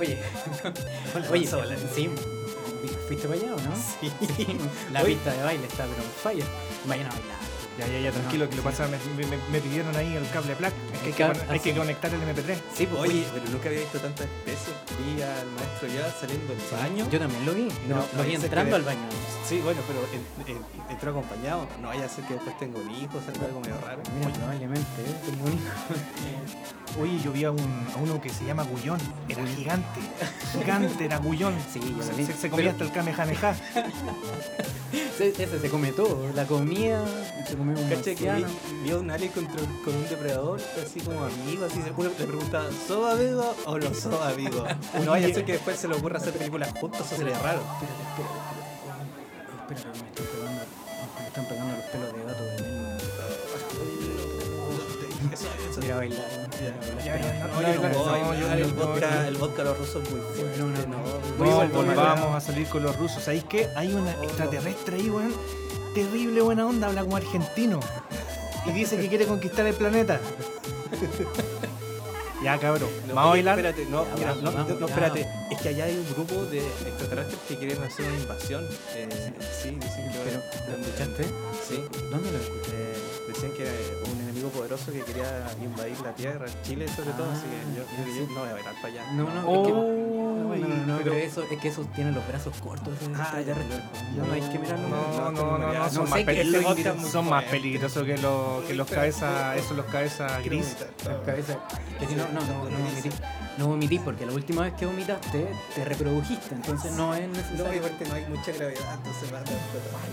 Oye, oye, sí, ¿fuiste para allá o no? Sí. La Oye. pista de baile está pero on fire. Vayan a bailar. Ya, ya, ya, tranquilo, que lo sí. pasa, me, me- me pidieron ahí el cable plac. Es que hay, que, conectar el MP3. Sí, pues, Oye, pero nunca había visto tantas especies. Vi al maestro ya saliendo del baño. yo también lo vi. No, lo vi entrando que- al baño. Sí, bueno, pero en- en- entró acompañado. No vaya a ser que después tenga un hijo, salga algo medio raro. Mira, probablemente, ¿eh? Tengo un hijo. Oye, yo vi a, un, a uno que se llama Gullón. Era gigante. Gigante, era Gullón. Sí, yo lo se, vi. se- se comía Pero- hasta el Kamehameha. Ese, se come todo. La comida, se come un Cacha que vi, vi a un alien contra, con un depredador, así como amigo, así se uno le pregunta, ¿sos amigo o no sos amigo? No vaya a ser que después se le ocurra hacer películas juntos, eso sería raro. Espérate, espérate, espérate. Espérate, me están pegando, me están pegando los pelos de gato de Nelma. Mira bailar. el, vodka, a los rusos es muy fuerte. No, no, vamos a salir con los rusos. ¿Sabéis qué? Hay una extraterrestre ahí, weón. Terrible buena onda, habla como argentino. Y dice que quiere conquistar el planeta. ya, cabrón. No, ¿Vamos a bailar? Espérate, no, Ya, mira, vamos, no, vamos, no, ya. espérate. Es que allá hay un grupo de extraterrestres que quieren hacer una invasión. Eh, sí, dicen que Pero, ¿lo escuchaste? Sí, ¿Dónde lo escuchaste? eh, decían que era un poderoso que quería invadir la Tierra, Chile sobre todo, Ah, así que yo, yo, sí. yo no voy a para allá. No, no, Oh, es que. No, no, no, pero- pero eso es que esos tienen los brazos cortos. Ah, ya, Ya no hay que mirarlo. No, no, no, no, No son, más, qué peli- es lo son- más peligrosos que los, que los cabezas, esos los cabezas gris. Las cabezas. Que si no, no, no, no. No vomití porque la última vez que vomitaste te reprodujiste, entonces no es No, y necesario. aparte no hay mucha gravedad, entonces va a dar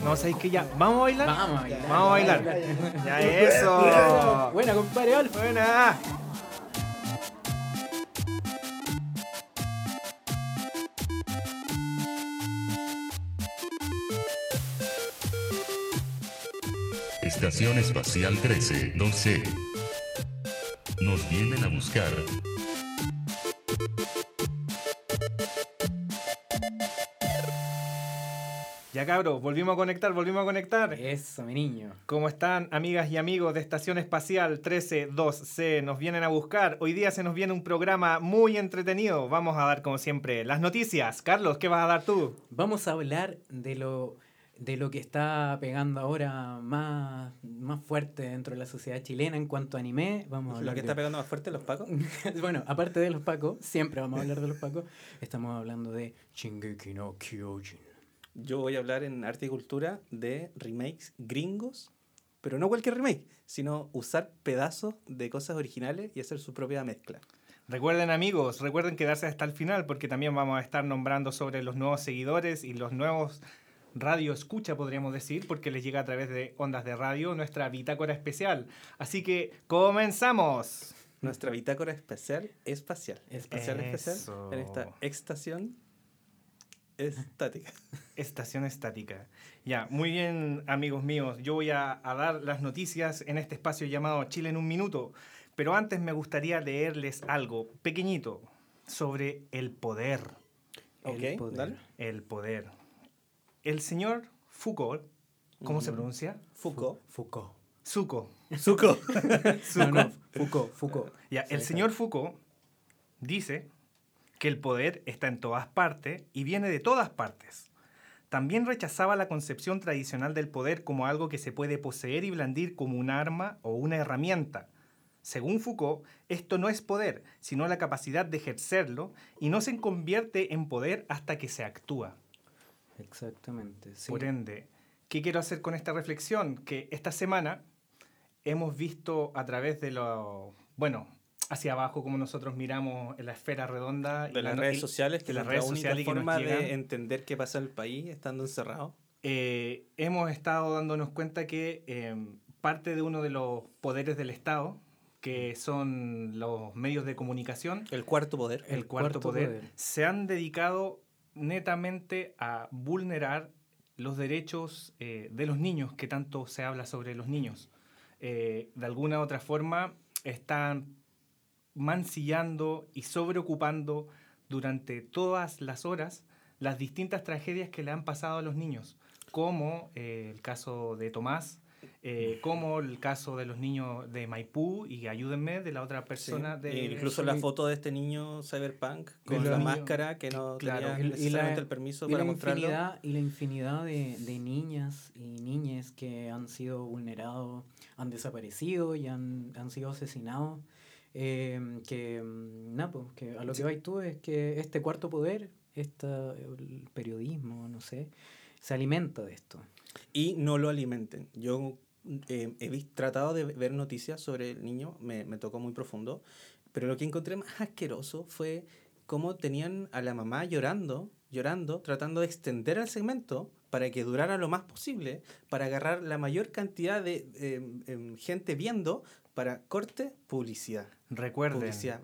No, ¿sabéis que ya? ¿Vamos a bailar? Vamos a bailar. Vamos a bailar. Ya, eso. Buena, compadre Alfa. Buena. Estación Espacial 13, 12. Nos vienen a buscar. Ya cabros, volvimos a conectar, volvimos a conectar. Eso, mi niño. ¿Cómo están, amigas y amigos de Estación Espacial 132C? Nos vienen a buscar. Hoy día se nos viene un programa muy entretenido. Vamos a dar, como siempre, las noticias. Carlos, ¿qué vas a dar tú? Vamos a hablar de lo, de lo que está pegando ahora más, más fuerte dentro de la sociedad chilena en cuanto a anime. Vamos a Lo hablar que de- está pegando más fuerte los pacos. bueno, aparte de los Pacos, siempre vamos a hablar de los Pacos. Estamos hablando de Shingeki no Kyojin. Yo voy a hablar en arte y cultura de remakes gringos, pero no cualquier remake, sino usar pedazos de cosas originales y hacer su propia mezcla. Recuerden amigos, recuerden quedarse hasta el final porque también vamos a estar nombrando sobre los nuevos seguidores y los nuevos radio escucha, podríamos decir, porque les llega a través de ondas de radio nuestra bitácora especial. Así que comenzamos. Nuestra bitácora especial espacial. Espacial Eso. especial en esta estación estática. Estación estática. Ya, muy bien amigos míos, yo voy a, a dar las noticias en este espacio llamado Chile en un minuto, pero antes me gustaría leerles algo pequeñito sobre el poder. Ok, El poder. dale. El poder. El señor Foucault, ¿cómo se pronuncia? Foucault. Foucault. No, no, Foucault, Foucault. Ya, el señor Foucault dice que el poder está en todas partes y viene de todas partes. También rechazaba la concepción tradicional del poder como algo que se puede poseer y blandir como un arma o una herramienta. Según Foucault, esto no es poder, sino la capacidad de ejercerlo y no se convierte en poder hasta que se actúa. Exactamente. sí. Por ende, ¿qué quiero hacer con esta reflexión? Que esta semana hemos visto a través de lo, bueno, hacia abajo como nosotros miramos en la esfera redonda. y De las la- redes y- sociales, que de las es la redes única sociales que nos forma de llegan. entender qué pasa en el país estando encerrado. eh, hemos estado dándonos cuenta que eh, parte de uno de los poderes del Estado, que son los medios de comunicación, El cuarto poder. el, El cuarto, cuarto poder, poder. se han dedicado netamente a vulnerar los derechos eh, de los niños, que tanto se habla sobre los niños. Eh, de alguna u otra forma están mancillando y sobreocupando durante todas las horas las distintas tragedias que le han pasado a los niños, como eh, el caso de Tomás, eh, como el caso de los niños de Maipú y ayúdenme de la otra persona Sí, de e incluso la foto de este niño cyberpunk con la niños- máscara que no Claro. tenía y la- necesariamente el permiso Y para la, mostrarlo. infinidad, y la infinidad de, de niñas y niñes que han sido vulnerados, han desaparecido y han, han sido asesinados. eh, que, mm, nada, pues, que a lo que vais tú es que este cuarto poder, esta, el periodismo, no sé, se alimenta de esto. Y no lo alimenten. Yo eh, he tratado de ver noticias sobre el niño, me, me tocó muy profundo, pero lo que encontré más asqueroso fue cómo tenían a la mamá llorando, llorando, tratando de extender el segmento para que durara lo más posible, para agarrar la mayor cantidad de em, em, gente viendo, para corte, publicidad. Recuerden Publicidad.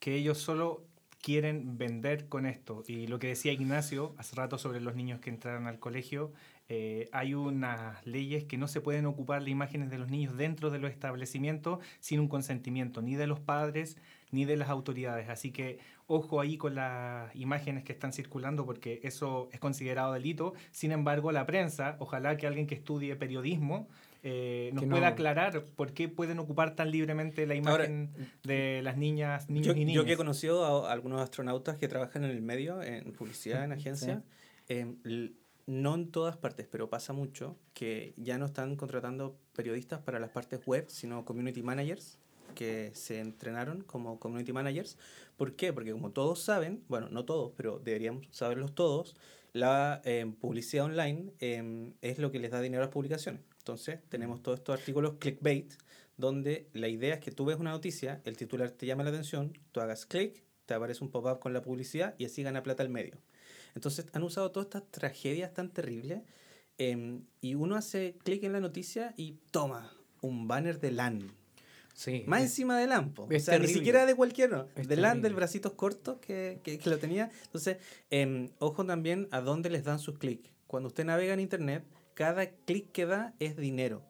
que ellos solo quieren vender con esto. Y lo que decía Ignacio hace rato sobre los niños que entraron al colegio, eh, hay unas leyes que no se pueden ocupar las imágenes de los niños dentro de los establecimientos sin un consentimiento ni de los padres ni de las autoridades. Así que ojo ahí con las imágenes que están circulando porque eso es considerado delito. Sin embargo, la prensa, ojalá que alguien que estudie periodismo eh, nos no- pueda aclarar por qué pueden ocupar tan libremente la Ahora, imagen de las niñas, niños Yo, y niñas. yo que he conocido a algunos astronautas que trabajan en el medio, en publicidad, en agencia, l- no en todas partes, pero pasa mucho que ya no están contratando periodistas para las partes web, sino community managers que se entrenaron como community managers. ¿Por qué? Porque como todos saben, bueno, no todos, pero deberíamos saberlos todos, la em, publicidad online em, es lo que les da dinero a las publicaciones. Entonces, tenemos todos estos artículos clickbait, donde la idea es que tú ves una noticia, el titular te llama la atención, tú hagas clic, te aparece un pop-up con la publicidad y así gana plata el medio. Entonces, han usado todas estas tragedias tan terribles em, y uno hace clic en la noticia y toma un banner de LAN. Sí. Más encima de LAN, po. es o sea, ni siquiera de cualquiera. Es De LAN, del bracitos cortos que, que, que lo tenía. Entonces, em, ojo también a dónde les dan sus clics. Cuando usted navega en Internet, cada clic que da es dinero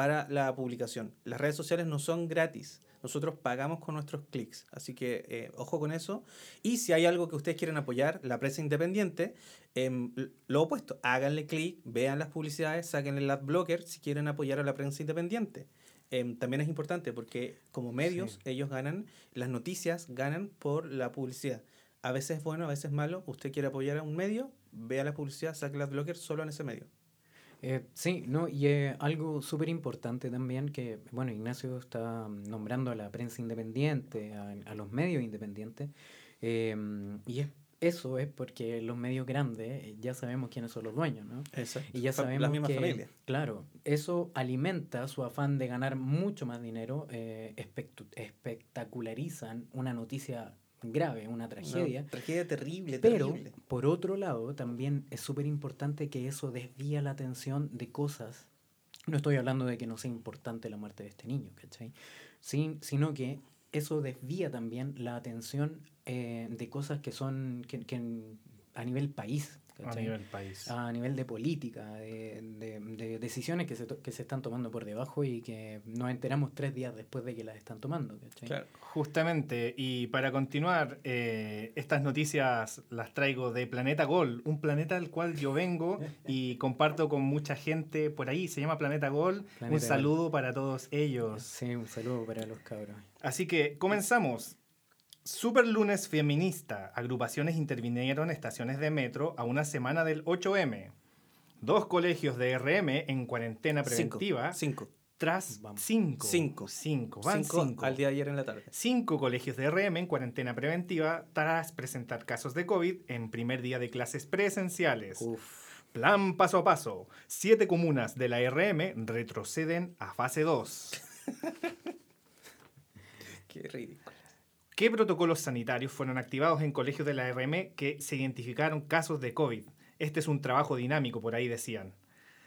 para la publicación. Las redes sociales no son gratis. Nosotros pagamos con nuestros clics. Así que eh, ojo con eso. Y si hay algo que ustedes quieren apoyar, la prensa independiente, em, lo opuesto, háganle clic, vean las publicidades, sáquenle el adblocker si quieren apoyar a la prensa independiente. Em, también es importante porque como medios ellos ganan, las noticias ganan por la publicidad. A veces es bueno, a veces es malo. Usted quiere apoyar a un medio, vea la publicidad, saque el adblocker solo en ese medio. Eh, sí, no, y eh, algo súper importante también que, bueno, Ignacio está nombrando a la prensa independiente, a, a los medios independientes, eh, y es, eso es porque los medios grandes eh, ya sabemos quiénes son los dueños, ¿no? Exacto. Y ya sabemos Las mismas que, familias. claro, eso alimenta su afán de ganar mucho más dinero, eh, espectacularizan una noticia grave, una tragedia, Una tragedia terrible, pero, terrible. por otro lado, también es súper importante que eso desvía la atención de cosas. No estoy hablando de que no sea importante la muerte de este niño, ¿cachai? Sin- sino que eso desvía también la atención eh, de cosas que son que, que a nivel país, a nivel país. a nivel de política, de, de- de decisiones que se, que se están tomando por debajo y que nos enteramos tres días después de que las están tomando. ¿cachai? Claro. Justamente, y para continuar, eh, estas noticias las traigo de Planeta Gol, un planeta al cual yo vengo y comparto con mucha gente por ahí, se llama Planeta Gol. un saludo para todos ellos. Sí, un saludo para los cabros. Así que comenzamos. Super lunes feminista. Agrupaciones intervinieron en estaciones de metro a una semana del 8M. Dos colegios de RM en cuarentena Cinco. preventiva Cinco. tras Vamos. cinco. Cinco. Cinco. Van Cinco cinco. al día de ayer en la tarde. Cinco colegios de RM en cuarentena preventiva tras presentar casos de COVID en primer día de clases presenciales. Uf. Plan paso a paso. Siete comunas de la RM retroceden a fase 2. Qué ridículo. ¿Qué protocolos sanitarios fueron activados en colegios de la RM que se identificaron casos de COVID? Este es un trabajo dinámico, por ahí decían.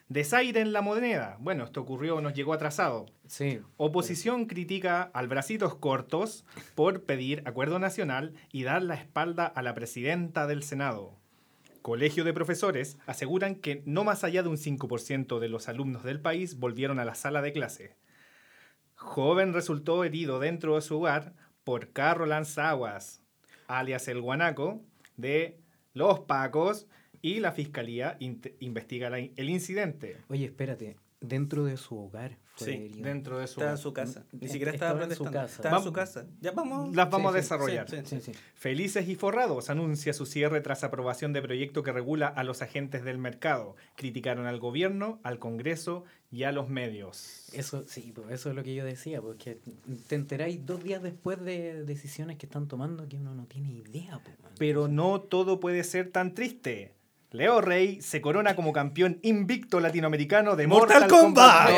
Desaire en la moneda. Bueno, esto ocurrió, nos llegó atrasado. Sí. Oposición critica al bracitos cortos por pedir acuerdo nacional y dar la espalda a la presidenta del Senado. Colegio de profesores aseguran que no más allá de un 5% de los alumnos del país volvieron a la sala de clase. Joven resultó herido dentro de su hogar por carro lanzaguas, alias el guanaco, de los pacos y la fiscalía investiga el incidente. Oye, espérate. Dentro de su hogar. Fue Sí, herido. Dentro de su... Estaba en su casa. Ni siquiera Estaba estaba en su casa. Estaba en su casa. Ya vamos. Las vamos Sí, a desarrollar. sí, Sí, sí. Felices y Forrados anuncia su cierre tras aprobación de proyecto que regula a los agentes del mercado. Criticaron al gobierno, al Congreso y a los medios. Eso, sí, pues eso es lo que yo decía, porque te enteráis dos días después de decisiones que están tomando que uno no tiene idea. pues. Pero no todo puede ser tan triste. Leo Rey se corona como campeón invicto latinoamericano de Mortal, ¡Mortal Kombat.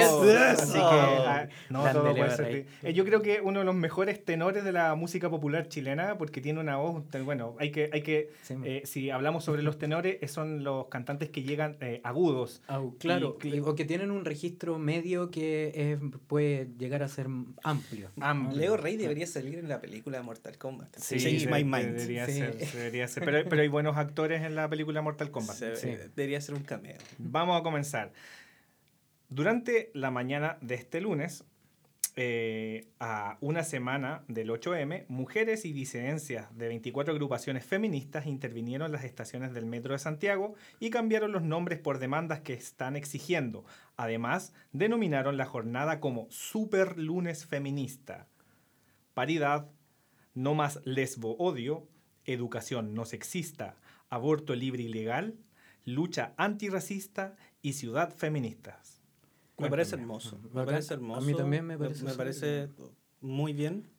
Así que ah, no Grande todo Leo puede ser. Eh, Yo creo que uno de los mejores tenores de la música popular chilena porque tiene una voz, bueno, hay que, hay que Sí, eh, si hablamos sobre los tenores, eh, son los cantantes que llegan eh, agudos. Claro, y- o que tienen un registro medio que es- puede llegar a ser amplio. Amplio. Leo Rey debería salir en la película Mortal Kombat. Sí, Change de- my mind. Debería Sí. ser, debería ser. Pero, pero hay buenos actores en la película Mortal Kombat. Se- Sí. Debería ser un cameo. Vamos a comenzar. Durante la mañana de este lunes, eh, a una semana del 8M, mujeres y disidencias de 24 agrupaciones feministas intervinieron en las estaciones del Metro de Santiago y cambiaron los nombres por demandas que están exigiendo. Además, denominaron la jornada como Super Lunes Feminista. Paridad, no más lesbo odio, educación no sexista, aborto libre y legal, lucha antirracista y ciudad feministas. Me parece hermoso. Me parece A mí hermoso. también me parece Me, súper parece muy bien.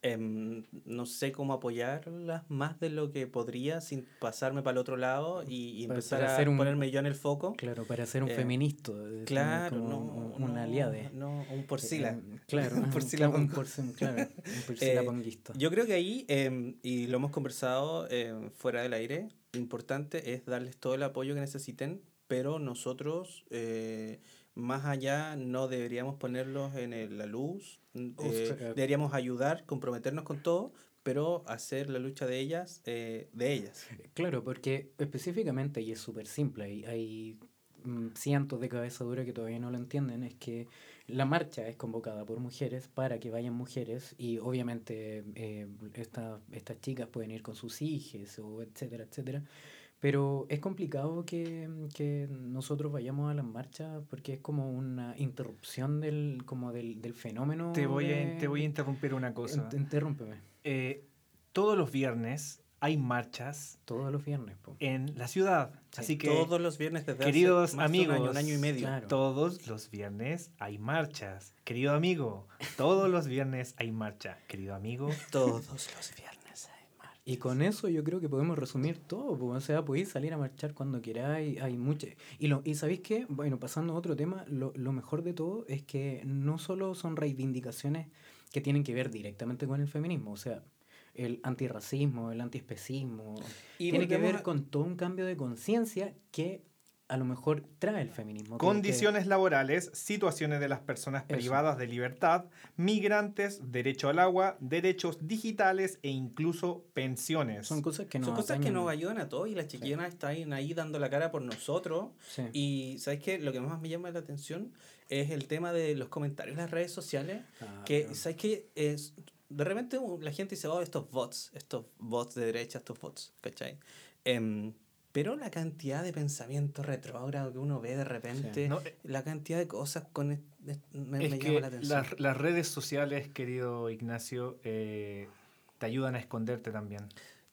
Em, no sé cómo apoyarlas más de lo que podría sin pasarme para el otro lado y, y Para- empezar a un- ponerme yo en el foco. Claro, para ser un Eh, feminista. Claro, no, un, un no, aliade. No, un porcila. Eh, claro, Un porcilapongo. un porci- claro, un porcilaponguista. Yo creo que ahí, em, y lo hemos conversado em, fuera del aire, lo importante es darles todo el apoyo que necesiten, pero nosotros, eh, más allá, no deberíamos ponerlos en el- la luz, eh, eh. deberíamos ayudar, comprometernos con todo, pero hacer la lucha de ellas, eh, de ellas. Claro, porque específicamente, y es súper simple, hay, hay mm, cientos de cabeza dura que todavía no lo entienden, es que la marcha es convocada por mujeres para que vayan mujeres y obviamente eh, esta- estas chicas pueden ir con sus hijas o etcétera, etcétera. Pero es complicado que, que nosotros vayamos a las marchas porque es como una interrupción del, como del, del fenómeno. Te voy, a, de- te voy a interrumpir una cosa. Int- Interrúmpeme. Eh, todos los viernes hay marchas Todos los viernes. po. en la ciudad. Sí, Así que, todos los viernes desde hace queridos más de un año, amigos, un año y medio. claro. todos los viernes hay marchas. Querido amigo, todos los viernes hay marcha. Querido amigo, Todos los viernes. Y con eso yo creo que podemos resumir todo, po. o sea, podéis salir a marchar cuando queráis, hay mucho... Y, lo, y ¿sabéis qué? Bueno, pasando a otro tema, lo, lo mejor de todo es que no solo son reivindicaciones que tienen que ver directamente con el feminismo, o sea, el antirracismo, el antiespecismo, Y tiene que ver a- con todo un cambio de conciencia que a lo mejor trae el feminismo. que- que- condiciones laborales, situaciones de las personas Eso. privadas de libertad, migrantes, derecho al agua, derechos digitales e incluso pensiones. son cosas que Son nos cosas que nos ayudan a todos y las chiquillas están ahí dando la cara por nosotros. Sí. Y ¿sabes qué? Lo que más me llama la atención es el tema de los comentarios en las redes sociales. Ah, Que, pero- ¿sabes qué? Es, de repente uh, la gente dice, oh, estos bots, estos bots de derecha, estos bots, ¿cachai? Em, pero la cantidad de pensamiento retrógrado que uno ve de repente, No, eh, la cantidad de cosas con me, es me que llama la atención. las, las redes sociales, querido Ignacio, eh, te ayudan a esconderte también.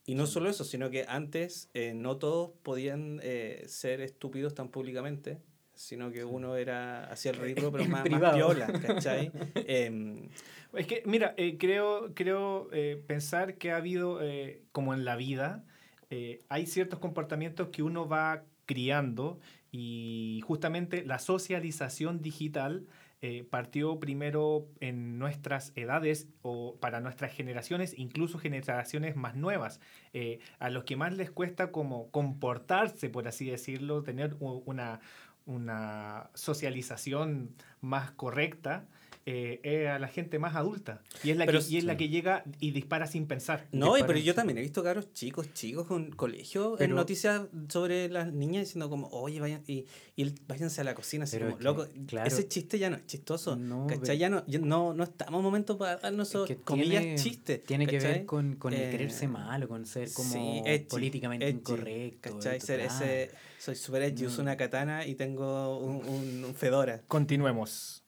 Y no solo eso, sino que antes eh, no todos podían eh, ser estúpidos tan públicamente, sino que uno era hacía el ridículo, pero En más, más piola, ¿cachai? Em, Es que, mira, eh, creo, creo eh, pensar que ha habido, eh, como en la vida, eh, hay ciertos comportamientos que uno va criando y justamente la socialización digital eh, partió primero en nuestras edades o para nuestras generaciones, incluso generaciones más nuevas, eh, a los que más les cuesta como comportarse, por así decirlo, tener una, una socialización más correcta eh, es a la gente más adulta. Y es la, Pero que, y es la sí. que llega y dispara sin pensar. No, Dispara pero sin- yo también he visto caros chicos, chicos con colegio en Pero- noticias sobre las niñas diciendo como, oye, vayan, y, y el- váyanse a la cocina, así como, es que, loco, claro. ese chiste ya no es chistoso, No, ¿cachai? Ya no, ya no, no estamos en momento para darnos que comillas, tiene- chistes. Tiene que ver con, con el Eh, quererse malo, con ser como Sí, edgy, políticamente edgy, incorrecto. Ser ese, soy super edgy, uso No. una katana y tengo un, un- un fedora. Continuemos.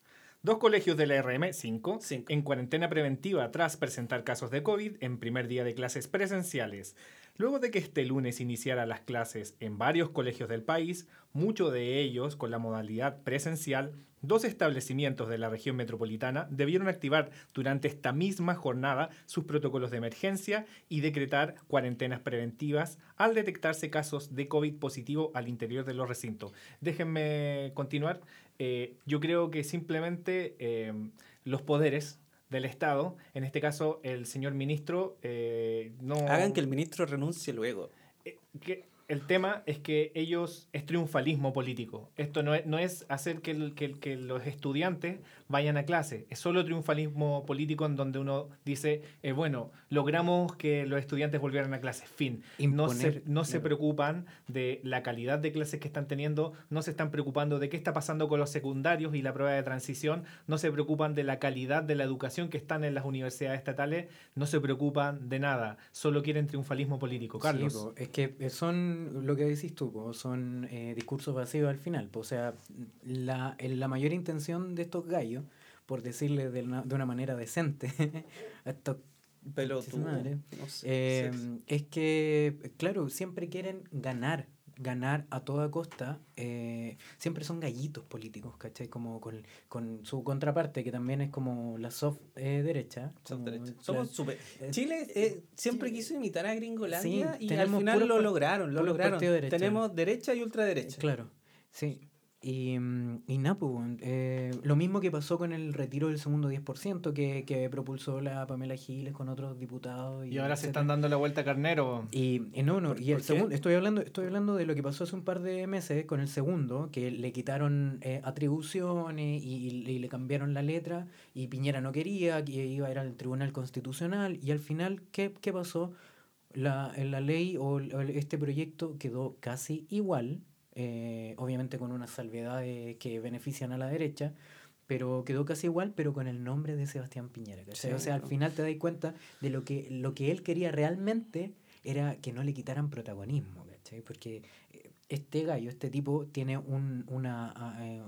Dos colegios de la RM, 5, Cinco. en cuarentena preventiva tras presentar casos de COVID en primer día de clases presenciales. Luego de que este lunes iniciara las clases en varios colegios del país, muchos de ellos con la modalidad presencial, dos establecimientos de la región metropolitana debieron activar durante esta misma jornada sus protocolos de emergencia y decretar cuarentenas preventivas al detectarse casos de COVID positivo al interior de los recintos. Déjenme continuar. Eh, yo creo que simplemente eh, los poderes del Estado, en este caso el señor ministro, eh, no... Hagan que el ministro renuncie luego. Eh, que el tema es que ellos es triunfalismo político. Esto no es, no es hacer que, el- que el- que los estudiantes vayan a clase. Es solo triunfalismo político en donde uno dice, eh, bueno, logramos que los estudiantes volvieran a clase. Fin. no se, Imponer, no se preocupan de la calidad de clases que están teniendo, no se están preocupando de qué está pasando con los secundarios y la prueba de transición, no se preocupan de la calidad de la educación que están en las universidades estatales, no se preocupan de nada. Solo quieren triunfalismo político. Carlos. Sí, po, es que son lo que decís tú, po, son eh, discursos vacíos al final. po, o sea, la, la mayor intención de estos gallos, por decirle de una, de una manera decente, a estos no sé, Eh, sí. es que, claro, siempre quieren ganar, ganar a toda costa. eh, siempre son gallitos políticos, ¿cachai? Como con, con su contraparte, que también es como la soft eh, derecha. Derechos. claro. Somos super- Eh, Chile eh, siempre Chile- quiso imitar a Gringolandia Sí, y al final lo lograron, lo lograron. derecha. Tenemos derecha y ultraderecha. Claro, sí. Y, mm, y nada, pues, eh, lo mismo que pasó con el retiro del segundo 10% que, que propulsó la Pamela Giles con otros diputados. Y ahora se están dando la vuelta a carnero. Y, y no, no, ¿Por- y el segundo, estoy hablando, estoy hablando de lo que pasó hace un par de meses con el segundo, que le quitaron eh, atribuciones y, le cambiaron la letra, y Piñera no quería, que iba a ir al Tribunal Constitucional, y al final, ¿qué, qué pasó? La, la ley o este proyecto quedó casi igual, eh, obviamente con unas salvedades que benefician a la derecha, pero quedó casi igual, pero con el nombre de Sebastián Piñera. o sea, al final te das cuenta de lo que, lo que él quería realmente era que no le quitaran protagonismo, ¿cachai? Porque eh, este gallo, este tipo, tiene un, una ah, eh,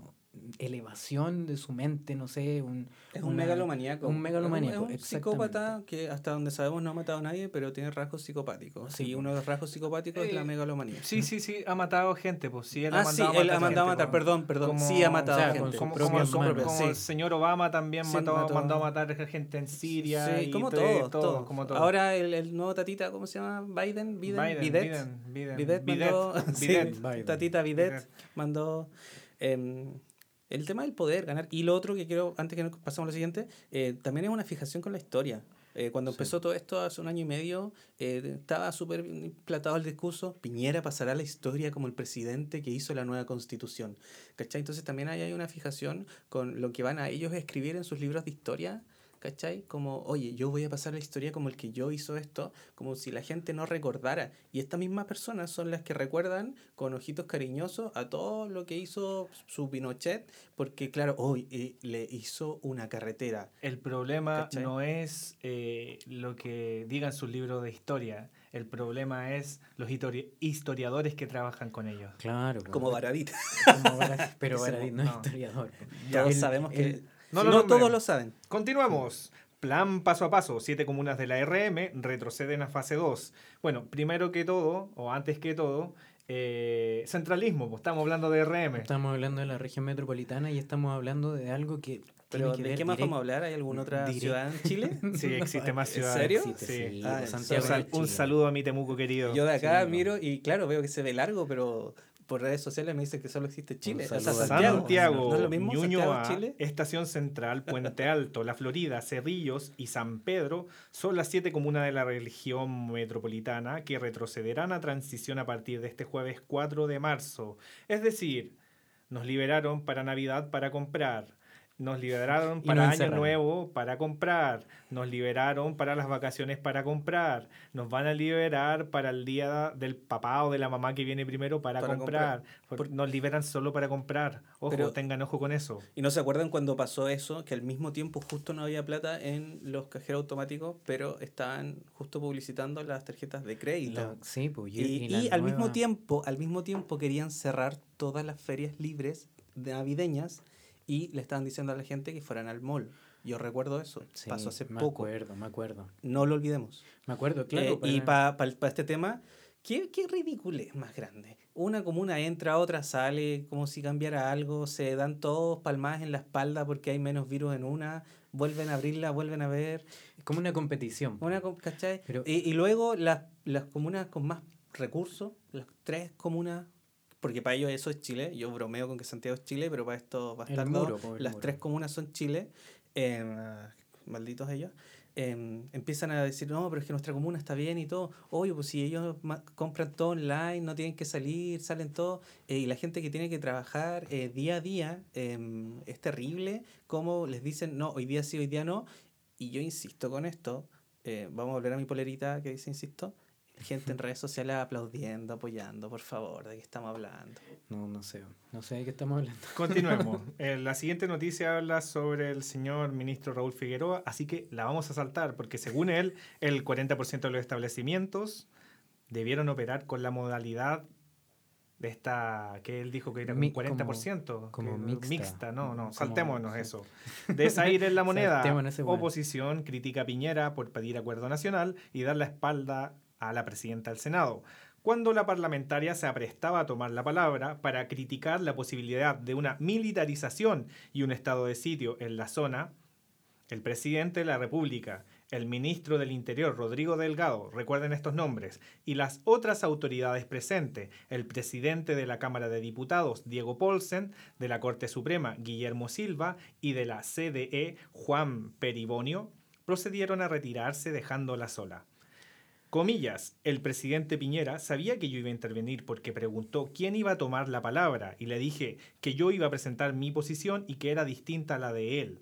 elevación de su mente, no sé, un... Es un una- megalomaníaco. un megalomaníaco, Es un, psicópata que hasta donde sabemos no ha matado a nadie, pero tiene rasgos psicopáticos. Sí, y uno de los rasgos psicopáticos es la Eh, megalomanía. Sí, sí, sí, ha matado gente, pues sí, él ah, ha sí, él ha mandado a matar, perdón, perdón. Como- sí, ha matado o sea, gente. como, como, sí. el señor Obama también Sí, mató, mató- mandó a matar gente en Siria. Sí, y como todo, todos, todo, todos. como todo. Ahora el, el nuevo tatita, ¿cómo se llama? Biden, Biden, Biden, Bidet. Biden, Biden, Bidet Bidet, mandó, Bidet. Tatita Bidet, mandó em, el tema del poder, ganar. Y lo otro que quiero, antes que nos pasemos a lo siguiente, eh, también es una fijación con la historia. Eh, cuando Sí. empezó todo esto hace un año y medio, eh, estaba súper implatado el discurso, Piñera pasará a la historia como el presidente que hizo la nueva constitución. ¿Cachai? Entonces también ahí hay una fijación con lo que van a ellos a escribir en sus libros de historia. ¿Cachai? Como, oye, yo voy a pasar la historia como el que yo hizo esto, como si la gente no recordara. Y estas mismas personas son las que recuerdan con ojitos cariñosos a todo lo que hizo su Pinochet, porque claro, hoy eh, le hizo una carretera. El problema ¿Cachai? no es eh, lo que digan sus libros de historia. El problema es los histori- historiadores que trabajan con ellos. Claro. Como Baradit. Como Baradit, pero Baradit no. no es historiador. Ya. Todos El- sabemos que... el- No todos lo saben. Continuamos. Plan paso a paso. Siete comunas de la RM retroceden a fase 2. Bueno, primero que todo, o antes que todo, eh, centralismo. pues, estamos hablando de RM. Estamos hablando de la región metropolitana y estamos hablando de algo que Pero ¿de qué más vamos a hablar? ¿Hay alguna otra direct- ciudad en Chile? Sí, existe más ¿En ciudades. serio? Existe, Sí. sí, Ah, en Santiago Un, saludo a mi Temuco querido. Yo de acá Sí, miro y claro, veo que se ve largo, pero por redes sociales me dicen que solo existe Chile. O sea, Santiago. Santiago, ¿No es lo mismo? Ñuñoa, Santiago, Chile. Estación Central, Puente Alto, La Florida, Cerrillos y San Pedro son las siete comunas de la región metropolitana que retrocederán a transición a partir de este jueves 4 de marzo. Es decir, nos liberaron para Navidad para comprar nos liberaron para nos Año. Nuevo para comprar, nos liberaron para las vacaciones para comprar, nos van a liberar para el día del papá o de la mamá que viene primero para, Para comprar, comprar. Por- Por- nos liberan solo para comprar. Ojo, Pero- tengan ojo con eso. ¿Y no se acuerdan cuando pasó eso? Que al mismo tiempo justo no había plata en los cajeros automáticos, pero estaban justo publicitando las tarjetas de crédito. La- sí, pues, Y, y, al mismo tiempo, al mismo tiempo querían cerrar todas las ferias libres de navideñas y le estaban diciendo a la gente que fueran al mall. Yo recuerdo eso. Sí, Pasó hace me poco. acuerdo, me acuerdo. No lo olvidemos. Me acuerdo, claro. Eh, y para- para este tema, ¿qué, qué ridiculez más grande. Una comuna entra, otra sale, como si cambiara algo, se dan todos palmadas en la espalda porque hay menos virus en una, vuelven a abrirla, vuelven a ver. Es como una competición. Una, ¿cachai? Pero- y, y luego las, las comunas con más recursos, las tres comunas, porque para ellos eso es Chile, yo bromeo con que Santiago es Chile, pero para estos bastardos, muro, las muro. tres comunas son Chile, eh, malditos ellos, eh, empiezan a decir, no, pero es que nuestra comuna está bien y todo, oye, pues si ellos compran todo online, no tienen que salir, salen todo, eh, y la gente que tiene que trabajar eh, día a día, eh, es terrible, como les dicen, no, hoy día sí, hoy día no, y yo insisto con esto, eh, vamos a volver a mi polerita que dice insisto, gente en redes sociales aplaudiendo, apoyando, por favor, de qué estamos hablando. No, no sé. No sé de qué estamos hablando. Continuemos. Eh, la siguiente noticia habla sobre el señor ministro Raúl Figueroa, así que la vamos a saltar, porque según él, el 40% de los establecimientos debieron operar con la modalidad de esta, que él dijo que era un Mi- 40%. como mixta. no, no, Como- saltémonos sí. eso. Desaire en la moneda. Oposición critica a Piñera por pedir acuerdo nacional y dar la espalda a la presidenta del Senado. Cuando la parlamentaria se aprestaba a tomar la palabra para criticar la posibilidad de una militarización y un estado de sitio en la zona, el presidente de la República, el ministro del Interior, Rodrigo Delgado, recuerden estos nombres, y las otras autoridades presentes, el presidente de la Cámara de Diputados, Diego Polsen, de la Corte Suprema, Guillermo Silva, y de la CDE, Juan Peribonio, procedieron a retirarse dejándola sola. Comillas, el presidente Piñera sabía que yo iba a intervenir porque preguntó quién iba a tomar la palabra y le dije que yo iba a presentar mi posición y que era distinta a la de él.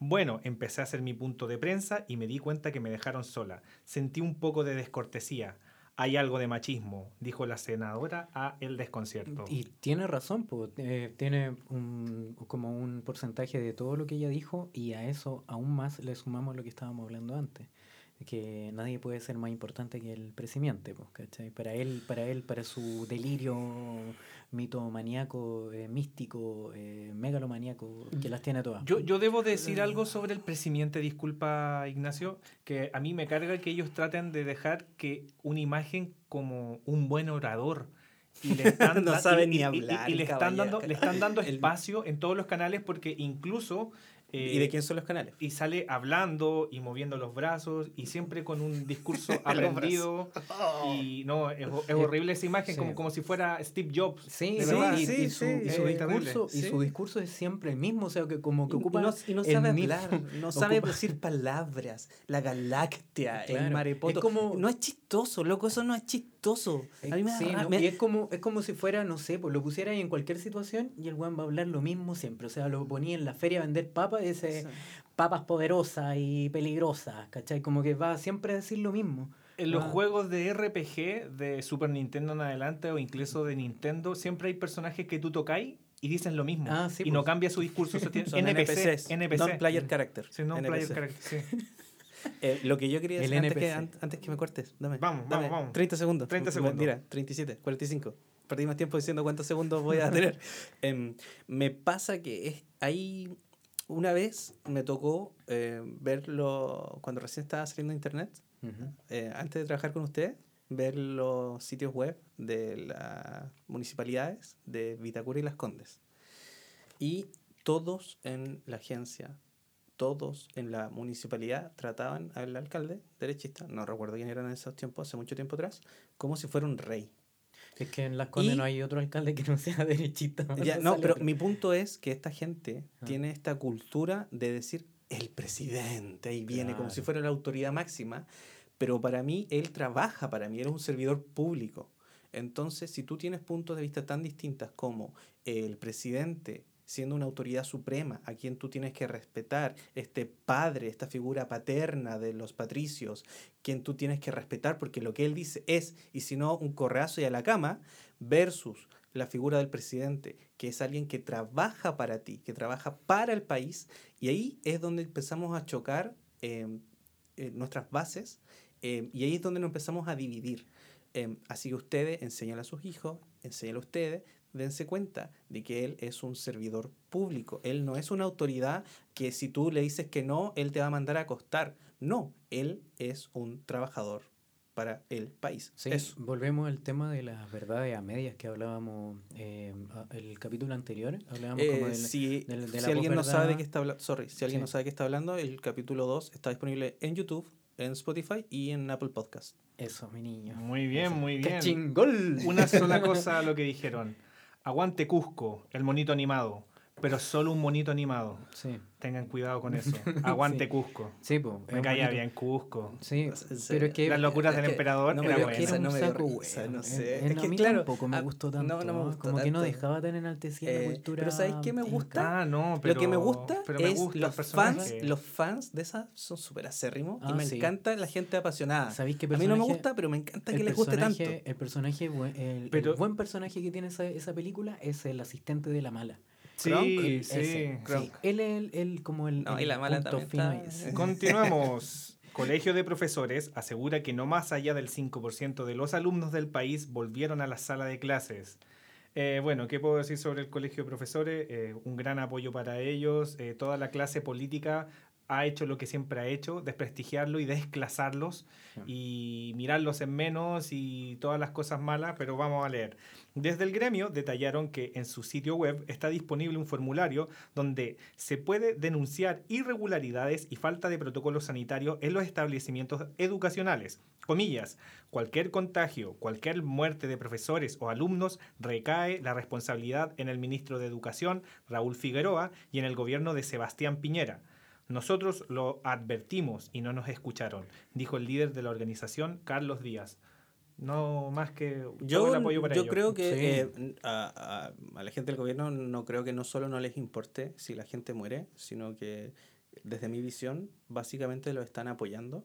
Bueno, empecé a hacer mi punto de prensa y me di cuenta que me dejaron sola. Sentí un poco de descortesía. Hay algo de machismo, dijo la senadora a El Desconcierto. Y tiene razón, pues, tiene un, como un porcentaje de todo lo que ella dijo y a eso aún más le sumamos lo que estábamos hablando antes, que nadie puede ser más importante que el presidente, pues, ¿cachai? Para él, para él, para su delirio mitomaníaco, eh, místico, eh, megalomaníaco, que las tiene todas. Yo, yo debo decir algo sobre el presidente, disculpa Ignacio, que a mí me carga que ellos traten de dejar que una imagen como un buen orador y le están, No sabe y- ni y- y- hablar, y le están dando, le están dando espacio en todos los canales porque incluso eh, ¿Y de quién son los canales? y sale hablando y moviendo los brazos y siempre con un discurso aprendido y no es, es horrible esa imagen Sí. como, como si fuera Steve Jobs Sí, sí, verdad. y, sí, y su, sí, y su discurso, y Sí. su discurso es siempre el mismo, o sea, que como que Y ocupa no, y no el sabe mismo- hablar, no sabe ocupa- decir palabras. La galáctea, el Claro, marepoto. es como- No es chistoso, loco, eso no es chistoso. A mí me da ¿no? me- Y es como, es como si fuera, no sé, pues lo pusiera ahí en cualquier situación y el weón va a hablar lo mismo siempre. O sea, lo ponía en la feria a vender papas dice papas poderosas y peligrosas, ¿cachai? Como que va siempre a decir lo mismo. En los Ah. juegos de RPG de Super Nintendo en adelante o incluso de Nintendo, siempre hay personajes que tú tocáis y dicen lo mismo. Ah, sí, y no pues. cambia su discurso. Eso tiene- Son NPC. NPCs, NPC. Non-player character. Sí, non NPC. player character, sí. Eh, lo que yo quería decir antes que, antes que me cortes, dame. Vamos, dame, vamos, vamos. 30 segundos. 30 segundos. Mira, 37, 45. Perdí más tiempo diciendo cuántos segundos voy a tener. Em, me pasa que es ahí una vez me tocó eh, verlo cuando recién estaba saliendo a internet, eh, antes de trabajar con ustedes, ver los sitios web de las municipalidades de Vitacura y Las Condes. Y todos en la agencia, todos en la municipalidad trataban al alcalde derechista, no recuerdo quién era en esos tiempos, hace mucho tiempo atrás, como si fuera un rey. Es que en Las Condes Y- no hay otro alcalde que no sea derechista. Ya, no, pero otro. mi punto es que esta gente Ah. tiene esta cultura de decir el presidente y viene como si fuera la autoridad máxima, pero para mí él trabaja para mí, él es un servidor público. Entonces, si tú tienes puntos de vista tan distintos como el presidente siendo una autoridad suprema, a quien tú tienes que respetar, este padre, esta figura paterna de los patricios, quien tú tienes que respetar porque lo que él dice es, y si no, un correazo y a la cama, versus la figura del presidente, que es alguien que trabaja para ti, que trabaja para el país, y ahí es donde empezamos a chocar em, eh, nuestras bases, em, y ahí es donde nos empezamos a dividir. Em, así que ustedes enseñan a sus hijos, enseñan a ustedes, dense cuenta de que él es un servidor público. Él no es una autoridad que si tú le dices que no, él te va a mandar a acostar. No, él es un trabajador para el país. Sí, volvemos al tema de las verdades a medias que hablábamos eh, el capítulo anterior. Hablábamos como del, si, si alguien no sabe de qué está hablando, sorry, si alguien no sabe de qué está hablando, el capítulo 2 está disponible en YouTube, en Spotify y en Apple Podcast. Eso, mi niño. Muy bien, muy bien. ¡Chingol! Una sola cosa a lo que dijeron. Aguante Cusco, el monito animado pero solo un monito animado. Sí. Tengan cuidado con eso. Aguante Cusco. Sí, pues. Me caía bien Cusco. Sí, pero es que. Las locuras del emperador no era bueno. Era un no saco bueno. No sé. Es, que, a mí claro, tampoco me gustó tanto. No, no me gustó Como tanto. que no dejaba tan enaltecida eh, la cultura. Pero ¿sabéis qué me gusta? Ah, no, pero. Lo que me gusta me es gusta los fans. Los fans de esa son súper acérrimos y ah, me encanta la gente apasionada. ¿Sabéis qué A mí no me gusta, pero me encanta que les guste tanto. El personaje, el buen personaje que tiene esa película es el asistente de la mala. Sí, sí, Él es el, como el. No, y la mala también Continuamos. Colegio de Profesores asegura que no más allá del 5% de los alumnos del país volvieron a la sala de clases. Eh, bueno, ¿qué puedo decir sobre el Colegio de Profesores? Eh, un gran apoyo para ellos. Eh, toda la clase política ha hecho lo que siempre ha hecho, desprestigiarlo y desclasarlos y mirarlos en menos y todas las cosas malas, pero vamos a leer. Desde el gremio detallaron que en su sitio web está disponible un formulario donde se puede denunciar irregularidades y falta de protocolos sanitarios en los establecimientos educacionales. Comillas, cualquier contagio, cualquier muerte de profesores o alumnos recae la responsabilidad en el ministro de Educación, Raúl Figueroa, y en el gobierno de Sebastián Piñera. Nosotros lo advertimos y no nos escucharon, dijo el líder de la organización, Carlos Díaz. No más que yo, el apoyo para yo creo que eh, a, a, la gente del gobierno no creo que no solo no les importe si la gente muere, sino que desde mi visión básicamente lo están apoyando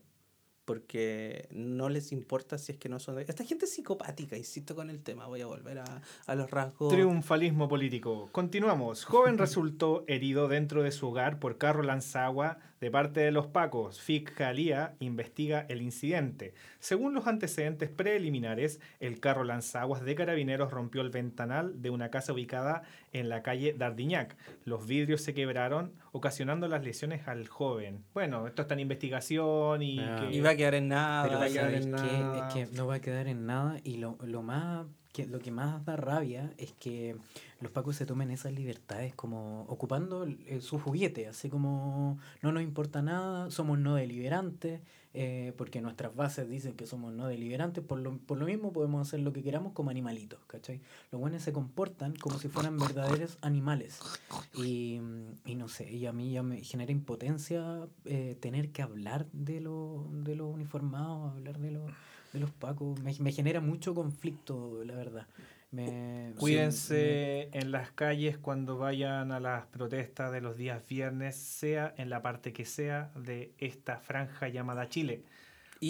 porque no les importa si es que no son... Esta gente es psicopática, insisto con el tema, voy a volver a, a los rasgos... Triunfalismo político. Continuamos. Joven resultó herido dentro de su hogar por carro lanzagua de parte de los Pacos, Fiscalía investiga el incidente. Según los antecedentes preliminares, el carro lanzaguas de carabineros rompió el ventanal de una casa ubicada en la calle Dardiñac. Los vidrios se quebraron, ocasionando las lesiones al joven. Bueno, esto está en investigación y... Ah. va a quedar en nada. Pero va a quedar en nada. Es que no va a quedar en nada y lo, lo más que lo que más da rabia es que los pacos se tomen esas libertades como ocupando su juguete, así como no nos importa nada, somos no deliberantes, eh, porque nuestras bases dicen que somos no deliberantes, por lo, por lo mismo podemos hacer lo que queramos como animalitos, ¿cachai? Los buenos se comportan como si fueran verdaderos animales. Y, y no sé, y a mí ya me genera impotencia eh, tener que hablar de los de lo uniformados, hablar de los de los pacos, me, me genera mucho conflicto, la verdad. Me, Cuídense en las calles cuando vayan a las protestas de los días viernes, sea en la parte que sea de esta franja llamada Chile.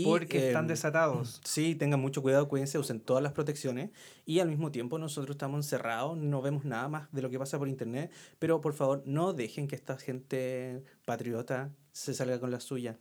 porque están em, desatados. Sí, tengan mucho cuidado, cuídense, usen todas las protecciones y al mismo tiempo nosotros estamos encerrados, no vemos nada más de lo que pasa por internet, pero por favor no dejen que esta gente patriota se salga con la suya.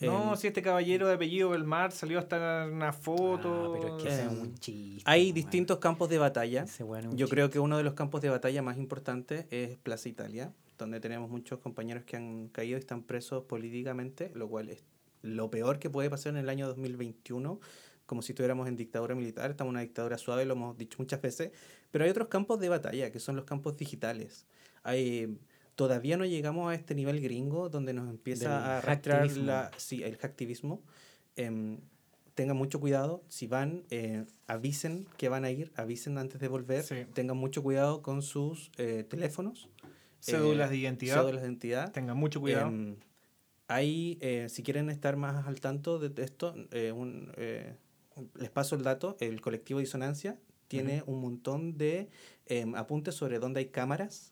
No, si este caballero de apellido Belmar salió hasta una foto. Ah, pero es que es un chiste. Hay distintos campos de batalla. Yo creo que uno de los campos de batalla más importantes es Plaza Italia, donde tenemos muchos compañeros que han caído y están presos políticamente, lo cual es lo peor que puede pasar en el año 2021 como si estuviéramos en dictadura militar, estamos en una dictadura suave, lo hemos dicho muchas veces, pero hay otros campos de batalla, que son los campos digitales. Hay todavía no llegamos a este nivel gringo donde nos empieza a arrastrar la, sí, el hacktivismo. Eh, tengan mucho cuidado, si van, eh, avisen que van a ir, avisen antes de volver, tengan mucho cuidado con sus eh, teléfonos. Cédulas de identidad. Cédulas de identidad. Tengan mucho cuidado. Em, ahí, si quieren estar más al tanto de esto, un, les paso el dato, el colectivo Disonancia tiene un montón de em, apuntes sobre dónde hay cámaras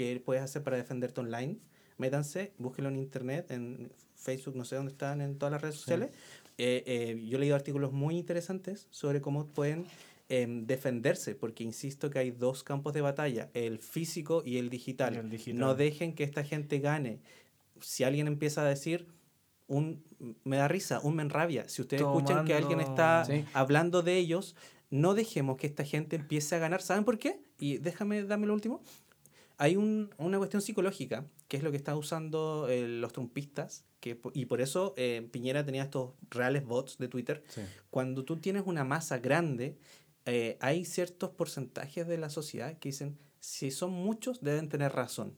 que puedes hacer para defenderte online. Métanse, búsquenlo en internet, en Facebook, no sé dónde están, en todas las redes sociales. Eh, eh, yo he leído artículos muy interesantes sobre cómo pueden em, defenderse, porque insisto que hay dos campos de batalla, el físico y el digital. Y el digital. No dejen que esta gente gane. Si alguien empieza a decir, un, me da risa, un me enrabia. Si ustedes escuchan que alguien Tomando- está Sí. hablando de ellos, no dejemos que esta gente empiece a ganar. ¿Saben por qué? Y déjame darme lo último. Hay un- una cuestión psicológica, que es lo que están usando eh, los trumpistas, que, y por eso eh, Piñera tenía estos reales bots de Twitter. Sí. Cuando tú tienes una masa grande, eh, hay ciertos porcentajes de la sociedad que dicen, si son muchos, deben tener razón.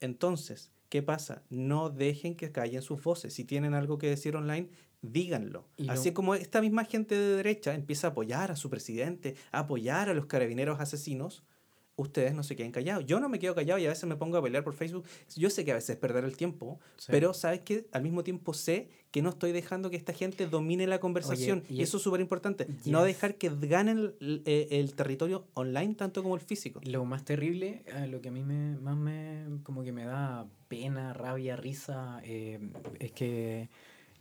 Entonces, ¿qué pasa? No dejen que callen sus voces. Si tienen algo que decir online, díganlo. Y Así como esta misma gente de derecha empieza a apoyar a su presidente, a apoyar a los carabineros asesinos, ustedes no se queden callados. Yo no me quedo callado y a veces me pongo a pelear por Facebook. Yo sé que a veces es perder el tiempo, Sí. pero sabes que al mismo tiempo sé que no estoy dejando que esta gente domine la conversación. y y, eso es súper importante. No dejar que ganen el, el- el territorio online tanto como el físico. Lo más terrible, eh, lo que a mí me, más me, como que me da pena, rabia, risa, eh, es que,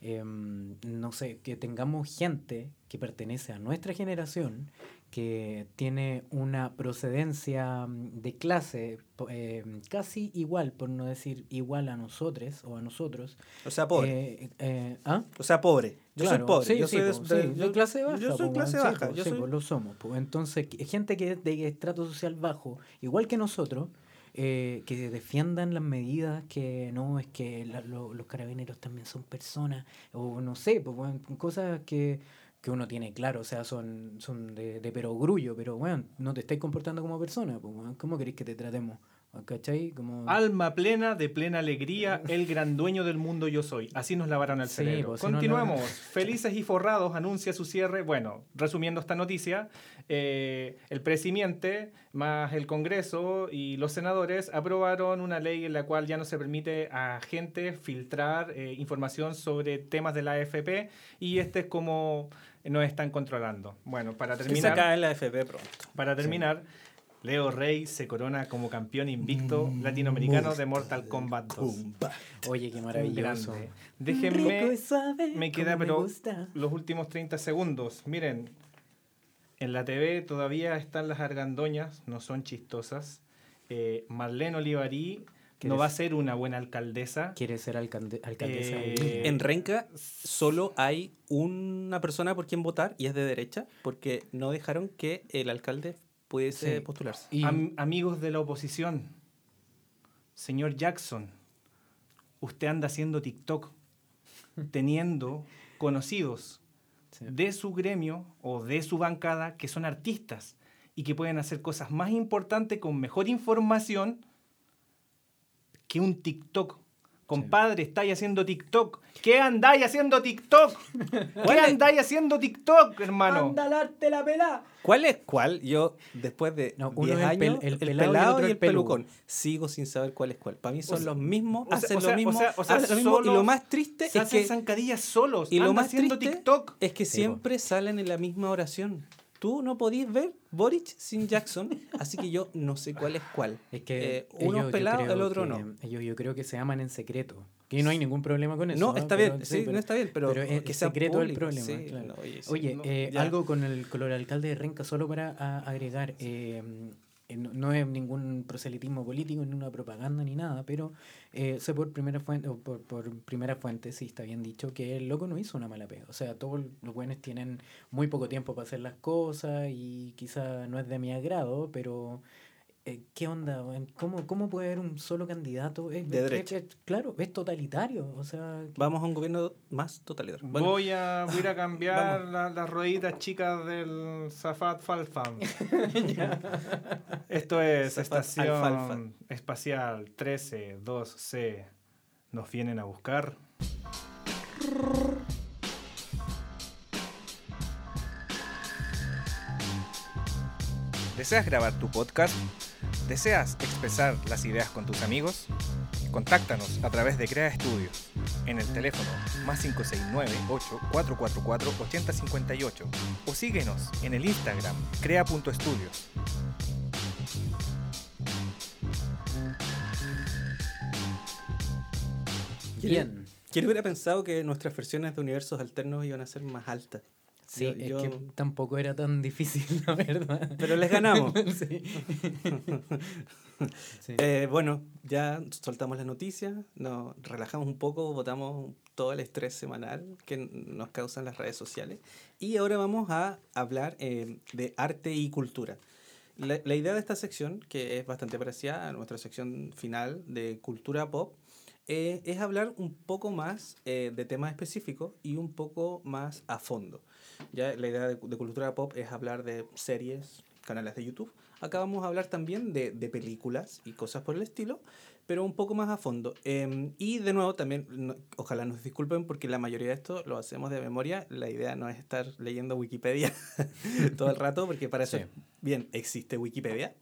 em, no sé, que tengamos gente que pertenece a nuestra generación, que tiene una procedencia mm, de clase em, casi igual, por no decir igual a nosotros o a nosotros. O sea, pobre. Eh, eh, ¿ah? o sea, pobre. Yo Claro, soy pobre. sí, yo sí, soy de, po, de- sí, de yo- clase baja. Yo soy po, clase baja. yo soy- lo somos. Entonces, gente que es de estrato social bajo, igual que nosotros, eh, que defiendan las medidas que no, es que la- lo- los carabineros también son personas, o no sé, pues, cosas que, que uno tiene claro, o sea, son, son de, de perogrullo, pero bueno, no te estáis comportando como persona, pues, ¿cómo queréis que te tratemos? ¿Cachai? Como... Alma plena, de plena alegría, el gran dueño del mundo yo soy. Así nos lavaron el Sí, cerebro. pues, no, Continuamos. Felices y forrados anuncia su cierre. Bueno, resumiendo esta noticia, eh, el presidente más el Congreso y los senadores aprobaron una ley en la cual ya no se permite a gente filtrar eh, información sobre temas de la AFP y este es como nos están controlando. Bueno, para Que se terminar... cae en la FP pronto. Para terminar, Leo Rey se corona como campeón invicto latinoamericano de Mortal Kombat 2. Oye, qué maravilloso. grande. Déjenme suave, me queda, pero los últimos 30 segundos. Miren, en la TV todavía están las argandoñas, no son chistosas. Eh, Marlene Olivarí no ¿Quieres- va a ser una buena alcaldesa. Quiere ser alcalde- alcaldesa de Eh. En Renca solo hay una persona por quien votar y es de derecha porque no dejaron que el alcalde pudiese Sí. postularse. Y- Am- amigos de la oposición, señor Jackson, usted anda haciendo TikTok teniendo conocidos sí. de su gremio o de su bancada que son artistas y que pueden hacer cosas más importantes con mejor información que un TikTok. Compadre, estáis haciendo TikTok. ¿Qué andáis haciendo TikTok? ¿Qué andáis haciendo TikTok, hermano? darte la pela! ¿Cuál es cuál? Yo, después de No, uno 10 es el pel- años, el el, pelado y el pelado otro y el el pelucón, sigo sin saber cuál es cuál. Para mí son los mismos, hacen lo mismo, o sea- o sea, hacen lo mismo, y lo más triste Se es hacen que, zancadillas solos. y lo más haciendo triste TikTok. es que siempre salen en la misma oración. Tú no podís ver Boric sin Jackson, así que yo no sé cuál es cuál. Es que Eh, uno es pelado, el otro que- no. Ellos yo creo que se aman en secreto. Que no hay ningún problema con eso. No, está Pero- bien, sí, no está bien, pero, pero es que sea secreto el público, problema, sí, claro. no, oye, sí, Oye, no, eh, algo con el, con el alcalde de Renca, solo para a- agregar, eh, no, no es ningún proselitismo político, ni una propaganda, ni nada, pero eh, sé por primera fuente, o por, por primera fuente, sí está bien dicho, que el loco no hizo una mala pega. O sea, todos los buenos tienen muy poco tiempo para hacer las cosas y quizá no es de mi agrado, pero... eh, ¿Qué onda? ¿Cómo, ¿Cómo puede haber un solo candidato? Es- De es- derecha. es- claro, es totalitario. O sea, que- Vamos a un gobierno más totalitario. Bueno, Voy, a, voy a ir a cambiar la- las rueditas chicas del Zafat Falfam. Esto es Zafat Estación Alfalfa. Espacial 132C. ¿Nos vienen a buscar? ¿Deseas grabar tu podcast? ¿Deseas expresar las ideas con tus amigos? Contáctanos a través de Crea Estudio en el teléfono más 569-8444-8058 o síguenos en el Instagram crea.estudios. Bien. ¿Quién hubiera pensado que nuestras versiones de universos alternos iban a ser más altas? Sí, Yo- es yo- que tampoco era tan difícil, la verdad. Pero les ganamos. sí. Sí. Eh, bueno, ya soltamos las noticias, nos relajamos un poco, botamos todo el estrés semanal que nos causan las redes sociales y ahora vamos a hablar eh, de arte y cultura. La, la idea de esta sección, que es bastante parecida a nuestra sección final de cultura pop, eh, es hablar un poco más eh, de temas específicos y un poco más a fondo. Ya la idea de, de cultura pop es hablar de series, canales de YouTube. Acá vamos a hablar también de, de películas y cosas por el estilo, pero un poco más a fondo. Eh, y de nuevo, también, no- ojalá nos disculpen porque la mayoría de esto lo hacemos de memoria. La idea no es estar leyendo Wikipedia todo el rato, porque para eso, Sí. bien, existe Wikipedia.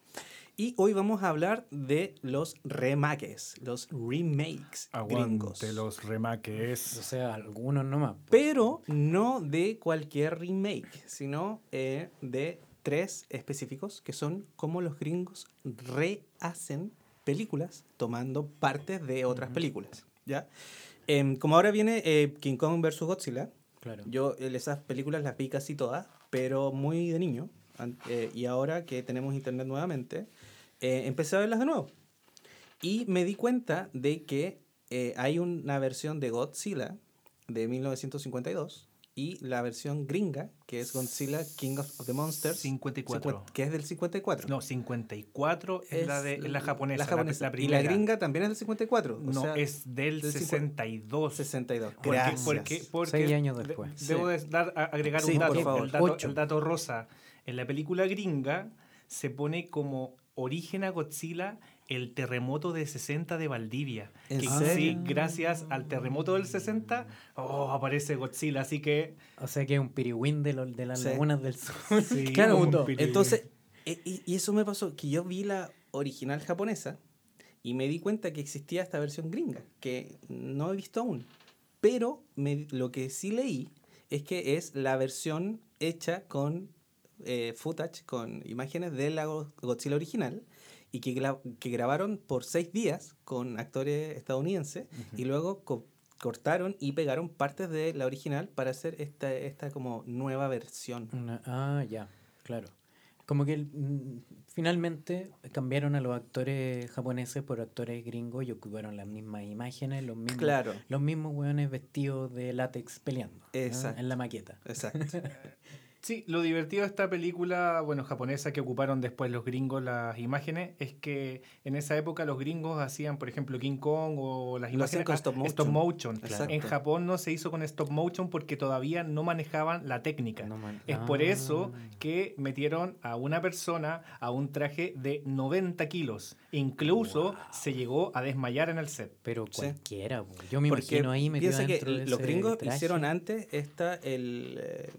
Y hoy vamos a hablar de los remakes, los remakes gringos. Aguante los O remakes. sea, algunos nomás. Pero no de cualquier remake, sino eh, de tres específicos que son como los gringos rehacen películas tomando partes de otras Ujú. películas. ¿ya? Em, como ahora viene eh, King Kong vs. Godzilla, Claro. yo eh, esas películas las vi casi todas, pero muy de niño. Eh, y ahora que tenemos internet nuevamente, eh, empecé a verlas de nuevo. Y me di cuenta de que eh, hay una versión de Godzilla de 1952 y la versión gringa, que es Godzilla King of the Monsters, 54. cincuen- que es del 54. No, 54 es, la, de, es la japonesa. La japonesa. La, y la primera. gringa también es del 54. o No, sea, es del del 62. 62. Porque, Gracias. porque, porque Seis años de- después. debo Sí. de dar, a- agregar Sí, un dato, por favor. El, dato el dato rosa. En la película gringa se pone como origen a Godzilla el terremoto de 60 de Valdivia. ¿En que serio? sí, gracias al terremoto del 60, oh, aparece Godzilla. Así que O sea que es un pirigüín de, de las Sí. lagunas del sur. Sí, Claro, un entonces, e- y, y eso me pasó, que yo vi la original japonesa y me di cuenta que existía esta versión gringa, que no he visto aún. Pero me- lo que sí leí es que es la versión hecha con eh, footage, con imágenes de la Go- Godzilla original y que, gra- que grabaron por seis días con actores estadounidenses y luego co- cortaron y pegaron partes de la original para hacer esta, esta como nueva versión. Una- ah, ya, claro. Como que mm, finalmente cambiaron a los actores japoneses por actores gringos y ocuparon las mismas imágenes, los mismos, Claro. los mismos hueones vestidos de látex peleando en la maqueta. Exacto. Sí, lo divertido de esta película, bueno, japonesa que ocuparon después los gringos las imágenes, es que en esa época los gringos hacían, por ejemplo, King Kong o las Lo hacían imágenes con stop motion. stop motion. En Japón no se hizo con stop motion porque todavía no manejaban la técnica. No man- Es por eso Ah. que metieron a una persona a un traje de 90 kilos. Incluso se llegó a desmayar en el set. Pero cualquiera, yo me Porque imagino ahí metido piensa que de los ese gringos traje. hicieron antes esta, el eh,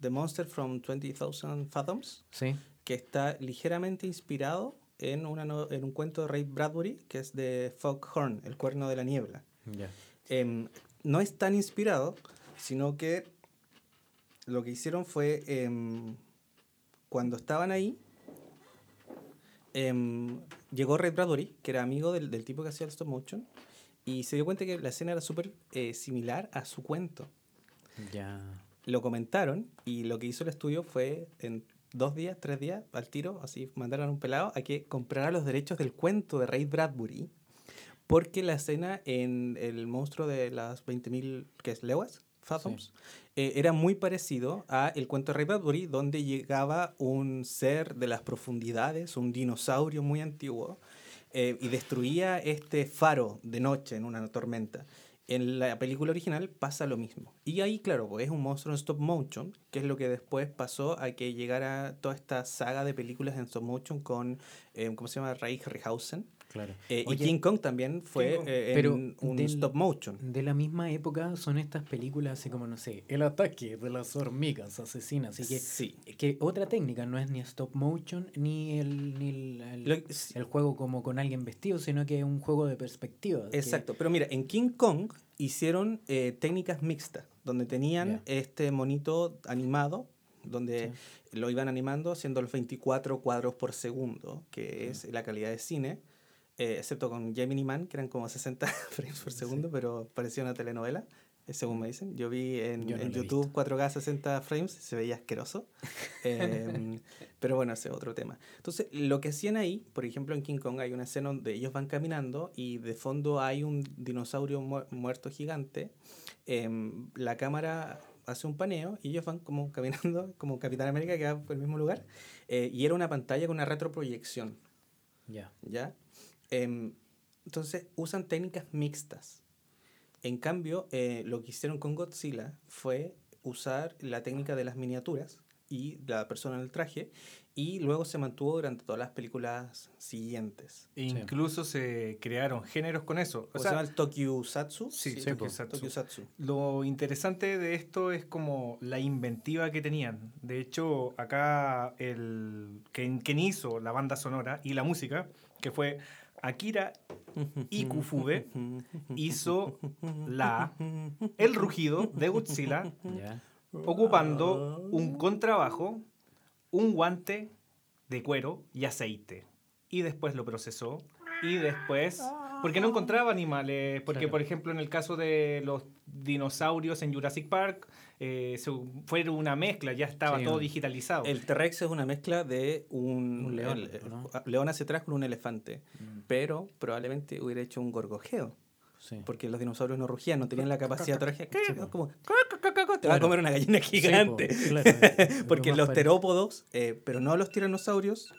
The Monster from 20,000 Fathoms, Sí, que está ligeramente inspirado en, una no- en un cuento de Ray Bradbury, que es de Foghorn, El cuerno de la niebla. ya. Em, no es tan inspirado, sino que lo que hicieron fue, em, cuando estaban ahí, em, llegó Ray Bradbury, que era amigo del, del tipo que hacía el stop motion, y se dio cuenta que la escena era súper eh, similar a su cuento. Ya. Lo comentaron y lo que hizo el estudio fue en dos días, tres días, al tiro, así mandaron a un pelado a que comprara los derechos del cuento de Ray Bradbury, porque la escena en El monstruo de las 20.000, que es Leguas, Fathoms, eh, era muy parecido a el cuento de Ray Bradbury, donde llegaba un ser de las profundidades, un dinosaurio muy antiguo, eh, y destruía este faro de noche en una tormenta. En la película original pasa lo mismo. Y ahí, claro, pues es un monstruo en stop motion, que es lo que después pasó a que llegara toda esta saga de películas en stop motion con, eh, ¿cómo se llama? Ray Harryhausen. Claro. Eh, y King Kong también fue Kong. eh, en Pero un del- stop motion. De la misma época son estas películas así como, no sé, El ataque de las hormigas asesinas. Así que, sí. que otra técnica no es ni stop motion ni el, ni el, el- Lo- el juego como con alguien vestido, sino que es un juego de perspectiva. que- Exacto, pero mira, en King Kong hicieron eh, técnicas mixtas, donde tenían este monito animado, donde lo iban animando haciendo los 24 cuadros por segundo, que es la calidad de cine, eh, excepto con Gemini Man, que eran como 60 frames por segundo, pero parecía una telenovela, eh, según me dicen. Yo vi en, Yo no en YouTube 4K 60 frames, se veía asqueroso. Em, pero bueno, ese es otro tema. Entonces, lo que hacían ahí, por ejemplo, en King Kong hay una escena donde ellos van caminando y de fondo hay un dinosaurio mu- muerto gigante. Em, la cámara hace un paneo y ellos van como caminando, como Capitán América que va por el mismo lugar. eh, y era una pantalla con una retroproyección. Ya. ¿ya? Em, entonces usan técnicas mixtas. En cambio, eh, lo que hicieron con Godzilla fue usar la técnica de las miniaturas y la persona en el traje y luego se mantuvo durante todas las películas siguientes. E incluso se crearon géneros con eso. O ¿O se sea, llama el Tokyusatsu? Sí, Sí, Tokyusatsu. Tokyusatsu. Lo interesante de esto es como la inventiva que tenían. De hecho, acá el quien, quien hizo la banda sonora y la música, que fue Akira Ikufube, hizo la el rugido de Godzilla ocupando un contrabajo, un guante de cuero y aceite. Y después lo procesó. Y después, porque no encontraba animales, porque Claro. por ejemplo en el caso de los dinosaurios en Jurassic Park, eh, se- fue una mezcla, ya estaba Sí, todo digitalizado. El T-Rex es una mezcla de un, Un león, el- el- ¿no? león hacia atrás con un elefante, Mm, pero probablemente hubiera hecho un gorgojeo. Sí. Porque los dinosaurios no rugían, no tenían la capacidad de Sí, como te va a comer una gallina Sí, gigante. po, claro, Porque los parecido. terópodos, eh, pero no los tiranosaurios,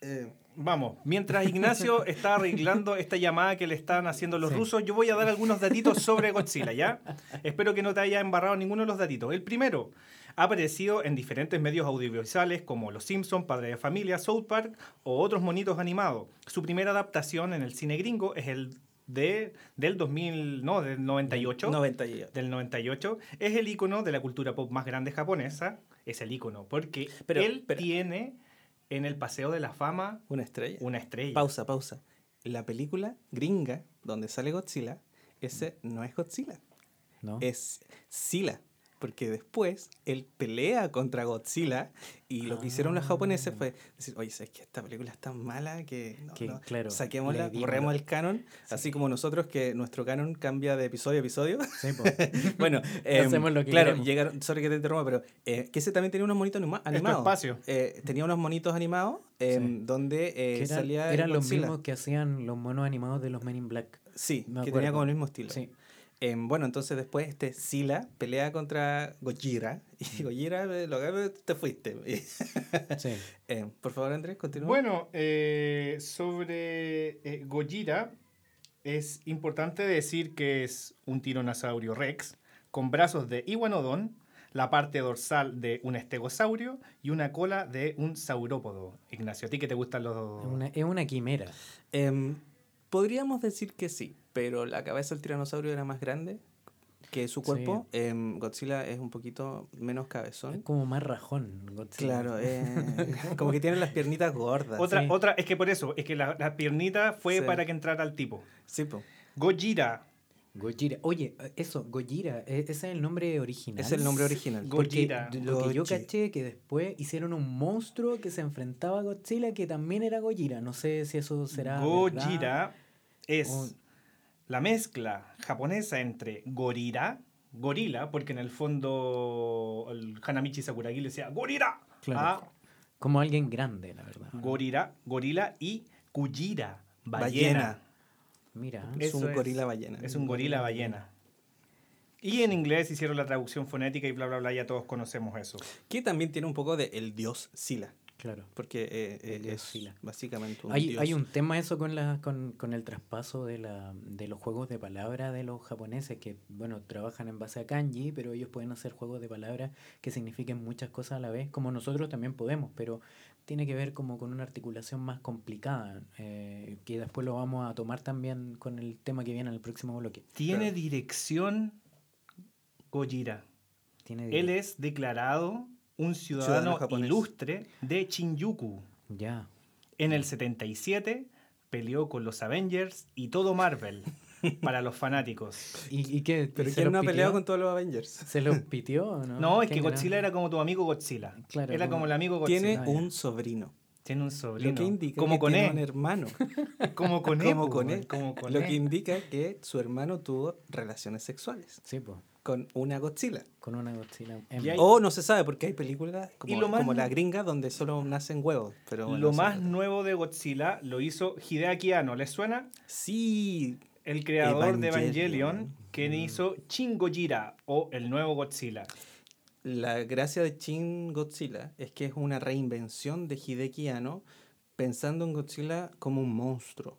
eh, Vamos, mientras Ignacio está arreglando esta llamada que le están haciendo los Sí. rusos, yo voy a dar algunos datitos sobre Godzilla, ¿ya? Espero que no te haya embarrado ninguno de los datitos. El primero, ha aparecido en diferentes medios audiovisuales como Los Simpsons, Padre de Familia, South Park o otros monitos animados. Su primera adaptación en el cine gringo es el de, del 2000, no, del 98. 90 y- Del 98. Es el icono de la cultura pop más grande japonesa. Es el icono, porque Pero- él pero- tiene en el Paseo de la Fama Una estrella. una estrella. Pausa, pausa. La película gringa donde sale Godzilla, ese no es Godzilla, ¿No? es Sila. Porque después él pelea contra Godzilla y lo que hicieron los japoneses fue decir, oye, ¿sabes que esta película es tan mala que, no, Que, no, claro, saquémosla, borremos el canon? Así como nosotros que nuestro canon cambia de episodio a episodio. Sí, bueno, em, Hacemos lo que claro, queremos. llegaron, sorry que te interrumpa, pero eh, que ese también tenía unos monitos anima- animados. espacio. Eh, tenía unos monitos animados em, Sí. donde eh, eran, salía eran los mismos que hacían los monos animados de los Men in Black. Sí, Me que tenía como el mismo estilo. Sí. Em, bueno, entonces después este Sila pelea contra Gojira y Gojira eh, lo que te fuiste. sí. Em, por favor, Andrés, continúa. Bueno, eh, sobre eh, Gojira, es importante decir que es un tiranosaurio rex con brazos de iguanodón, la parte dorsal de un estegosaurio y una cola de un saurópodo. Ignacio, ¿a ti que te gustan los...? Una, es una quimera. Em, podríamos decir que sí, pero la cabeza del tiranosaurio era más grande que su cuerpo. Em, Godzilla es un poquito menos Es cabezón. como más rajón. Godzilla. Claro, eh, como que tiene las piernitas gordas. Otra, sí. otra, es que por eso, es que la, la piernita fue Sí. para que entrara al tipo. Sí, po. Gojira, Gojira. Oye, eso, Gojira, e- ese es el nombre original. Es el nombre original. Porque Gojira. lo que yo caché que después hicieron un monstruo que se enfrentaba a Godzilla que también era Gojira. No sé si eso será. verdad. Gojira es O- la mezcla japonesa entre gorira, gorila, porque en el fondo el Hanamichi Sakuragi le decía gorira, Claro. a Como alguien grande, la verdad. gorira, gorila y kujira, ballena. Ballena. Mira. Es un gorila ballena. Es un gorila ballena. Y en inglés hicieron la traducción fonética y bla, bla, bla, ya todos conocemos eso. Que también tiene un poco de el dios Sila. Claro. Porque eh, eh, es básicamente un Hay, dios. hay un tema eso con la con, con el traspaso de la de los juegos de palabra de los japoneses que bueno trabajan en base a kanji pero ellos pueden hacer juegos de palabras que signifiquen muchas cosas a la vez como nosotros también podemos pero tiene que ver como con una articulación más complicada eh, que después lo vamos a tomar también con el tema que viene en el próximo bloque Tiene dirección Gojira. tiene Él es declarado un ciudadano, Ciudadano japonés. ilustre de Shinjuku. ya En el 77 peleó con los Avengers y todo Marvel para los fanáticos. y, y qué Pero ¿quién no ha peleado con todos los Avengers? se los pitió o no No, es que ¿Quién Godzilla era como tu amigo Godzilla. Claro, era como- el amigo Godzilla. Tiene Ah, un sobrino. Tiene un sobrino. Lo que indica como que con tiene E. un hermano. Como con E. como po, con weón, E. Como con Lo E. que indica que su hermano tuvo relaciones sexuales Sí, pues. Con una Godzilla. Con una Godzilla. Hay- O no se sabe porque hay películas como, lo más- como la gringa donde solo nacen huevos. Pero bueno, Lo más nuevo de Godzilla lo hizo Hideaki Anno. ¿Les suena? Sí, El creador de Evangelion. Evangelion, quien Mm. hizo Shin Gojira o el nuevo Godzilla. la gracia de Shin Godzilla es que es una reinvención de Hideki Anno pensando en Godzilla como un monstruo.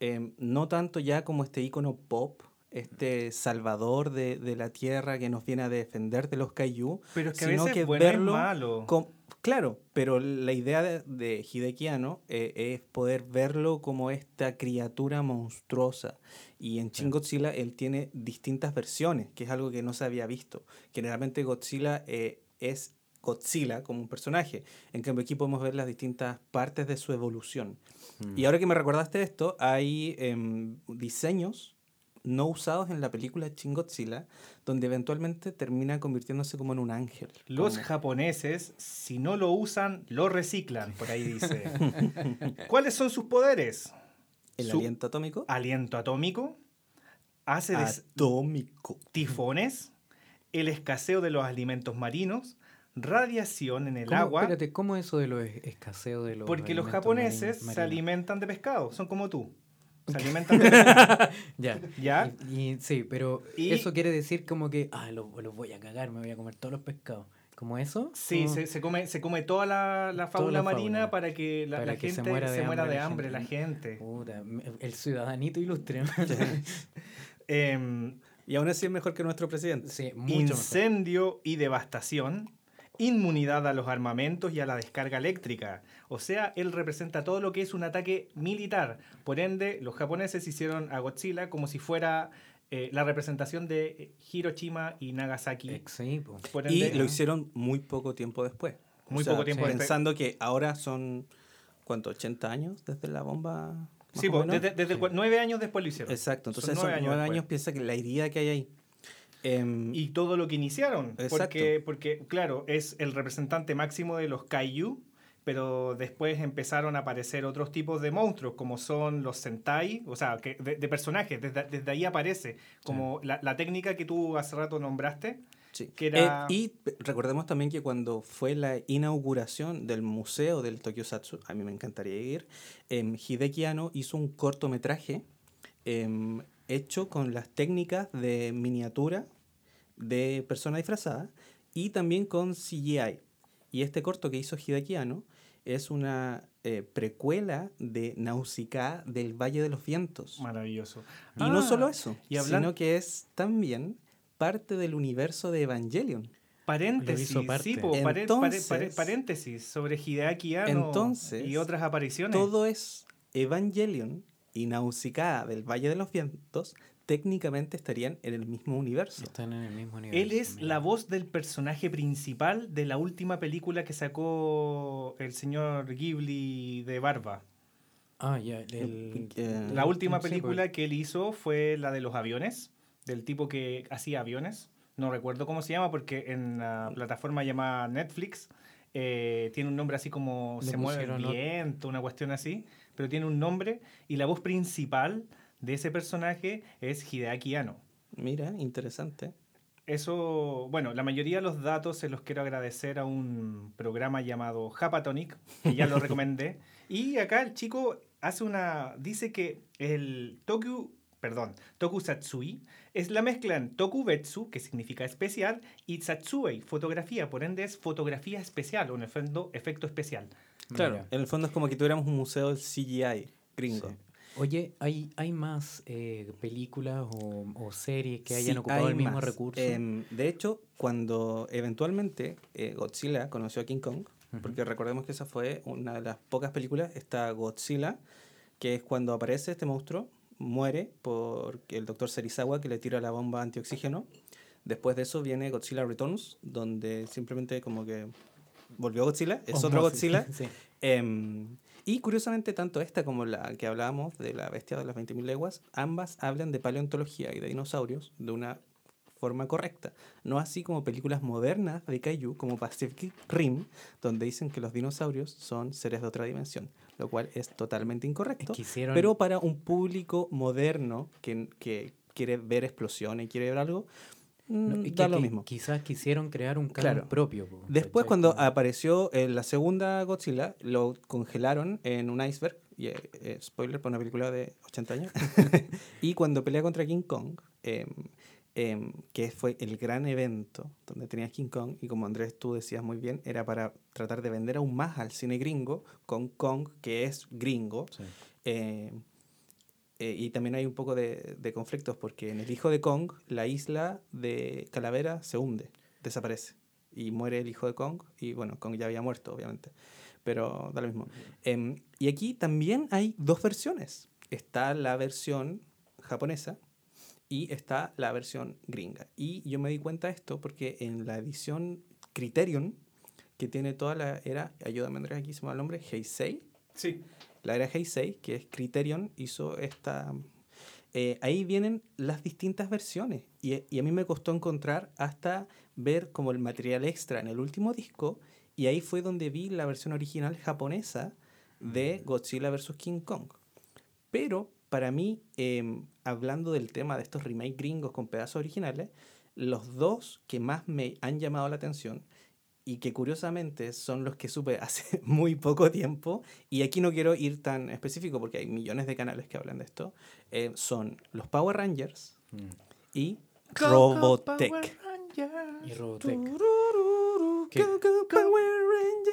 Em, no tanto ya como este icono pop, este salvador de, de la tierra que nos viene a defender de los kaiju, Pero es que a sino veces que bueno verlo malo. com- claro, pero la idea de, de Hideki Anno eh, es poder verlo como esta criatura monstruosa. Y en Shin Godzilla él tiene distintas versiones, que es algo que no se había visto. Generalmente Godzilla eh, es Godzilla como un personaje. En cambio aquí podemos ver las distintas partes de su evolución. Mm. Y ahora que me recordaste esto, hay em, diseños no usados en la película Shin Godzilla, donde eventualmente termina convirtiéndose como en un ángel. Los como- japoneses, si no lo usan, lo reciclan, por ahí dice. ¿Cuáles son sus poderes? el su- aliento atómico. Aliento atómico, hace des- Atómico. tifones, el escaseo de los alimentos marinos, radiación en el ¿Cómo- agua, Espérate, ¿cómo es eso de los es- escaseo de los porque los japoneses se alimentan de pescado, son como tú. Se alimentan de. Ya. ¿Ya? Y, y- sí, pero Y- eso quiere decir como que, ah, los, voy a cagar, me voy a comer todos los pescados. ¿Como eso? Sí, ¿Cómo? se, se come, se come toda la, la fauna la marina fauna. para que la, Para la que se gente muera de hambre la la gente. Puta, el ciudadanito ilustre. Em, Y aún así es mejor que nuestro presidente. sí, mucho mejor. incendio y devastación, inmunidad a los armamentos y a la descarga eléctrica. O sea, él representa todo lo que es un ataque militar. Por ende, los japoneses hicieron a Godzilla como si fuera eh, la representación de Hiroshima y Nagasaki. Ex- sí, po. Por Y lo hicieron muy poco tiempo después. Muy poco tiempo sí. después. Pensando que ahora son, ¿cuánto? ¿80 años desde la bomba? Sí, pues, desde, desde el cua- nueve años después lo hicieron. Exacto, entonces son nueve nueve años años, después. piensa que la herida que hay ahí. Em, y todo lo que iniciaron. Exacto. Porque, porque, claro, es el representante máximo de los Kaiju, pero después empezaron a aparecer otros tipos de monstruos, como son los Sentai, o sea, que de, de personajes, desde, desde ahí aparece, como la, la técnica que tú hace rato nombraste. sí. que era- Eh, y recordemos también que cuando fue la inauguración del museo del Tokyo Satsu, a mí me encantaría ir, em, Hideki Anno hizo un cortometraje em, hecho con las técnicas de miniatura de persona disfrazada y también con CGI. Y este corto que hizo Hideki Anno es una eh, precuela de Nausicaa del Valle de los Vientos. Maravilloso. Y no Ah, solo eso, y hablan- sino que es también parte del universo de Evangelion. Paréntesis, sí, po, paréntesis sobre Hideaki Anno Entonces, y otras apariciones. Todo es Evangelion y del Valle de los Vientos técnicamente estarían en el mismo universo. Están en el mismo. Él es la voz del personaje principal de la última película que sacó el señor Ghibli de Barba. Ah, ya. La última sí, película pues. que él hizo fue la de los aviones, del tipo que hacía aviones. No recuerdo cómo se llama porque en la plataforma llamada Netflix eh, tiene un nombre así como Le Se mueve el viento, una cuestión así, pero tiene un nombre y la voz principal de ese personaje es Hideaki Anno. Mira, interesante. Eso, bueno, la mayoría de los datos se los quiero agradecer a un programa llamado Japatonic, que ya lo recomendé. Y acá el chico hace una. dice que el Toku, perdón, Tokusatsui es la mezcla en Tokubetsu, que significa especial, y Satsuei, fotografía, por ende es fotografía especial, o en efecto especial. Claro, Mira. en el fondo es como que tuviéramos un museo del CGI gringo. Sí. Oye, ¿hay, hay más eh, películas o, o series que hayan Sí, ocupado hay el mismo más. recurso? Em, de hecho, cuando eventualmente eh, Godzilla conoció a King Kong, Ujú. porque recordemos que esa fue una de las pocas películas, está Godzilla, que es cuando aparece este monstruo, muere por el doctor Serizawa que le tira la bomba antioxígeno. Después de eso viene Godzilla Returns, donde simplemente como que volvió Godzilla, es otro Godzilla. sí. Em, y curiosamente, tanto esta como la que hablábamos de la bestia de las 20.000 leguas, ambas hablan de paleontología y de dinosaurios de una forma correcta. No así como películas modernas de Kaiju, como Pacific Rim, donde dicen que los dinosaurios son seres de otra dimensión, lo cual es totalmente incorrecto. Quisieron- Pero para un público moderno que, que quiere ver explosiones y quiere ver algo, No, mm, y da que- lo que mismo. Quizás quisieron crear un canon Claro. propio. po, Después, ¿cachai? cuando apareció eh, la segunda Godzilla, lo congelaron en un iceberg. Y, eh, eh, spoiler para una película de 80 años. y cuando pelea contra King Kong, em, em, que fue el gran evento donde tenías King Kong, y como Andrés tú decías muy bien, era para tratar de vender aún más al cine gringo con Kong, que es gringo. Sí. Eh, eh, y también hay un poco de, de conflictos porque en el hijo de Kong, la isla de Calavera se hunde, desaparece. Y muere el hijo de Kong. Y bueno, Kong ya había muerto, obviamente. Pero da lo mismo. Em, y aquí también hay dos versiones. Está la versión japonesa y está la versión gringa. Y yo me di cuenta de esto porque en la edición Criterion, que tiene toda la era, ayúdame Andrés, aquí se me va el nombre, Heisei, Sí. La era Heisei, que es Criterion, hizo esta... eh, ahí vienen las distintas versiones. Y, y a mí me costó encontrar hasta ver como el material extra en el último disco. Y ahí fue donde vi la versión original japonesa de Godzilla vs. King Kong. Pero para mí, em, hablando del tema de estos remake gringos con pedazos originales, los dos que más me han llamado la atención y que curiosamente son los que supe hace muy poco tiempo, y aquí no quiero ir tan específico porque hay millones de canales que hablan de esto, eh, son los Power Rangers Mm. y Robotech. Y Robotech. Go, Que- go, Power Rangers, que-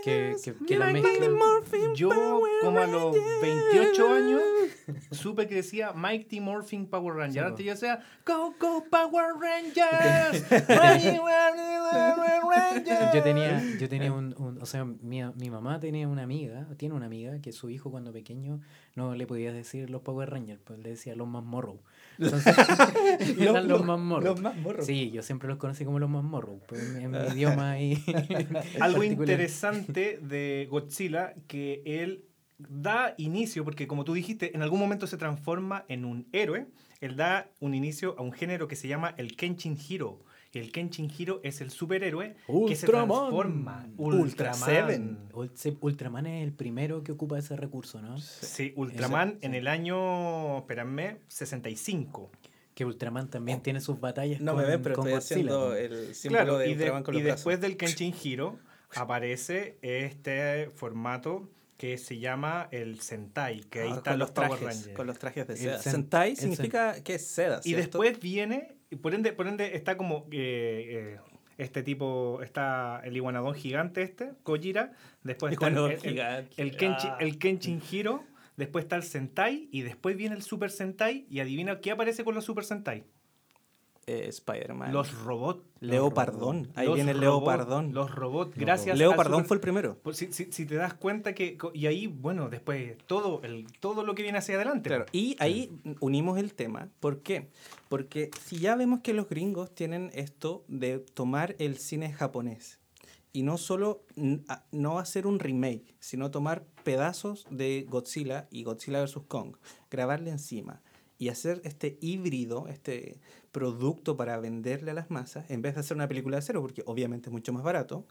que- que la mezcla- Morphin Yo, como a los Rangers. 28 años, supe que decía Mighty Morphin Power Ranger. Antes yo decía Go, Go Power Rangers. Mighty Power Rangers. Yo tenía, yo tenía un, un- o sea, mi, mi mamá tenía una amiga, tiene una amiga que su hijo cuando pequeño no le podía decir los Power Rangers, pues le decía los más. Entonces, eran los más morros. Los más morros. Sí, yo siempre los conocí como los más morros, pues en, mi idioma. Algo interesante de Godzilla que él da inicio, porque como tú dijiste, en algún momento se transforma en un héroe. Él da un inicio a un género que se llama el Kenshin Hiro. Y el Kenshin Hiro es el superhéroe que se transforma. Ultra Ultraman. Ultraman es el primero que ocupa ese recurso, ¿no? Sí, Ultraman en sí. el año, espérame, 65. Que Ultraman también tiene sus batallas No con, me ven, pero con estoy Godzilla, haciendo el símbolo Claro, de y, de- Ultraman con y después del Kenshin Hiro aparece este formato que se llama el Sentai, que ahí Ah, están con los, los Power trajes, Rangers. con los trajes de El sen- Sentai el significa que es seda, Y ¿cierto? después viene, y por ende, por ende está como eh, eh, este tipo, está el iguanadón gigante este, Gojira, después está el, el- el- Kenshin, Ah. el Kenshin Hiro, después está el Sentai y después viene el Super Sentai y adivina qué aparece con los Super Sentai. Eh, Spider-Man. Los robots. Leopardón. Ahí Los viene Leopardón. Los robots, gracias Leopardón Super- fue el primero. Pues si, si- si te das cuenta que. Y ahí, bueno, después todo, el, todo lo que viene hacia adelante. Claro, y ahí unimos el tema. ¿Por qué? Porque si ya vemos que los gringos tienen esto de tomar el cine japonés y no solo no hacer un remake, sino tomar pedazos de Godzilla y Godzilla vs. Kong, grabarle encima y hacer este híbrido, este producto para venderle a las masas, en vez de hacer una película de cero, porque obviamente es mucho más barato,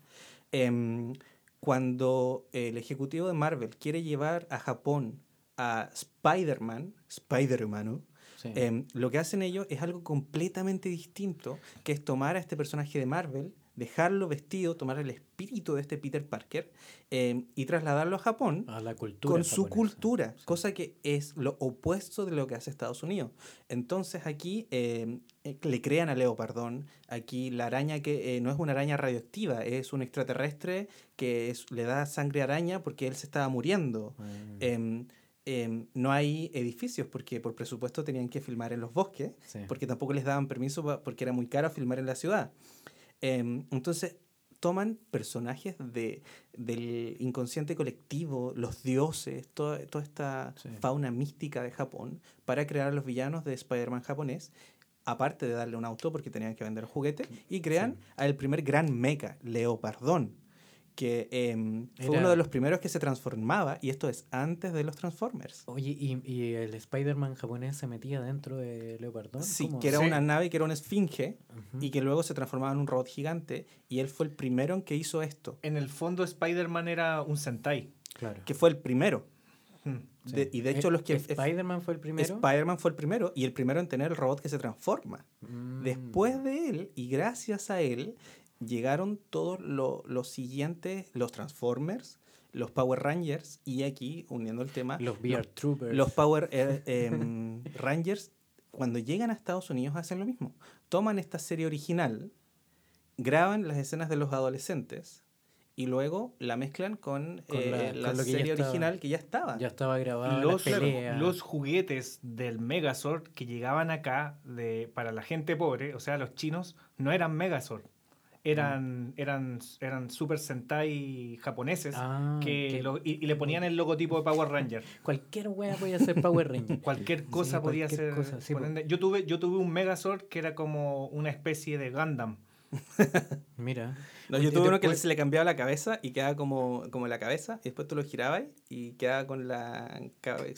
em, cuando el ejecutivo de Marvel quiere llevar a Japón a Spider-Man, Spider-Man, ¿no? Sí. Em, lo que hacen ellos es algo completamente distinto, que es tomar a este personaje de Marvel, dejarlo vestido, tomar el espíritu de este Peter Parker em, y trasladarlo a Japón a la cultura. con su cultura, Sí. cosa que es lo opuesto de lo que hace Estados Unidos. Entonces aquí eh, eh, le crean a Leopardón, aquí la araña que eh, no es una araña radioactiva, es un extraterrestre que es- le da sangre a araña porque él se estaba muriendo. Mm, Em, em, no hay edificios porque por presupuesto tenían que filmar en los bosques, sí. porque tampoco les daban permiso porque era muy caro filmar en la ciudad. Em, entonces toman personajes de, del inconsciente colectivo, los dioses, toda, toda esta Sí. fauna mística de Japón, para crear a los villanos de Spider-Man japonés, aparte de darle un auto porque tenían que vender juguetes, y crean al primer gran mecha, Leopardón. Que em, fue Era- uno de los primeros que se transformaba, y esto es antes de los Transformers. Oye, ¿y, y el Spider-Man japonés se metía dentro de Leopardón? Sí, ¿Cómo? que era Sí. una nave que era una esfinge y que luego se transformaba en un robot gigante, y él fue el primero en que hizo esto, En el fondo Spider-Man era un Sentai. Claro. que fue el primero. Sí. De- y de hecho Eh, los que... Spider-Man fue el primero. Spider-Man fue el primero y el primero en tener el robot que se transforma. Mm. Después de él y gracias a él llegaron todos lo- los siguientes, los Transformers, los Power Rangers y aquí, uniendo el tema, Los VR Troopers. los Power eh, em, Rangers, cuando llegan a Estados Unidos hacen lo mismo. Toman esta serie original, graban las escenas de los adolescentes y luego la mezclan con, Con eh, la- la, con lo que ya serie estaba. original que ya estaba. Ya estaba grabada los, los juguetes del Megazord que llegaban acá de, para la gente pobre, o sea, los chinos, no eran Megazord. Eran, eran, eran Super Sentai japoneses Ah, que que- lo- y, y le ponían el logotipo de Power Ranger. Cualquier wea podía ser Power Ranger. Cualquier Sí, cosa podía cualquier ser. cosa, sí, po. por ende, yo, tuve, yo tuve un Megazord que era como una especie de Gundam. Mira. No, yo tuve uno que se le cambiaba la cabeza y quedaba como, como la cabeza, y después tú lo girabas y quedaba con, la,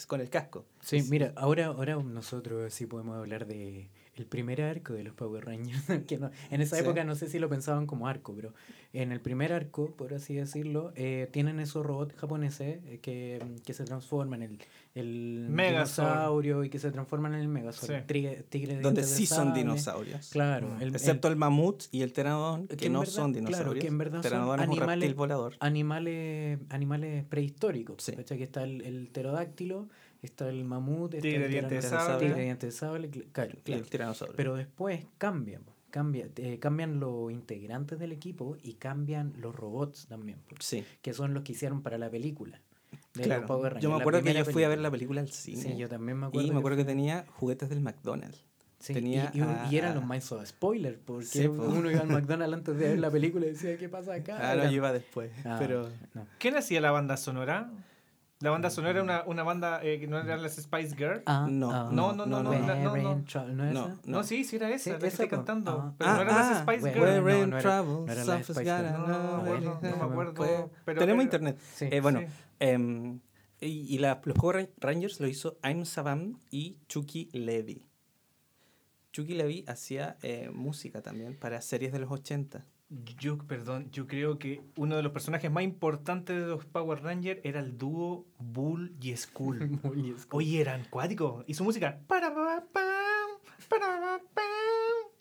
con el casco. Sí, mira, ahora, ahora nosotros sí podemos hablar de el primer arco de los Power Rangers. que no- en esa Sí. época no sé si lo pensaban como arco, pero en el primer arco, por así decirlo, eh, tienen esos robots japoneses eh, que, que se transforman en el, el dinosaurio y que se transforman en el Megazord. Sí. Tigre, tigre de Donde sí son dinosaurios. Claro. Mm. el- el- Excepto el mamut y el pteranodón, que, que no verdad- son claro, que dinosaurios. en verdad son animales- volador. animales animales prehistóricos. Sí. Que está el, el pterodáctilo, está el mamut, está Tigre el diente de sable. tigre diente de sable, cl- claro, Y claro. el tiranosaurio. Pero después cambian, po, cambia, eh, cambian los integrantes del equipo y cambian los robots también, sí, que son los que hicieron para la película. de claro. Power Yo me acuerdo que yo fui a ver la película al cine. Sí, yo también me acuerdo. y me acuerdo que tenía juguetes del McDonald's. sí, tenía y, y un- a- y eran los más spoilers, porque Sí, uno iba al McDonald's antes de ver la película y decía, ¿qué pasa acá? Ah, no, yo iba después. Ah, pero no. ¿Quién hacía la banda sonora? La banda sonora era una, una banda eh, que no eran las Spice Girls. Ah, No, ah, no, no, no, no, no, no, no. ¿no No, esa? No, sí, sí era esa, Sí, la que esa, estoy cantando. Ah. pero no eran Ah, las Spice bueno, Girls. no, no era- no era Spice Girls. No, know. no me acuerdo, no me acuerdo. Pero- tenemos pero- internet. Sí. Eh, bueno, Sí. em, y, y la- los Power Rangers lo hizo Aim Saban y Chucky Levy. Chucky Levy hacía eh, música también para series de los 80. Yo, perdón, yo creo que uno de los personajes más importantes de los Power Rangers era el dúo Bull y Skull. Muy es- Oye, eran cuáticos. Y su música. para, para,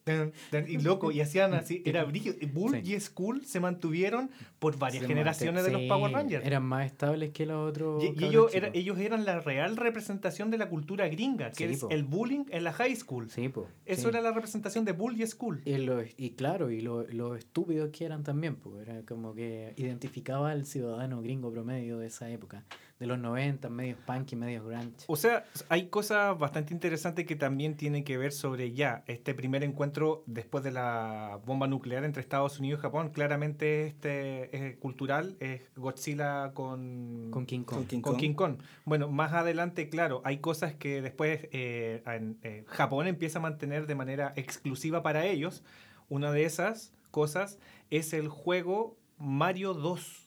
tan, tan, Y loco, y hacían así. Era brígido. Bull Sí. y Skull se mantuvieron por varias se generaciones de los sí, Power Rangers. Eran más estables que los otros. Y, y ellos, era- ellos eran la real representación de la cultura gringa, que Sí, es po. el bullying en la high school. Sí, po, Eso era la representación de Bull y Skull. Y, lo- y claro, y lo, lo estúpidos que eran también, pues era como que identificaba al ciudadano gringo promedio de esa época, de los 90, medios punk y medios grunge. O sea, hay cosas bastante interesantes que también tienen que ver sobre ya este primer encuentro después de la bomba nuclear entre Estados Unidos y Japón. Claramente este es cultural, es Godzilla con, Con King Kong. Con King con Kong. King Kong. Bueno, más adelante, claro, hay cosas que después eh, en- eh, Japón empieza a mantener de manera exclusiva para ellos. Una de esas cosas es el juego Mario 2.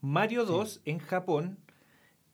Mario Sí. 2 en Japón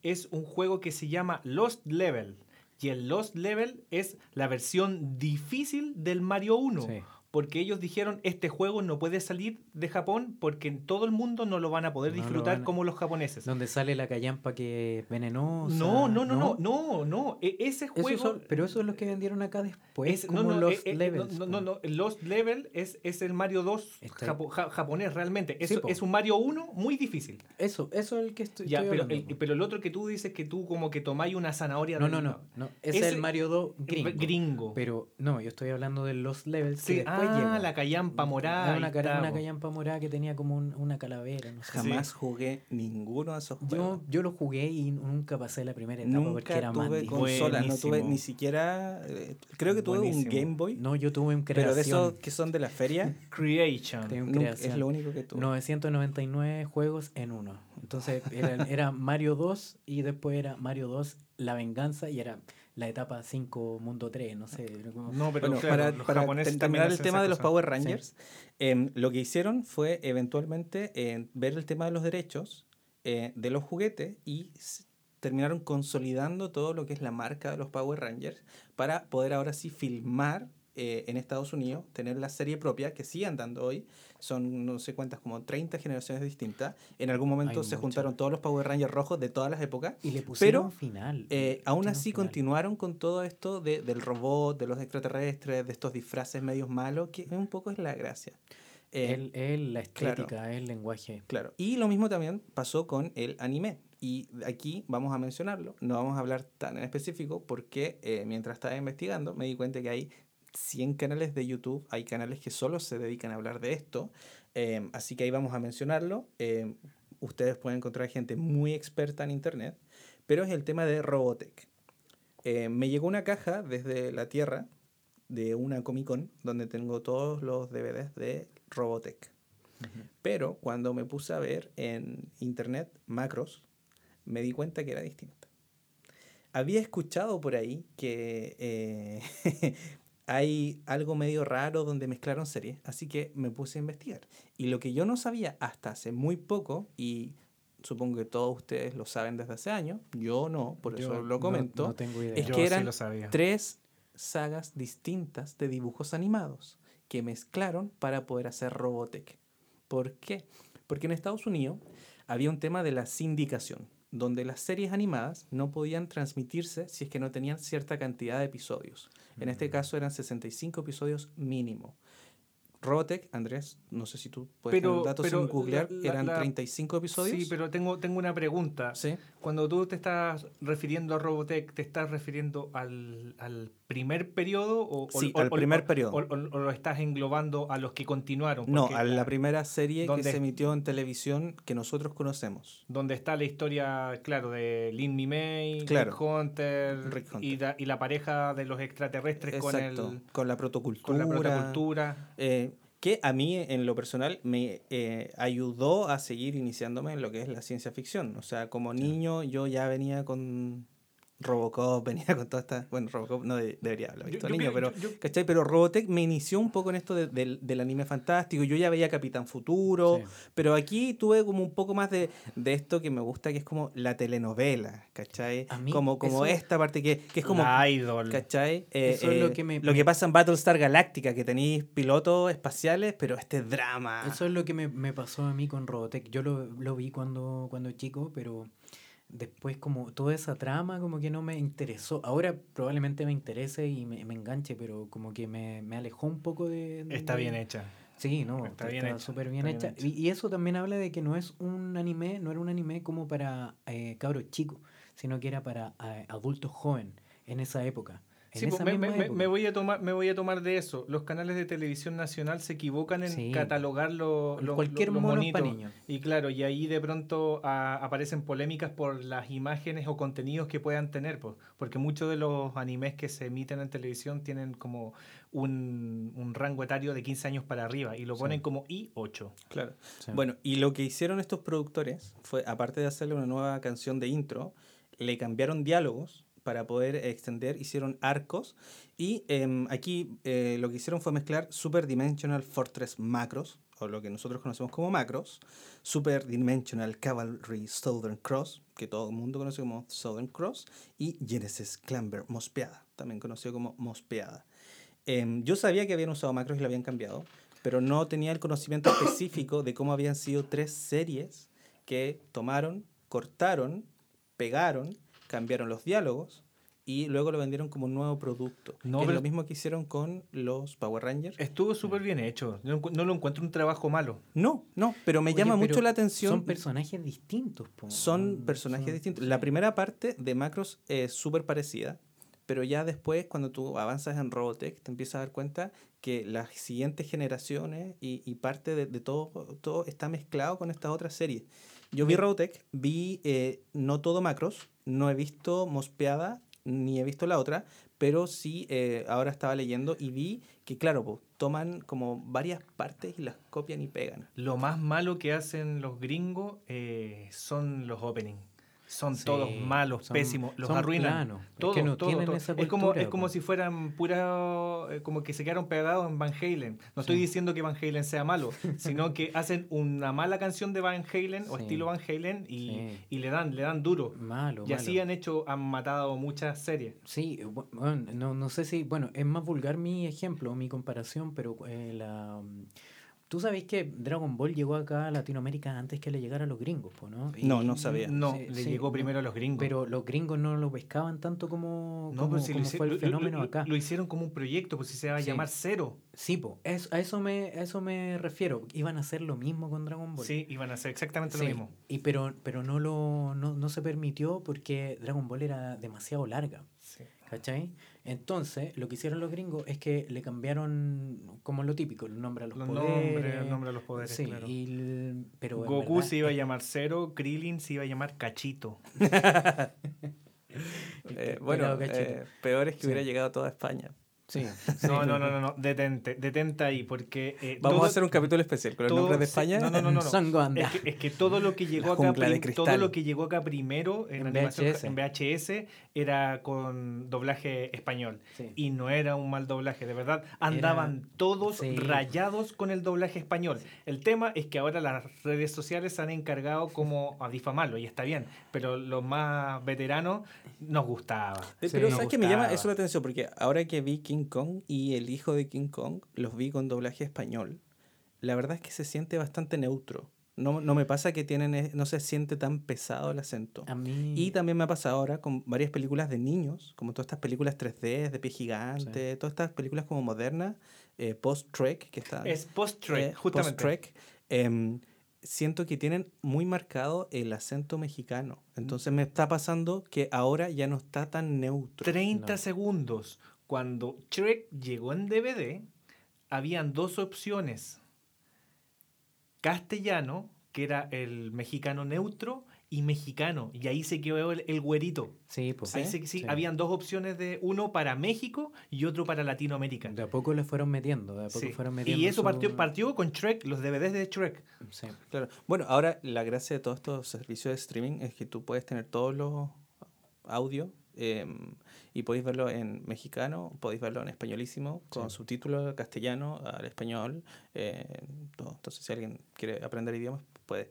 es un juego que se llama Lost Level. Y el Lost Level es la versión difícil del Mario 1. Sí. Porque ellos dijeron, este juego no puede salir de Japón porque en todo el mundo no lo van a poder No disfrutar a- como los japoneses. Donde sale la callampa que es venenosa. No, no, no, no, no, no. E- Ese Eso juego... son- pero eso es lo que vendieron acá después, es- como no, no, los eh, eh, levels. no, no, no, Lost Level es, es el Mario 2 Está- japo- ja- japonés realmente. Es, Sí, es un Mario 1 muy difícil. Eso, eso es el que estoy, Ya, estoy pero, el, po. pero el otro que tú dices que tú como que tomáis una zanahoria. No, no, no, no. Es el Mario 2 gringo. Gringo. Pero no, yo estoy hablando de los levels Sí, que ah, llegó. la callampa morada. Era una, está, una callampa morada que tenía como un- una calavera, no sé. Jamás jugué ninguno de esos Yo, juegos. yo lo jugué y nunca pasé la primera etapa porque Nunca era más tuve consola, no tuve ni siquiera. eh, creo que tuve Buenísimo. un Game Boy, No, yo tuve un pero de esos creación. que son de la feria, Creation. Tenía un nunca- es creación. lo único que tuve. 999 juegos en uno. Entonces era, era Mario 2 y después era Mario 2 La Venganza y era la etapa 5, mundo 3, no sé. No, pero Bueno, claro, para, los para terminar el tema de los. Power Rangers, em, lo que hicieron fue eventualmente eh, ver el tema de los derechos eh, de los juguetes y terminaron consolidando todo lo que es la marca de los Power Rangers para poder ahora sí filmar eh, en Estados Unidos, tener la serie propia que sigue andando hoy. Son no sé cuántas, como 30 generaciones distintas. En algún momento Hay se muchas. juntaron todos los Power Rangers rojos de todas las épocas. Y le pusieron Pero, final. Eh, aún así final. continuaron con todo esto de, del robot, de los extraterrestres, de estos disfraces medios malos, que un poco es la gracia. Eh, la claro. estética, el lenguaje. Claro. Y lo mismo también pasó con el anime. Y aquí vamos a mencionarlo. No vamos a hablar tan en específico porque eh, mientras estaba investigando me di cuenta que hay 100 canales de YouTube. Hay canales que solo se dedican a hablar de esto. Eh, así que ahí vamos a mencionarlo. Eh, ustedes pueden encontrar gente muy experta en Internet. Pero es el tema de Robotech. Eh, me llegó una caja desde la Tierra de una Comic Con donde tengo todos los DVDs de Robotech. Pero cuando me puse a ver en internet macros, me di cuenta que era distinta. Había escuchado por ahí que eh, hay algo medio raro donde mezclaron series, así que me puse a investigar. Y lo que yo no sabía hasta hace muy poco, y supongo que todos ustedes lo saben desde hace años, yo no, por eso lo comento, No, tengo idea. es Yo que sí eran lo sabía. tres sagas distintas de dibujos animados que mezclaron para poder hacer Robotech. ¿Por qué? Porque en Estados Unidos había un tema de la sindicación, donde las series animadas no podían transmitirse si es que no tenían cierta cantidad de episodios. En este caso eran 65 episodios mínimo. Robotech, Andrés, no sé si tú puedes Pero- tener datos pero sin googlear, la- la- eran la- 35 episodios. Sí, pero tengo, tengo una pregunta. Sí. Cuando tú te estás refiriendo a Robotech, ¿te estás refiriendo al, al primer periodo? O, Sí, o- al o- primer o- periodo. O, lo estás englobando a los que continuaron? No, a la primera serie que se emitió en televisión que nosotros conocemos. Donde está la historia, claro, de Lin Mi May, Claro. Rick Hunter, Rick Hunter. Y, la, y la pareja de los extraterrestres con, Exacto, el, con la con protocultura. la protocultura. eh, que a mí, en lo personal, me eh, ayudó a seguir iniciándome en lo que es la ciencia ficción. O sea, como niño yo ya venía con Robocop, venía con toda esta... Bueno, Robocop no de- debería haberlo visto yo niño, pero... yo- yo- ¿Cachai? Pero Robotech me inició un poco en esto de- del, del anime fantástico. Yo ya veía Capitán Futuro, Sí. pero aquí tuve como un poco más de, de esto que me gusta, que es como la telenovela, ¿cachai? A mí como como eso- esta parte que, que es como... la idol. ¿Cachai? Eh, Eso es lo eh, que me- lo que pasa en Battlestar Galactica, que tenéis pilotos espaciales, pero este drama. Eso es lo que me, me pasó a mí con Robotech. Yo lo, lo vi cuando, cuando chico, pero después como toda esa trama como que no me interesó. Ahora probablemente me interese y me, me enganche, pero como que me, me alejó un poco de... de- Está bien hecha. Sí, no, Está está, bien hecha, súper bien hecha. Y, y eso también habla de que no es un anime, no era un anime como para eh, cabros chicos, sino que era para eh, adultos jóvenes en esa época. Sí, pues, me, voy a tomar, me voy a tomar de eso. Los canales de televisión nacional se equivocan en Sí. catalogar lo- lo- Cualquier lo- los mono monitos. para niños. Y claro, y ahí de pronto ah, aparecen polémicas por las imágenes o contenidos que puedan tener, pues, porque muchos de los animes que se emiten en televisión tienen como un, un rango etario de 15 años para arriba y lo Sí. ponen como I8. Claro. Sí. Bueno, y lo que hicieron estos productores fue, aparte de hacerle una nueva canción de intro, le cambiaron diálogos para poder extender, hicieron arcos. Y em, aquí eh, lo que hicieron fue mezclar Super Dimensional Fortress Macros, o lo que nosotros conocemos como Macros, Super Dimensional Cavalry Southern Cross, que todo el mundo conoce como Southern Cross, y Genesis Clamber Mospeada, también conocido como Mospeada. Em, yo sabía que habían usado macros y lo habían cambiado, pero no tenía el conocimiento específico de cómo habían sido tres series que tomaron, cortaron, pegaron, cambiaron los diálogos y luego lo vendieron como un nuevo producto. No, que es lo mismo que hicieron con los Power Rangers. Estuvo súper bien hecho. No, no lo encuentro un trabajo malo. No, no, pero me Oye, llama pero mucho la atención. Son personajes distintos. po. son personajes son- distintos. sí. La primera parte de Macros es súper parecida, pero ya después, cuando tú avanzas en Robotech, te empiezas a dar cuenta que las siguientes generaciones y, y parte de, de todo, todo está mezclado con estas otras series. Yo vi Robotech, vi eh, no todo Macros, no he visto Mospeada, ni he visto la otra, pero sí eh, ahora estaba leyendo y vi que, claro, po, toman como varias partes y las copian y pegan. Lo más malo que hacen los gringos eh, son los openings. Son Sí, todos malos, son- pésimos, los son arruinan. planos. Es Todo, que no todo, tienen todo. esa es como cultura, es como si fueran pura eh, como que se quedaron pegados en Van Halen. No estoy Sí. diciendo que Van Halen sea malo, sino que hacen una mala canción de Van Halen o estilo Van Halen y, y le dan le dan duro. Malo, Y así han hecho han matado muchas series. Sí, bu- bueno, no, no sé si, bueno, es más vulgar mi ejemplo, mi comparación, pero eh, la... Tú sabes que Dragon Ball llegó acá a Latinoamérica antes que le llegara a los gringos, ¿no? No, no sabía. No, Sí, le sí, llegó no, primero a los gringos. Pero los gringos no lo pescaban tanto como, no, como, pero si lo, como hice- fue el lo- fenómeno lo- acá. lo hicieron como un proyecto, pues si se va a Sí. llamar Cero. Sí, po, es- a, eso me, a eso me refiero. Iban a hacer lo mismo con Dragon Ball. Sí, iban a hacer exactamente Sí, lo mismo. Y pero, pero no, lo, no, no se permitió porque Dragon Ball era demasiado larga. ¿Cachai? Entonces, lo que hicieron los gringos es que le cambiaron, como lo típico, el nombre a los, Los poderes. nombres, el nombre a los poderes, Sí, claro. y el- pero Goku verdad se iba a llamar Cero, Krillin se iba a llamar Cachito. Eh, que- bueno, eh, peor es que Sí. hubiera llegado a toda España. Sí, No, no, no, no, no, detente, detente ahí, porque... eh, Vamos todo- a hacer un capítulo especial con los todo- nombres de España. No, no, no, no. Es que, es que todo lo que llegó acá todo lo que llegó acá primero en, En animación VHS. en VHS era con doblaje español Sí. y no era un mal doblaje, de verdad andaban todos sí. rayados con el doblaje español. El tema es que ahora las redes sociales se han encargado como a difamarlo y está bien, pero los más veteranos nos gustaba. Sí, Pero ¿sabes qué me llama eso la atención? Porque ahora que vi King Kong y el hijo de King Kong, los vi con doblaje español, la verdad es que se siente bastante neutro. No, no me pasa que tienen, eh, no se siente tan pesado el acento. A mí. Y también me ha pasado ahora con varias películas de niños, como todas estas películas 3D, de pie gigante, todas estas películas como modernas, eh, post-Trek, que están... Es post-Trek, eh, justamente. post-Trek, em, siento que tienen muy marcado el acento mexicano. Entonces me está pasando que ahora ya no está tan neutro. 30 No. segundos. Cuando Shrek llegó en DVD, habían dos opciones. Castellano, que era el mexicano neutro, y mexicano. Y ahí se quedó el, el güerito. Sí, pues. Ahí se- sí, Sí. Habían dos opciones de uno para México y otro para Latinoamérica. De a poco le fueron metiendo, de a poco Sí. fueron metiendo. Y eso su- partió, partió con Shrek, los DVDs de Shrek. Sí. Claro. Bueno, ahora la gracia de todos estos servicios de streaming es que tú puedes tener todos los audios em, y podéis verlo en mexicano, podéis verlo en españolísimo, con Sí. subtítulos castellano al español. eh, todo. Entonces, si alguien quiere aprender idiomas, puede.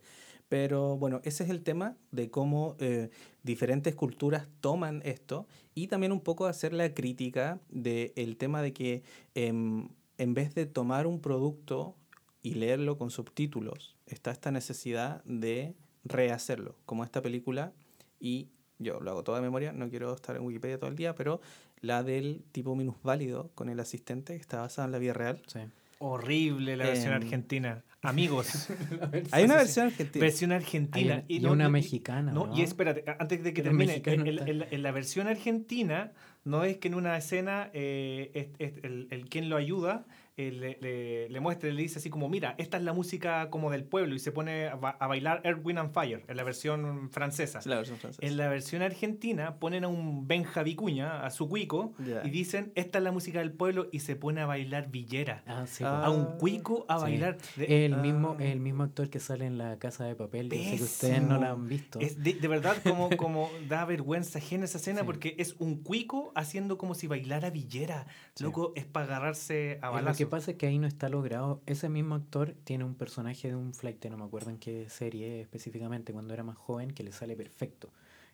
Pero bueno, ese es el tema de cómo eh, diferentes culturas toman esto y también un poco hacer la crítica del tema de que em, en vez de tomar un producto y leerlo con subtítulos, está esta necesidad de rehacerlo, como esta película, y yo lo hago toda de memoria, no quiero estar en Wikipedia todo el día, pero la del tipo minusválido con el asistente, que está basada en la vida real. Sí. Horrible la versión Em. argentina. Amigos, Hay una versión argentina. versión argentina. Hay- y no- una no- mexicana, No, ¿no? y espérate, antes de que Pero termine, en, está. en- en la versión argentina no es que en una escena eh, es- es el, el quien lo ayuda eh, le, le- le muestra, le dice así como, mira, esta es la música como del pueblo y se pone a, ba- a bailar Earth, Wind and Fire en la versión francesa. Es la versión francesa. En la versión argentina ponen a un Benja Vicuña, a su cuico, y dicen, esta es la música del pueblo y se pone a bailar villera. Ah, sí. Ah. A un cuico a sí. bailar. de- El mismo, Ah. el mismo actor que sale en la casa de papel. Yo sé que ustedes no la han visto. Es de, de verdad como, como da vergüenza ajena esa escena Sí. porque es un cuico haciendo como si bailara villera. Sí. Loco, es para agarrarse a balazos. Que pasa es que ahí no está logrado. Ese mismo actor tiene un personaje de un flight, no me acuerdo en qué serie específicamente, cuando era más joven, que le sale perfecto,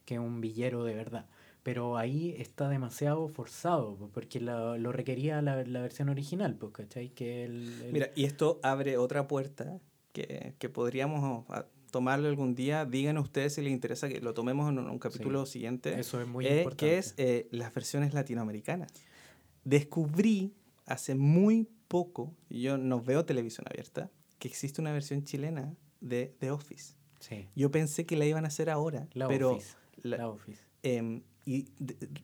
que es un villero de verdad. Pero ahí está demasiado forzado, po, porque la- lo requería la, la versión original, pues, ¿cachai? Que el, el- Mira, y esto abre otra puerta que, que podríamos ah, tomarlo algún día. Díganos ustedes si les interesa que lo tomemos en un, capítulo siguiente. eso es muy eh, importante. que es eh, las versiones latinoamericanas. Descubrí hace muy poco, yo no veo televisión abierta, que existe una versión chilena de The Office. Sí, Yo pensé que la iban a hacer ahora, la pero Office. la- la Office. em, y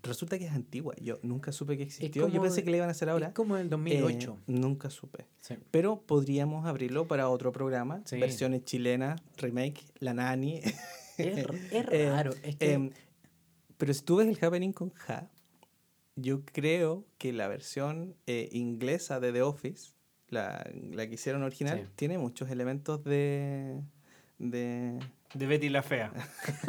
resulta que es antigua. Yo nunca supe que existió. Yo pensé que la iban a hacer ahora. Es como eh, 2008. nunca supe. sí. Pero podríamos abrirlo para otro programa. Sí. Versiones chilenas, remake, La Nani. Es, es Eh, raro. es que, Em, pero si tú ves el Happening con Ja, yo creo que la versión eh, inglesa de The Office, la, la que hicieron original, Sí. tiene muchos elementos de, de, De Betty la Fea.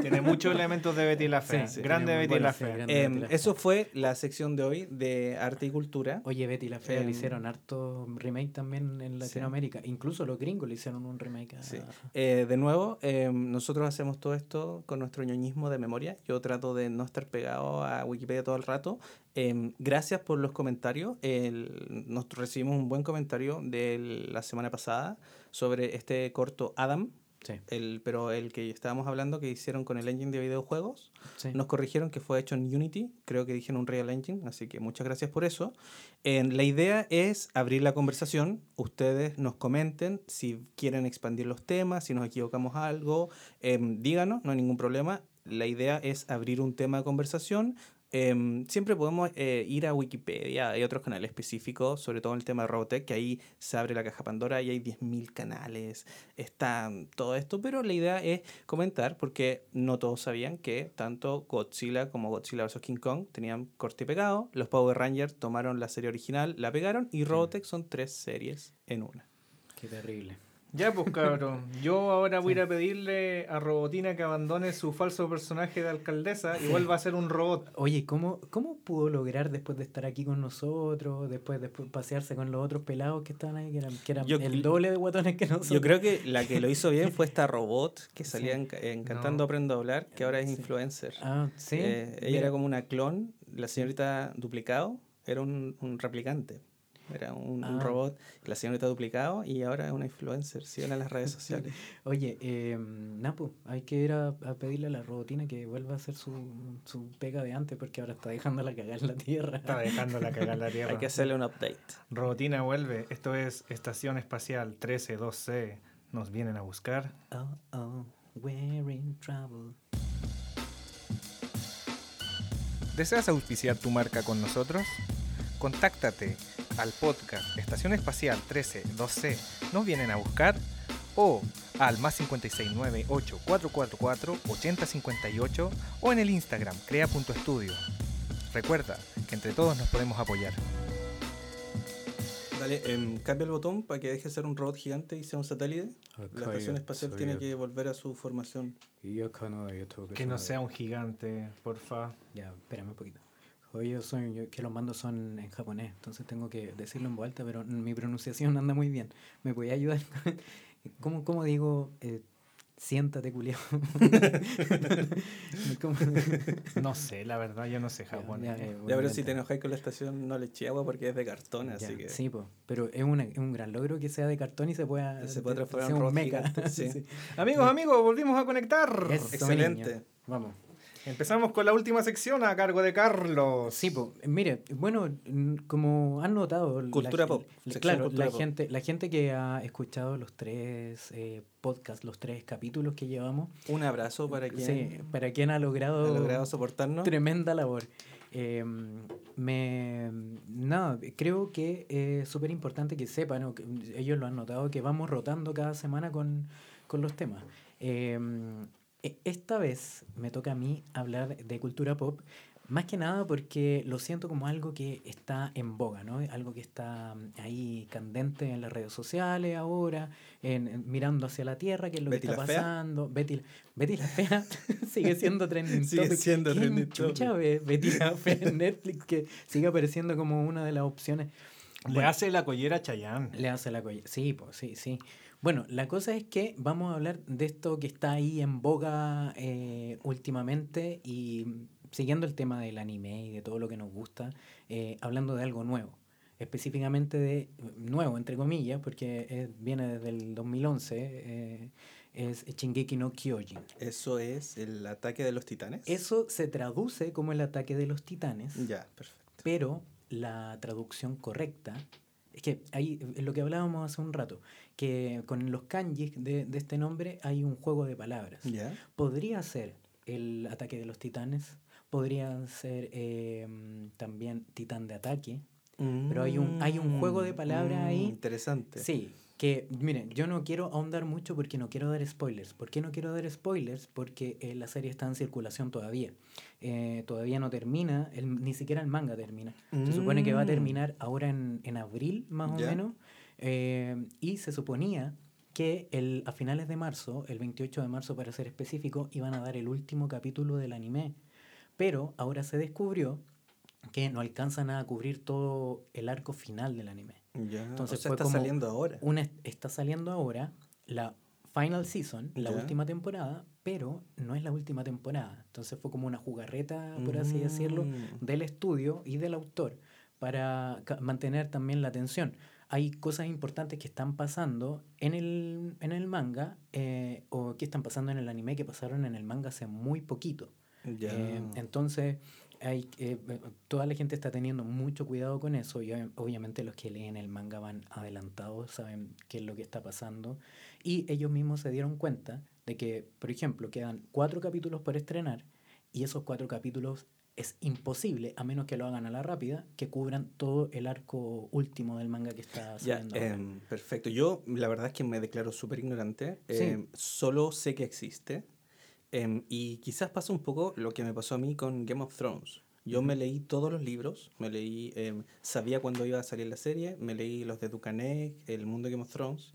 Tiene muchos elementos de Betty la Fea. Sí, sí, Grande tiene Betty la fe, Fea. grande. Em, Betty la eso fue la sección de hoy de arte y cultura. Oye, Betty la Fea Em, le hicieron harto remake también en Latinoamérica. Incluso los gringos le hicieron un remake. a- Sí. Eh, de nuevo, em, nosotros hacemos todo esto con nuestro ñoñismo de memoria. Yo trato de no estar pegado a Wikipedia todo el rato. Em, gracias por los comentarios. El- nos recibimos un buen comentario de la semana pasada sobre este corto Adam, Sí, el, pero el que estábamos hablando que hicieron con el engine de videojuegos. sí. Nos corrigieron que fue hecho en Unity, creo que dijeron un Real Engine, así que muchas gracias por eso. La idea es abrir la conversación, ustedes nos comenten si quieren expandir los temas, si nos equivocamos algo, em, díganos, no hay ningún problema. La idea es abrir un tema de conversación. Em, siempre podemos eh, ir a Wikipedia, hay otros canales específicos, sobre todo en el tema de Robotech, que ahí se abre la caja Pandora y hay 10.000 canales, está todo esto, pero la idea es comentar porque no todos sabían que tanto Godzilla como Godzilla vs. King Kong tenían corte y pegado, los Power Rangers tomaron la serie original, la pegaron y Robotech son tres series en una. Qué terrible. Ya, pues cabrón. Yo ahora voy a ir a pedirle a Robotina que abandone su falso personaje de alcaldesa y vuelva a ser un robot. Oye, ¿cómo, ¿cómo pudo lograr después de estar aquí con nosotros, después de pasearse con los otros pelados que estaban ahí, que eran, que eran Yo- el doble de guatones que nosotros? Yo creo que la que lo hizo bien fue esta robot que salía en, en Cantando No. Aprendo a Hablar, que ahora es Sí. influencer. Ah, sí. Eh, ella Mira, era como una clon, la señorita duplicado era un, un replicante. Era un, un Ah. robot, la señorita duplicado y ahora es una influencer. Sigan en las redes sociales. Oye, eh, Napo, hay que ir a, a pedirle a la robotina que vuelva a hacer su, su pega de antes porque ahora está dejándola cagar en la tierra. Está dejándola cagar la tierra. Hay que hacerle un update. Robotina vuelve. Esto es Estación Espacial 132C. Nos vienen a buscar. Oh, oh, we're in trouble. ¿Deseas auspiciar tu marca con nosotros? Contáctate al podcast Estación Espacial 132C. ¿Nos vienen a buscar? O al más 569-8444-8058 o en el Instagram crea.estudio. Recuerda que entre todos nos podemos apoyar. Dale, em, cambia el botón para que deje de ser un robot gigante y sea un satélite. La estación espacial tiene que volver a su formación. Que no sea un gigante, porfa. Ya, espérame un poquito. Oye, yo soy, yo, que los mandos son en japonés, entonces tengo que decirlo en voz alta, pero mi pronunciación anda muy bien. ¿Me podía ayudar? ¿Cómo, cómo digo? Eh, siéntate, culiao. No sé, la verdad, yo no sé japonés. Ya, ya, Ya, voy a pero si te enojáis con la estación, no le eché agua porque es de cartón, Ya, así que. Sí, po, pero es, una- es un gran logro que sea de cartón y se pueda Se puede de- transformar en un sí. Amigos, amigos, volvimos a conectar. Eso, Excelente. niño. Vamos. Empezamos con la última sección a cargo de Carlos. Sí, pues, mire, bueno, como han notado... Cultura pop, la- claro, cultura la pop. gente, la gente que ha escuchado los tres eh, podcasts, los tres capítulos que llevamos, Un abrazo para quien sí, para quien ha logrado, ha logrado soportarnos. tremenda labor. Eh, me, nada, creo que es súper importante que sepan, o que ellos lo han notado, que vamos rotando cada semana con, con los temas. Eh, esta vez me toca a mí hablar de cultura pop, más que nada porque lo siento como algo que está en boga, ¿no? Algo que está mm, ahí candente en las redes sociales ahora, en, en- mirando hacia la tierra, que es lo Betty que está la Fea. pasando. Betty, Betty la Fea sigue siendo trending Sigue topic. siendo ¿Quién trending topic? Betty la Fea en Netflix que sigue apareciendo como una de las opciones? Le Bueno, hace la collera a Chayanne. le hace la colla. Sí, pues sí, sí. Bueno, la cosa es que vamos a hablar de esto que está ahí en boga eh, últimamente y siguiendo el tema del anime y de todo lo que nos gusta, eh, hablando de algo nuevo. Específicamente de nuevo, entre comillas, porque eh, viene desde el 2011, eh, es Shingeki no Kyojin. Eso es el ataque de los titanes. Eso se traduce como el ataque de los titanes. Ya, perfecto. Pero la traducción correcta es que ahí es lo que hablábamos hace un rato, que con los kanjis de, de este nombre hay un juego de palabras. Podría ser el ataque de los titanes, podría ser eh, también titán de ataque. Pero hay un- hay un juego de palabras ahí. Mm, Interesante. Sí, que miren, yo no quiero ahondar mucho porque no quiero dar spoilers. ¿Por qué no quiero dar spoilers? Porque eh, la serie está en circulación todavía. Eh, todavía no termina, el- ni siquiera el manga termina. Se supone que va a Mm. terminar ahora en, en abril, más o menos. Eh, y se suponía que el, a finales de marzo, el 28 de marzo para ser específico, iban a dar el último capítulo del anime. Pero ahora se descubrió que no alcanzan a cubrir todo el arco final del anime. Ya. Entonces o sea, fue está como saliendo ahora. Una, está saliendo ahora la final season, la Ya. última temporada, pero no es la última temporada. Entonces fue como una jugarreta, por así decirlo, Mm. del estudio y del autor para mantener también la atención. Hay cosas importantes que están pasando en el, en el manga eh, o que están pasando en el anime que pasaron en el manga hace muy poquito. Eh, entonces, hay, eh, toda la gente está teniendo mucho cuidado con eso y ob- obviamente los que leen el manga van adelantados, saben qué es lo que está pasando y ellos mismos se dieron cuenta de que, por ejemplo, quedan cuatro capítulos por estrenar y esos cuatro capítulos es imposible, a menos que lo hagan a la rápida, que cubran todo el arco último del manga que está Ya, saliendo. ahora. em, perfecto. Yo la verdad es que me declaro súper ignorante. Sí. Em, solo sé que existe. Em, y quizás pasa un poco lo que me pasó a mí con Game of Thrones. Yo me leí todos los libros, me leí, em, sabía cuándo iba a salir la serie, me leí los de Ducanet, El mundo de Game of Thrones.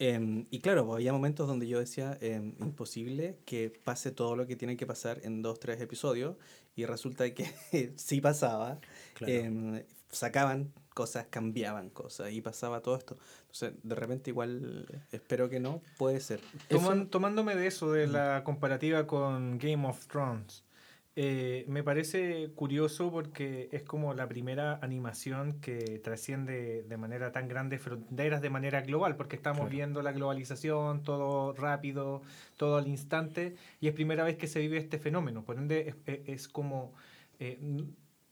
Em, y claro, pues, había momentos donde yo decía, em, imposible que pase todo lo que tiene que pasar en dos, tres episodios. Y resulta que sí pasaba. Claro. Em, sacaban cosas, cambiaban cosas y pasaba todo esto. Entonces, de repente igual, espero que no, puede ser. Toman- tomándome de eso, de la comparativa con Game of Thrones, eh, me parece curioso porque es como la primera animación que trasciende de manera tan grande fronteras de manera global, porque estamos Claro. viendo la globalización, todo rápido, todo al instante, y es primera vez que se vive este fenómeno. Por ende, es, es- es como, eh,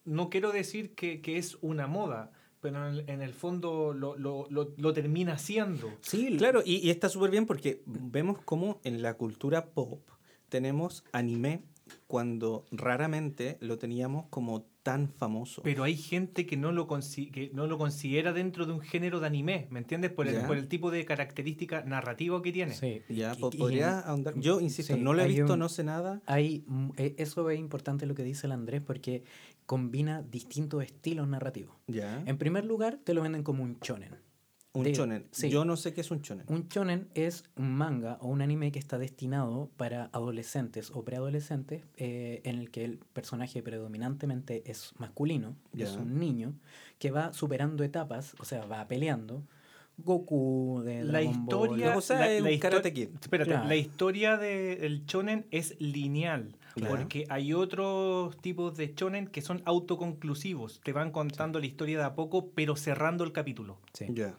no quiero decir que, que es una moda, pero en el, en el fondo lo, lo- lo- lo termina siendo. Sí, Claro, y, y está súper bien porque vemos cómo en la cultura pop tenemos anime cuando raramente lo teníamos como tan famoso. Pero hay gente que no lo, consi- que no lo considera dentro de un género de anime, ¿me entiendes? Por el, por el tipo de característica narrativa que tiene. sí. ya, Y- po- y- ¿podría ahondar? Yo insisto, sí, no lo he visto, un- no sé nada. Hay, eh, eso es importante lo que dice el Andrés porque combina distintos estilos narrativos. Ya. En primer lugar, te lo venden como un shonen. Un de- chonen. sí. Yo no sé qué es un chonen. Un shonen es un manga o un anime que está destinado para adolescentes o preadolescentes, eh, en el que el personaje predominantemente es masculino, es Ya. un niño, que va superando etapas, o sea, va peleando. Goku de La Dragon Ball. historia, O sea, la, es la un histo-. Espérate, Claro. la historia del chonen es lineal, Ya. porque hay otros tipos de chonen que son autoconclusivos, te van contando la historia de a poco, pero cerrando el capítulo. Sí. Ya.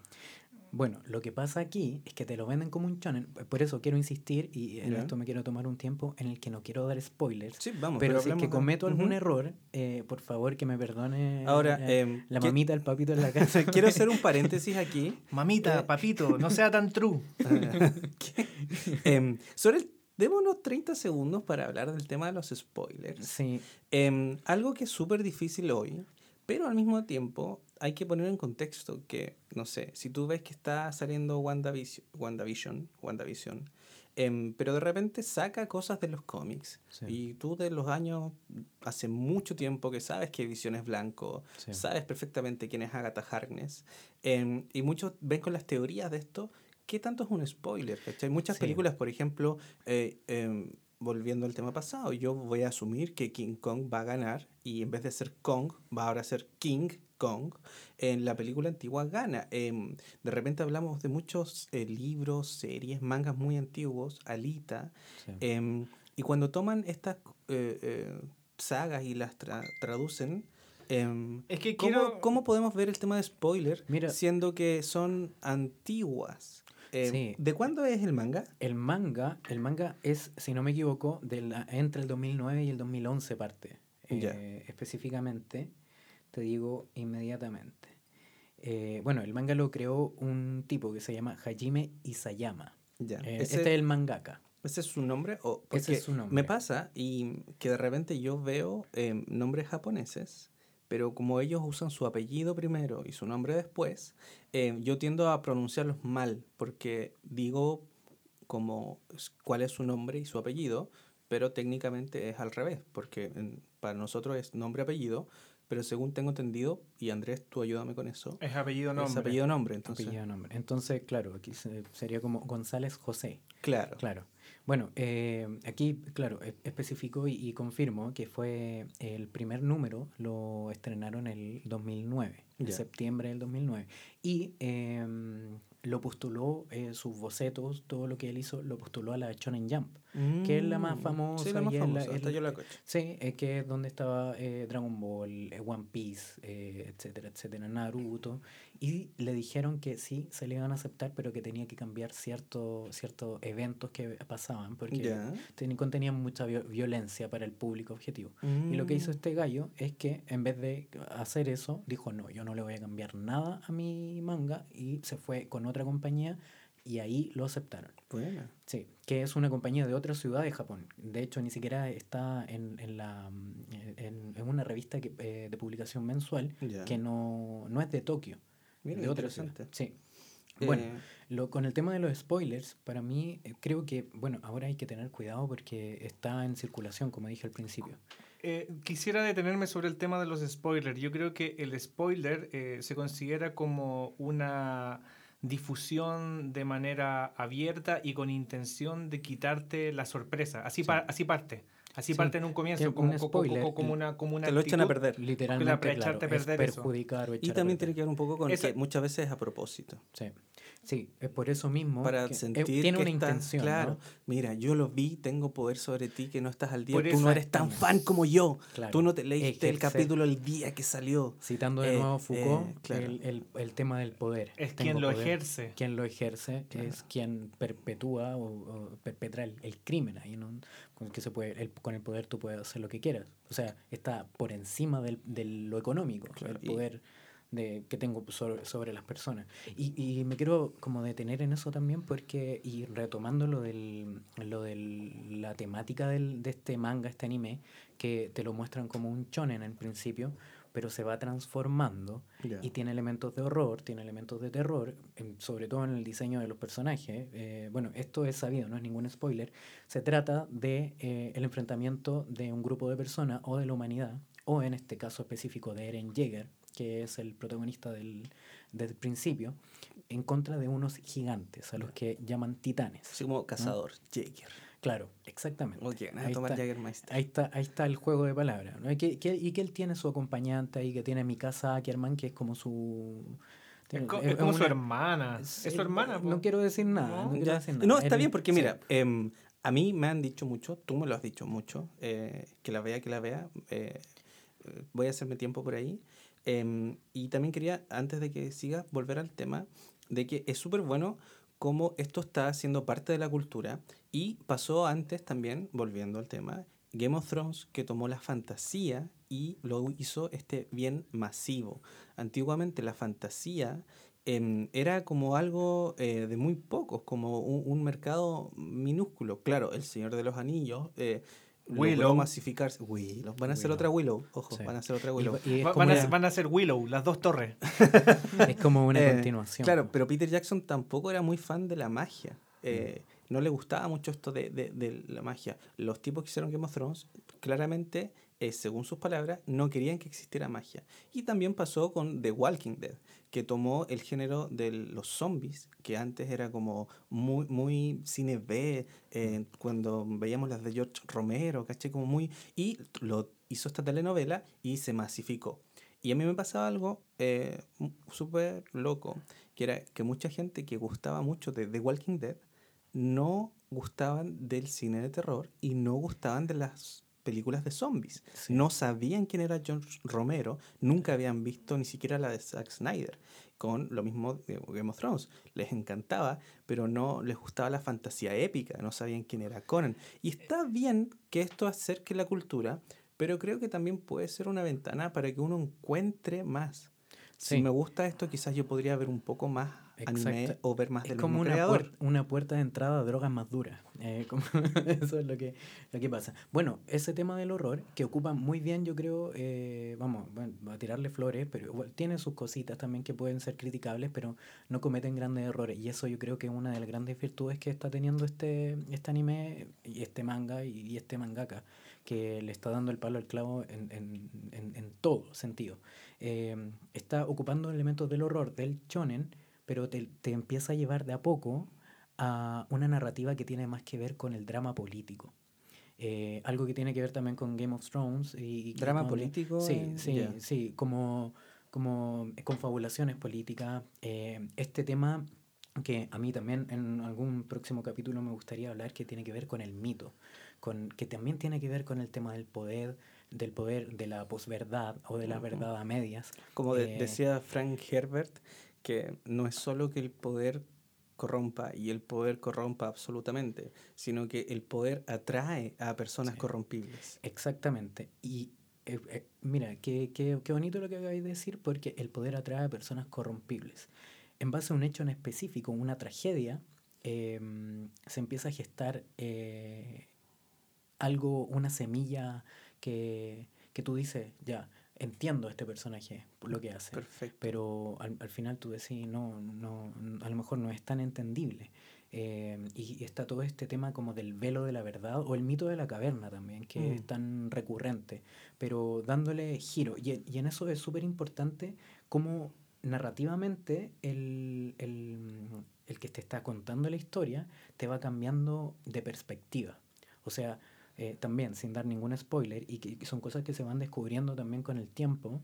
Bueno, lo que pasa aquí es que te lo venden como un shonen, por eso quiero insistir y en Ya. esto me quiero tomar un tiempo en el que no quiero dar spoilers. Sí, vamos. pero si es que de- cometo algún Ujú. error, eh, por favor que me perdone Ahora, eh, em, la qui- mamita, el papito en la casa. quiero hacer un paréntesis aquí. Mamita, Eh. papito, no sea tan true. Em, sobre el, démonos 30 segundos para hablar del tema de los spoilers. Sí, Em, algo que es súper difícil hoy, pero al mismo tiempo hay que poner en contexto que, no sé, si tú ves que está saliendo WandaVision, WandaVision, WandaVision em, pero de repente saca cosas de los cómics Sí. y tú de los años, hace mucho tiempo que sabes que Vision es blanco, Sí. sabes perfectamente quién es Agatha Harkness, em, y muchos ven con las teorías de esto, ¿qué tanto es un spoiler? Hay muchas Sí. películas, por ejemplo, eh, em, volviendo al tema pasado, yo voy a asumir que King Kong va a ganar y en vez de ser Kong, va ahora a ser King Kong. En la película antigua gana. Em, de repente hablamos de muchos eh, libros, series, mangas muy antiguos, Alita. sí. em, y cuando toman estas eh, sagas y las tra- traducen, Es que ¿cómo, quiero... cómo podemos ver el tema de spoiler Mira. siendo que son antiguas? Em, Sí. ¿De cuándo es el manga? El manga, el manga es, si no me equivoco, de la- entre el 2009 y el 2011 parte. Eh, específicamente, te digo inmediatamente. Eh, bueno, el manga lo creó un tipo que se llama Hajime Isayama. Eh, Ese- este es el mangaka. ¿Ese es su nombre? O, Ese es porque su nombre. Me pasa y que de repente yo veo nombres japoneses, pero como ellos usan su apellido primero y su nombre después, em, yo tiendo a pronunciarlos mal porque digo como cuál es su nombre y su apellido, pero técnicamente es al revés, porque para nosotros es nombre apellido pero según tengo entendido, y Andrés, tú ayúdame con eso, Es apellido nombre. es apellido nombre, entonces. Apellido, nombre. Entonces, claro, aquí se- sería como González José. Claro. Claro. Bueno, eh, aquí, claro, e- especifico y, y confirmo que fue el primer número, lo estrenaron el 2009, en Ya. septiembre del 2009. Y em, lo postuló, eh, sus bocetos, todo lo que él hizo, lo postuló a la Shonen Jump. Que es la más Mm, famosa Sí, la más es la- famosa, hasta es- yo la cacho. Sí, es que es donde estaba eh, Dragon Ball, eh, One Piece, eh, etcétera, etcétera, Naruto. Y le dijeron que sí, se le iban a aceptar, pero que tenía que cambiar ciertos ciertos eventos que pasaban, porque Ya. ten- contenían mucha vio- violencia para el público objetivo. Y lo que hizo Mm. este gallo es que en vez de hacer eso, dijo, no, yo no le voy a cambiar nada a mi manga y se fue con otra compañía y ahí lo aceptaron. Buena. Sí, que es una compañía de otra ciudad de Japón. De hecho, ni siquiera está en, en la, en, en una revista que, eh, de publicación mensual Ya. que no, no es de Tokio, Mira, de otra ciudad. Sí. Bueno, Eh, lo, con el tema de los spoilers, para mí eh, creo que, bueno, ahora hay que tener cuidado porque está en circulación, como dije al principio. Eh, quisiera detenerme sobre el tema de los spoilers. Yo creo que el spoiler eh, se considera como una difusión de manera abierta y con intención de quitarte la sorpresa. Así, Sí. pa- así parte. Así Sí, parte en un comienzo, como, un spoiler co- como una, como una te lo echan a perder. Literalmente, para claro, a perder perjudicar o Y echar a también perder. tiene que ver un poco con Esa- que muchas veces es a propósito. Sí, sí, es por eso mismo. Para que- eh, sentir tiene que una estás- intención. Claro, ¿no? mira, yo lo vi, tengo poder sobre ti, que no estás al día. Por Tú no eres tan fan como yo. Claro. Tú no te leíste el capítulo el día que salió. Citando de Eh, nuevo a Foucault, eh, claro. el, el- el tema del poder. Es Tengo quien lo poder. ejerce. Quien lo ejerce es quien perpetúa o, o perpetra el, el crimen. Ahí no, con, que se puede, el- con el poder tú puedes hacer lo que quieras. O sea, está por encima del, de lo económico, Claro, el y- poder de, que tengo sobre, sobre las personas. Y, y me quiero como detener en eso también porque, y retomando lo del, lo del la temática del, de este manga, este anime, que te lo muestran como un shonen en principio, pero se va transformando y tiene elementos de horror, tiene elementos de terror, sobre todo en el diseño de los personajes. Eh, bueno, esto es sabido, no es ningún spoiler. Se trata de eh, el enfrentamiento de un grupo de personas o de la humanidad, o en este caso específico de Eren Jaeger, que es el protagonista del, del principio, en contra de unos gigantes, a los que llaman titanes. Así como cazador, Jaeger. Claro, exactamente. O que ganas de Ahí tomar está. Jägermeister. Ahí está, ahí está el juego de palabras. ¿no? Y, que, que- y que él tiene su acompañante ahí, que tiene mi casa Ackerman, que es como su... Es, tiene- es es como su una- hermana. Es Sí, su hermana. po. No quiero decir nada. No, No, quiero decir nada. No, está Él- bien porque sí. mira, em, a mí me han dicho mucho, tú me lo has dicho mucho, eh, que la vea, que la vea. eh, eh, voy a hacerme tiempo por ahí. Em, y también quería, antes de que sigas, volver al tema de que es súper bueno cómo esto está siendo parte de la cultura. Y pasó antes también, volviendo al tema, Game of Thrones que tomó la fantasía y lo hizo este bien masivo. Antiguamente la fantasía em, era como algo eh, de muy pocos, como un, mercado minúsculo. Claro, El Señor de los Anillos eh, Willow. masificarse. Willow. Van a hacer Willow. otra Willow. Ojo, Sí. van a hacer otra Willow. y Va- van, a, una, van a ser Willow, las dos torres. es como una Eh, continuación. Claro, pero Peter Jackson tampoco era muy fan de la magia. Eh, Mm. No le gustaba mucho esto de, de- de la magia. Los tipos que hicieron Game of Thrones, claramente, eh, según sus palabras, no querían que existiera magia. Y también pasó con The Walking Dead, que tomó el género de los zombies, que antes era como muy, muy cine B, eh, cuando veíamos las de George Romero, ¿caché? Como muy... Y lo hizo esta telenovela y se masificó. Y a mí me pasaba algo eh, súper loco, que era que mucha gente que gustaba mucho de The Walking Dead no gustaban del cine de terror y no gustaban de las películas de zombies. Sí. No sabían quién era George Romero, nunca habían visto ni siquiera la de Zack Snyder. Con lo mismo de Game of Thrones. Les encantaba, pero no les gustaba la fantasía épica, no sabían quién era Conan. Y está bien que esto acerque la cultura, pero creo que también puede ser una ventana para que uno encuentre más. Si me gusta esto, quizás yo podría ver un poco más anime o ver más Es del como mismo una, creador. puer- una puerta de entrada a drogas más duras. Eh, como- eso es lo que, lo que pasa. Bueno, ese tema del horror, que ocupa muy bien, yo creo, eh, vamos, bueno, a tirarle flores, pero tiene sus cositas también que pueden ser criticables, pero no cometen grandes errores. Y eso yo creo que es una de las grandes virtudes que está teniendo este, este anime y este manga y, y este mangaka, que le está dando el palo al clavo en, en, en, en todo sentido. Eh, está ocupando elementos del horror, del shonen, pero te, te empieza a llevar de a poco a una narrativa que tiene más que ver con el drama político. Eh, algo que tiene que ver también con Game of Thrones. Y, y ¿Drama con- político? Sí, eh, sí, ya. sí, como, como confabulaciones políticas. eh, este tema que a mí también en algún próximo capítulo me gustaría hablar que tiene que ver con el mito, con, que también tiene que ver con el tema del poder, del poder de la posverdad o de la verdad a medias. Como de- Eh, decía Frank Herbert, que no es solo que el poder corrompa y el poder corrompa absolutamente, sino que el poder atrae a personas Sí. corrompibles. Exactamente. Y eh, eh, mira, qué, qué, qué bonito lo que acabáis de decir, porque el poder atrae a personas corrompibles. En base a un hecho en específico, una tragedia, em, se empieza a gestar eh, algo, una semilla que, que tú dices, ya, entiendo a este personaje por lo que hace. Perfecto. Pero al, al final tú decís, no, no, a lo mejor no es tan entendible. Eh, y está todo este tema como del velo de la verdad o el mito de la caverna también, que Mm. es tan recurrente, pero dándole giro. Y, y en eso es súper importante cómo narrativamente el, el, el que te está contando la historia te va cambiando de perspectiva. O sea, eh, también sin dar ningún spoiler, y que, son cosas que se van descubriendo también con el tiempo,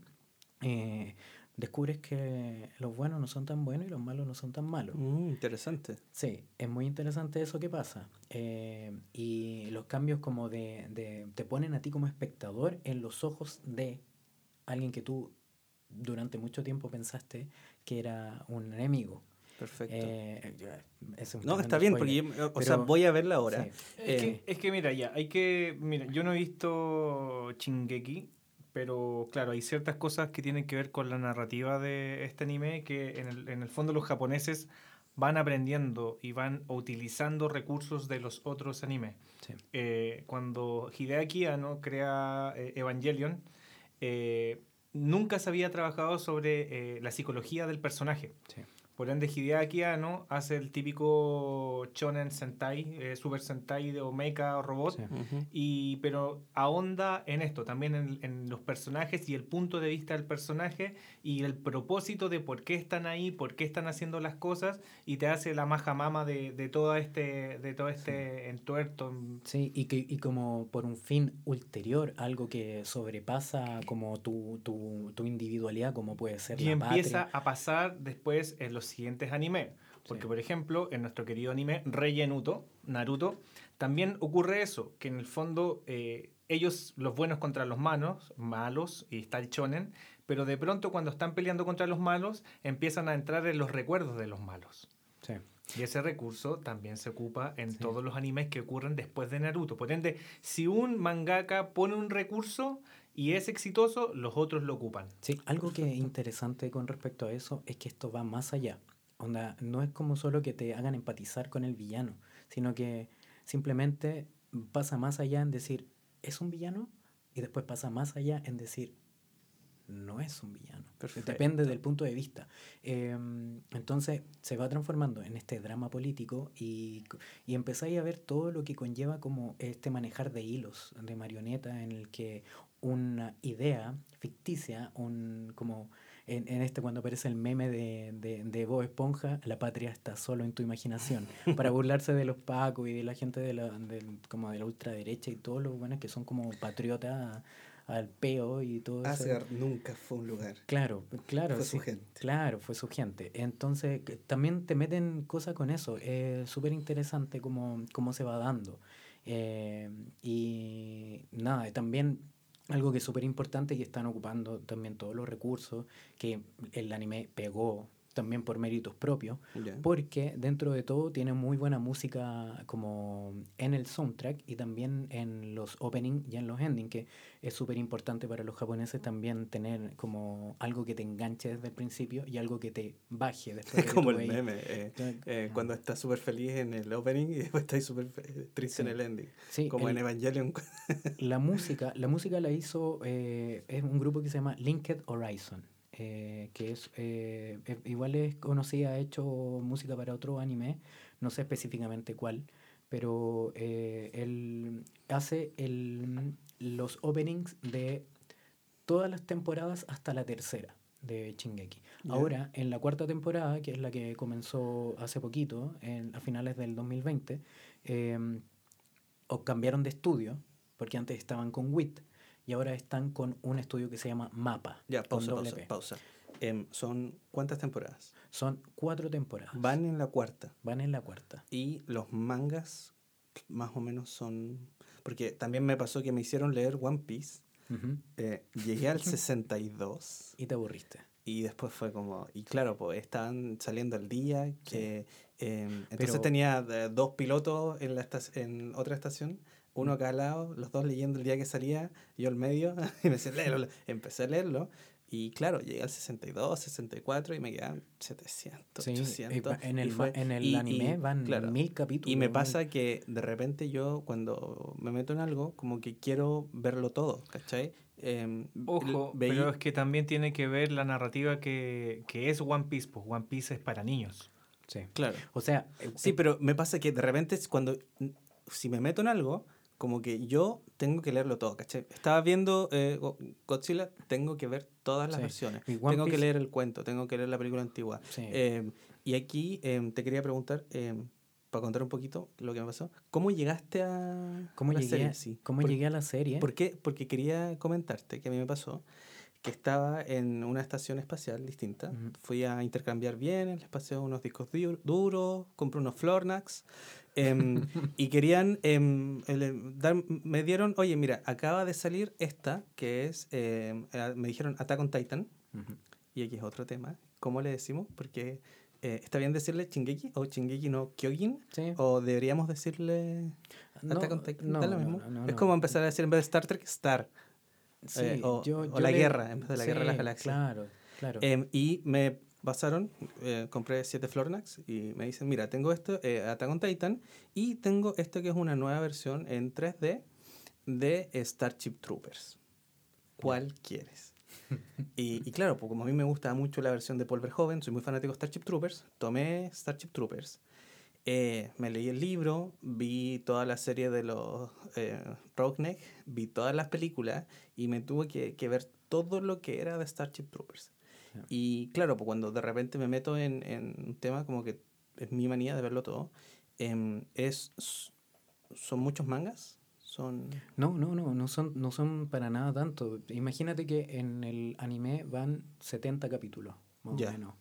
eh, descubres que los buenos no son tan buenos y los malos no son tan malos. Mm, interesante. Sí, es muy interesante eso que pasa. Eh, y los cambios como de, de... te ponen a ti como espectador en los ojos de alguien que tú durante mucho tiempo pensaste que era un enemigo. Perfecto. Eh, es un no, está bien, spoiler. porque yo- o sea, voy a verla ahora. Sí. Es, Eh, que, es que mira, ya, hay que. Mira, yo no he visto Chingeki, pero claro, hay ciertas cosas que tienen que ver con la narrativa de este anime que en el, en el fondo los japoneses van aprendiendo y van utilizando recursos de los otros animes. Sí. Eh, cuando Hideaki Anno crea eh, Evangelion, eh, nunca se había trabajado sobre eh, la psicología del personaje. Sí. Por ende, Hideaki Anno hace el típico shonen sentai, eh, super sentai de Omeka o robot, Sí. Y, pero ahonda en esto, también en, en los personajes y el punto de vista del personaje y el propósito de por qué están ahí, por qué están haciendo las cosas, y te hace la maja mama de, de todo este, de todo este entuerto. Sí, y, que, y como por un fin ulterior, algo que sobrepasa como tu, tu, tu individualidad, como puede ser Y la empieza patria. a pasar después en los siguientes animes. Porque, Sí. por ejemplo, en nuestro querido anime Rey Naruto, Naruto, también ocurre eso, que en el fondo eh, ellos, los buenos contra los malos, malos, y está el shonen, pero de pronto cuando están peleando contra los malos, empiezan a entrar en los recuerdos de los malos. Sí. Y ese recurso también se ocupa en Sí. todos los animes que ocurren después de Naruto. Por ende, si un mangaka pone un recurso y es exitoso, los otros lo ocupan. Sí, algo que es interesante con respecto a eso es que esto va más allá. Onda, no es como solo que te hagan empatizar con el villano, sino que simplemente pasa más allá en decir, ¿es un villano? Y después pasa más allá en decir, no es un villano. Perfecto. Depende del punto de vista. Em, entonces se va transformando en este drama político y, y empezáis a ver todo lo que conlleva como este manejar de hilos, de marioneta, en el que una idea ficticia, un como en, en este cuando aparece el meme de, de, de Bob Esponja, la patria está solo en tu imaginación, para burlarse de los pacos y de la gente de la, del- como de la ultraderecha y todos los buenos que son como patriotas al peo y todo eso. Asgard nunca fue un lugar. Claro, claro. Fue su gente. Claro, fue su gente. Entonces, que también te meten cosas con eso. Es súper interesante cómo, cómo se va dando. Eh, y nada, también algo que es súper importante y están ocupando también todos los recursos que el anime pegó también por méritos propios, porque dentro de todo tiene muy buena música como en el soundtrack y también en los opening y en los ending, que es súper importante para los japoneses también tener como algo que te enganche desde el principio y algo que te baje después. de como el veis- meme. eh, eh, cuando estás súper feliz en el opening y después estás súper triste en el ending. Sí, Como el- en Evangelion. la música, la música la hizo eh, es un grupo que se llama Linked Horizon, eh, que es eh, es- igual es conocida, ha hecho música para otro anime, no sé específicamente cuál, pero eh, él hace el, los openings de todas las temporadas hasta la tercera de Shingeki. Ya. Ahora, en la cuarta temporada, que es la que comenzó hace poquito, en, a finales del 2020, eh, o cambiaron de estudio, porque antes estaban con WIT, y ahora están con un estudio que se llama MAPA. Ya, pausa, pausa, pausa. Em, ¿Son cuántas temporadas? Son cuatro temporadas. Van en la cuarta. Van en la cuarta. Y los mangas más o menos son... Porque también me pasó que me hicieron leer One Piece. Eh, llegué al 62 Y te aburriste. y después fue como... Y claro, pues estaban saliendo al día que... em, entonces Pero- tenía eh, dos pilotos en, la en otra estación. Uno a cada lado, los dos leyendo el día que salía, yo al medio, y me decían, léelo. Empecé a leerlo, y claro, llegué al 62, 64, y me quedaban 700, Sí, 800. eh, en el, fue- en el y- anime y, van claro, mil capítulos. y me pasa que de repente yo cuando me meto en algo, como que quiero verlo todo, ¿cachai? Em, Ojo, veí- pero es que también tiene que ver la narrativa que, que es One Piece, pues One Piece es para niños. Sí. Claro. O sea, eh, Sí, eh, pero me pasa que de repente es cuando, si me meto en algo, como que yo tengo que leerlo todo, ¿cachai? Estaba viendo eh, Go- Godzilla, tengo que ver todas las Sí. versiones. Tengo que Piece- leer el cuento, tengo que leer la película antigua. sí. Eh, y aquí eh, te quería preguntar, eh, para contar un poquito lo que me pasó, ¿cómo llegaste a ¿Cómo, la llegué, serie? Sí. ¿cómo Por- llegué a la serie? ¿Por qué? Porque quería comentarte que a mí me pasó que estaba en una estación espacial distinta. Ujú. Fui a intercambiar bienes, les pasé unos discos du- duros, compré unos Flornax. Em, y querían, el- dar- me dieron, oye, mira, acaba de salir esta, que es, eh, me dijeron Attack on Titan, Ujú. y aquí es otro tema. ¿Cómo le decimos? Porque eh, está bien decirle Chingeki o Chingeki no Kyojin, Sí. o deberíamos decirle No, Attack on Titan. no, lo mismo. no, es como empezar a decir en vez de Star Trek, Star. Sí, eh, o- yo- o yo la le- guerra, en vez de la guerra de las Sí, galaxias. Claro, claro. Y me pasaron, eh, compré siete Flornax y me dicen, mira, tengo esto, eh, Attack on Titan, y tengo esto que es una nueva versión en 3D de Starship Troopers. ¿Cuál quieres? y, y claro, pues como a mí me gusta mucho la versión de Paul Verhoeven, soy muy fanático de Starship Troopers, tomé Starship Troopers, eh, me leí el libro, vi toda la serie de los eh, Rockneck, vi todas las películas y me tuve que, que ver todo lo que era de Starship Troopers. Ya. Y claro, pues cuando de repente me meto en, en un tema como que es mi manía de verlo todo, em, es, son muchos mangas, son... No, no, no, no son, no son para nada tanto. Imagínate que en el anime van 70 capítulos, más Ya. o menos.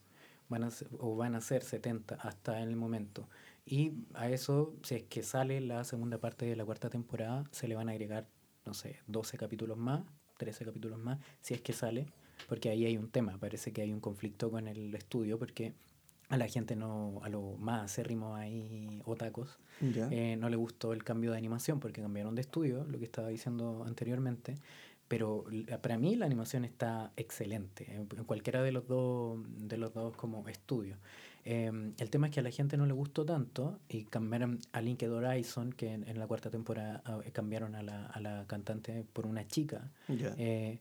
Van a ser, o van a ser 70 hasta el momento. Y a eso, si es que sale la segunda parte de la cuarta temporada, se le van a agregar, no sé, 12 capítulos más, 13 capítulos más, si es que sale, porque ahí hay un tema, parece que hay un conflicto con el estudio, porque a la gente no, a lo más acérrimo ahí, otacos, eh, no le gustó el cambio de animación porque cambiaron de estudio, lo que estaba diciendo anteriormente. Pero para mí la animación está excelente en cualquiera de los dos, de los dos como estudios. Eh, el tema es que a la gente no le gustó tanto y cambiaron a Linked Horizon, que en, en la cuarta temporada ah, cambiaron a la, a la cantante por una chica. ya. Eh, eh,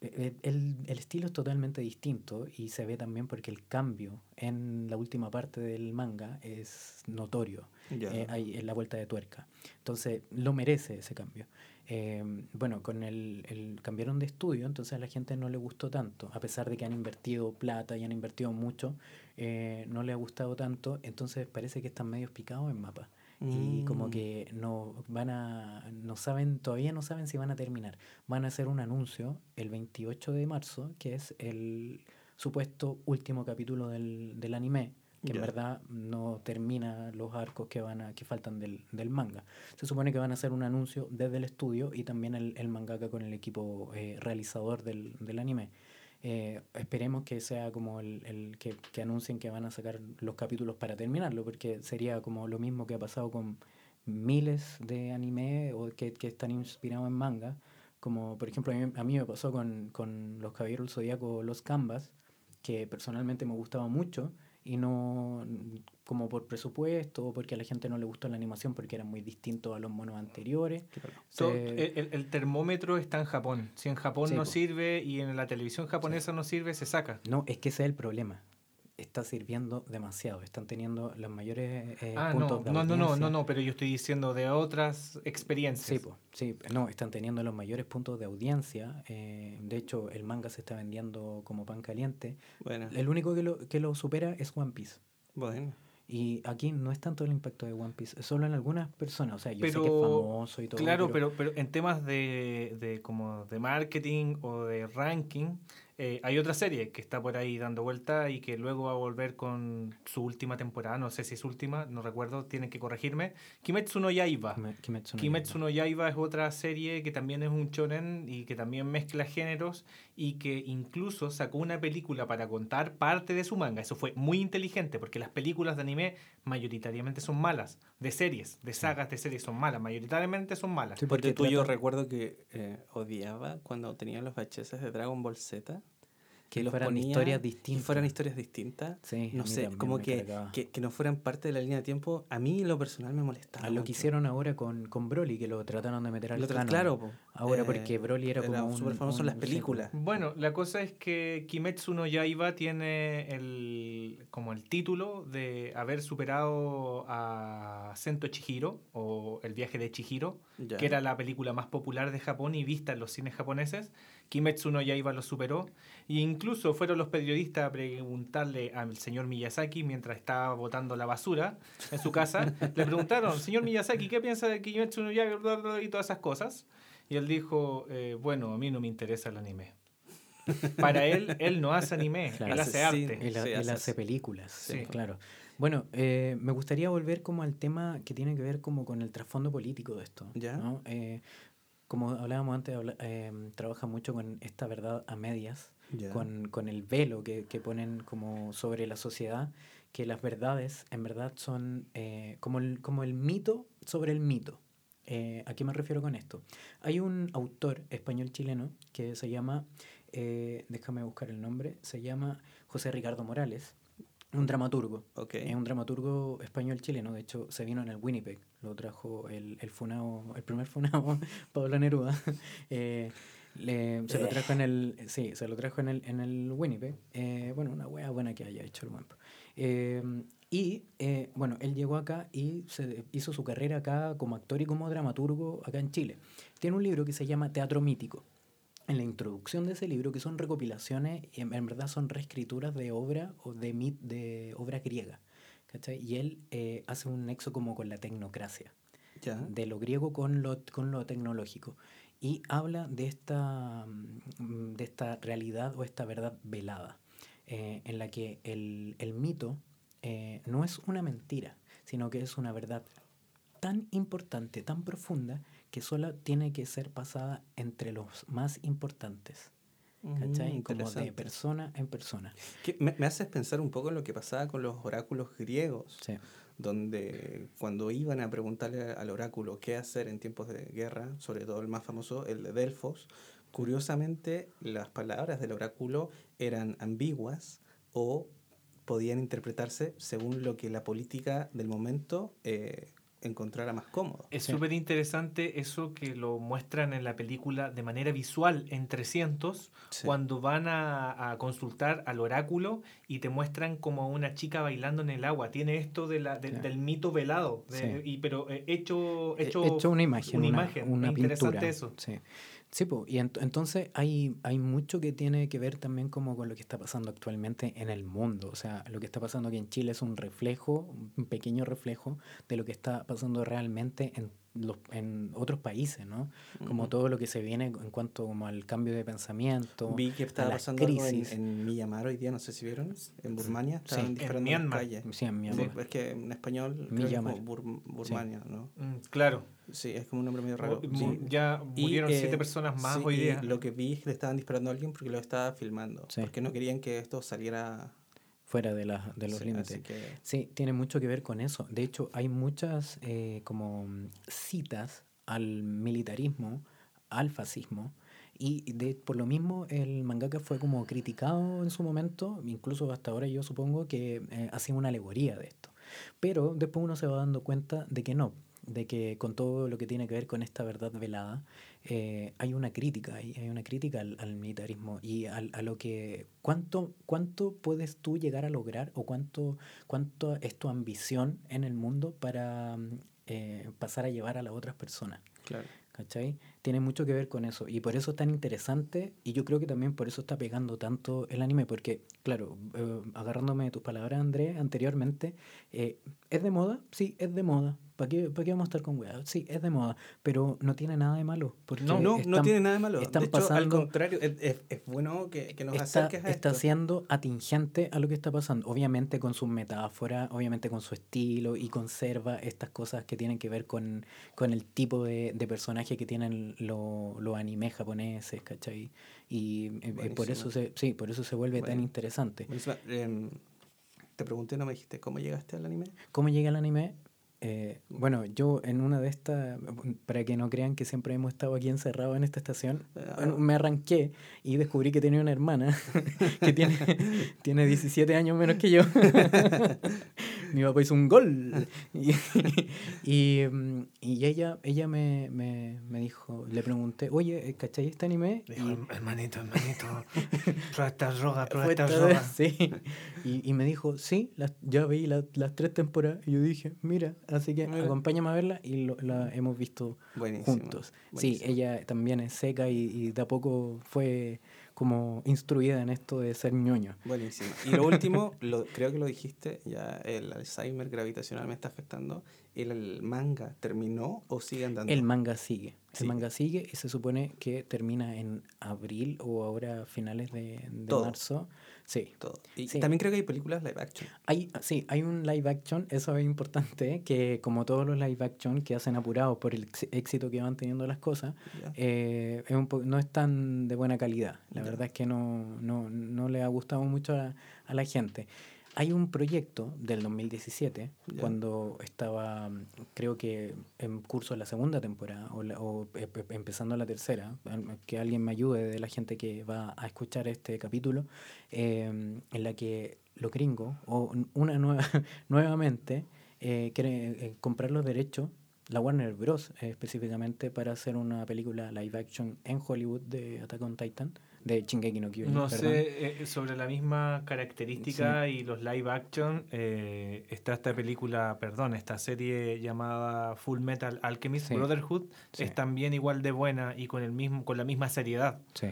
el, el estilo es totalmente distinto y se ve también porque el cambio en la última parte del manga es notorio ya. eh, hay en la vuelta de tuerca. Entonces, lo merece ese cambio. Eh, bueno, con el, el cambiaron de estudio, entonces a la gente no le gustó tanto, a pesar de que han invertido plata y han invertido mucho, eh, no le ha gustado tanto, entonces parece que están medio picados en mapa. Y como Mm. que no van a, no saben, todavía no saben si van a terminar. Van a hacer un anuncio el 28 de marzo, que es el supuesto último capítulo del, del anime, que en verdad no termina los arcos que van a, que faltan del, del manga. Se supone que van a hacer un anuncio desde el estudio y también el, el mangaka con el equipo eh, realizador del, del anime. Eh, esperemos que sea como el, el que, que anuncien que van a sacar los capítulos para terminarlo, porque sería como lo mismo que ha pasado con miles de anime o que, que están inspirados en manga. Como por ejemplo, a mí, a mí me pasó con, con Los Caballeros del Zodíaco, Los Canvas, que personalmente me gustaba mucho y no como por presupuesto o porque a la gente no le gustó la animación porque era muy distinto a los monos anteriores. Claro. To- Se- el, el termómetro está en Japón. Si en Japón Sí, no po. sirve y en la televisión japonesa no sirve, se saca. No, es que ese es el problema. Está sirviendo demasiado. Están teniendo los mayores eh, Ah, puntos no, de no, no, no, audiencia. no, no, pero yo estoy diciendo de otras experiencias. Sí, po, sí, no, están teniendo los mayores puntos de audiencia. eh, de hecho, el manga se está vendiendo como pan caliente. Bueno, El único que lo, que lo supera es One Piece. bueno. Y aquí no es tanto el impacto de One Piece, solo en algunas personas. O sea, yo sé que es Pero, famoso y todo. Claro, pero, pero en temas de, de como de marketing o de ranking, eh, hay otra serie que está por ahí dando vuelta y que luego va a volver con su última temporada, no sé si es última, no recuerdo, tienen que corregirme. Kimetsu no Yaiba. Kime- Kimetsu no Kimetsu Yaiba es otra serie que también es un shonen y que también mezcla géneros y que incluso sacó una película para contar parte de su manga. Eso fue muy inteligente porque las películas de anime mayoritariamente son malas, de series, de sagas de series son malas, mayoritariamente son malas. Sí, Porque porque tú yo recuerdo que eh, odiaba cuando tenían los VHS de Dragon Ball Z. Que los fueran ponía historias y distintas. fueran historias distintas. Sí, a no mí sé, como que, que, que no fueran parte de la línea de tiempo. A mí, en lo personal, me molestaba. A lo que mucho. hicieron ahora con, con Broly, que lo trataron de meter al Lo canon. Claro, po. Ahora, Eh, porque Broly era como un... súper famoso en las películas. Bueno, la cosa es que Kimetsu no Yaiba tiene el, como el título de haber superado a Sento Chihiro o El viaje de Chihiro, Ya. que era la película más popular de Japón y vista en los cines japoneses. Kimetsu no Yaiba lo superó. E incluso fueron los periodistas a preguntarle al señor Miyazaki mientras estaba botando la basura en su casa. le preguntaron, señor Miyazaki, ¿qué piensa de Kimetsu no Yaiba bla, bla, bla", y todas esas cosas? Y él dijo, eh, bueno, a mí no me interesa el anime. Para él, él no hace anime, Claro. él hace arte. Él, Sí, él hace películas, Sí. claro. Bueno, eh, me gustaría volver como al tema que tiene que ver como con el trasfondo político de esto. Ya. ¿no? Eh, como hablábamos antes, habla- eh, trabaja mucho con esta verdad a medias, Ya. con, con el velo que, que ponen como sobre la sociedad, que las verdades en verdad son eh, como, el, como el mito sobre el mito. Eh, ¿A qué me refiero con esto? Hay un autor español chileno que se llama, eh, déjame buscar el nombre, se llama José Ricardo Morales, un dramaturgo. Es un dramaturgo español chileno, de hecho se vino en el Winnipeg, lo trajo el, el funao, el primer funao, Pablo Neruda. Eh, le- se lo trajo en el, sí, se lo trajo en el, en el Winnipeg. Eh, bueno, una wea buena que haya hecho el Wamp. Eh, y bueno, él llegó acá y se hizo su carrera acá como actor y como dramaturgo acá en Chile. Tiene un libro que se llama Teatro Mítico. En la introducción de ese libro, que son recopilaciones, en, en verdad son reescrituras de obra o de, mit, de obra griega. ¿cachai? Y él eh, hace un nexo como con la tecnocracia Ya. de lo griego con lo, con lo tecnológico. Y habla de esta, mm, de esta realidad o esta verdad velada, eh, en la que el, el mito eh, no es una mentira, sino que es una verdad tan importante, tan profunda, que solo tiene que ser pasada entre los más importantes. ¿Cachai? Mm, Como de persona en persona. Que me, me haces pensar un poco en lo que pasaba con los oráculos griegos, Sí. donde cuando iban a preguntarle al oráculo qué hacer en tiempos de guerra, sobre todo el más famoso, el de Delfos, curiosamente las palabras del oráculo eran ambiguas o podían interpretarse según lo que la política del momento eh, encontrara más cómodo. Es Sí. súper interesante eso que lo muestran en la película de manera visual en 300, Sí. cuando van a, a consultar al oráculo y te muestran como una chica bailando en el agua. Tiene esto de la, de- Claro. del mito velado, de- Sí. y, pero eh, hecho, He- hecho, hecho una imagen, una imagen. una interesante pintura. eso. Sí, sí po, y ent- entonces hay, hay mucho que tiene que ver también como con lo que está pasando actualmente en el mundo. O sea, lo que está pasando aquí en Chile es un reflejo, un pequeño reflejo de lo que está pasando realmente en, los, en otros países, ¿no? Como todo lo que se viene en cuanto como al cambio de pensamiento. Vi que estaba la pasando algo en, en Myanmar hoy día, no sé si vieron, en Burmania, estaban en disparando en. Sí, en Sí, Myanmar. es que en español creo que es Myanmar. como Bur- Burmania, ¿no? Mm, claro. Sí, es como un nombre medio raro. Mu- Sí. Ya Y, murieron eh, siete personas más sí, hoy y día. Lo que vi es que le estaban disparando a alguien porque lo estaba filmando. Sí. Porque no querían que esto saliera. Fuera de, las de los sí, límites. que- Sí, tiene mucho que ver con eso. De hecho, hay muchas eh, como citas al militarismo, al fascismo, y de, por lo mismo el mangaka fue como criticado en su momento, incluso hasta ahora yo supongo que eh, hacía una alegoría de esto. Pero después uno se va dando cuenta de que no, de que con todo lo que tiene que ver con esta verdad velada, eh, hay una crítica, hay, hay una crítica al, al militarismo y al- a lo que, ¿cuánto, ¿cuánto puedes tú llegar a lograr o cuánto, cuánto es tu ambición en el mundo para eh, pasar a llevar a las otras personas? Claro. ¿Cachai? Tiene mucho que ver con eso. Y por eso es tan interesante. Y yo creo que también por eso está pegando tanto el anime. Porque, claro, eh, agarrándome de tus palabras, Andrés, anteriormente, ¿es de moda? Sí, es de moda. ¿Para qué, ¿Para qué vamos a estar con weas? Sí, es de moda. Pero no tiene nada de malo. Porque No, no, no están- tiene nada de malo. están de hecho, al pasando- contrario, es, es- es bueno que, que nos está, acerques a está esto. siendo atingente a lo que está pasando. Obviamente con sus metáforas, obviamente con su estilo y conserva estas cosas que tienen que ver con, con el tipo de, de personaje que tienen lo- los animes japoneses, ¿cachai? Y eh, por eso se, sí, por eso se vuelve tan interesante. Em, te pregunté, no me dijiste, ¿cómo llegaste al anime? ¿Cómo llega el anime? Eh, bueno, yo en una de estas, para que no crean que siempre hemos estado aquí encerrados en esta estación, me arranqué y descubrí que tenía una hermana que tiene, tiene 17 años menos que yo. Mi papá hizo un gol. Y, y, mm, y ella, ella me, me, me dijo, le pregunté, oye, ¿cachai este anime? Dijo, Y- hermanito, hermanito, prueba esta droga, prueba esta droga. sí. Y, y me dijo, sí, las, ya vi la- las tres temporadas. Y yo dije, mira, así que Mira. acompáñame a verla y lo- la hemos visto Buenísimo. juntos. Sí, ella también es seca y, y de a poco fue como instruida en esto de ser ñoño. Buenísimo. Y lo último, lo, creo que lo dijiste, ya el Alzheimer gravitacional me está afectando. ¿El, el manga terminó o sigue andando? El manga sigue. El Sigue. manga sigue y se supone que termina en abril o ahora finales de, de marzo. Sí. Todo. Y Sí. también creo que hay películas live action. Hay, sí, hay un live action, eso es importante, que como todos los live action que hacen apurados por el éxito que van teniendo las cosas, eh, es un no es tan de buena calidad. La verdad es que no, no, no le ha gustado mucho a, a la gente. Hay un proyecto del 2017, Ya. cuando estaba, creo que en curso la segunda temporada, o, la- o e- e- empezando la tercera, que alguien me ayude de la gente que va a escuchar este capítulo, eh, en la que los gringos, o una nueva, nuevamente, eh, quieren eh, comprar los derechos, la Warner Bros. eh, específicamente, para hacer una película live action en Hollywood de Attack on Titan, de Shingeki no Kyojin. No perdón. sé, eh, sobre la misma característica y los live action, eh, está esta película, perdón, esta serie llamada Full Metal Alchemist Sí. Brotherhood, Sí. es también igual de buena y con el mismo con la misma seriedad. Sí,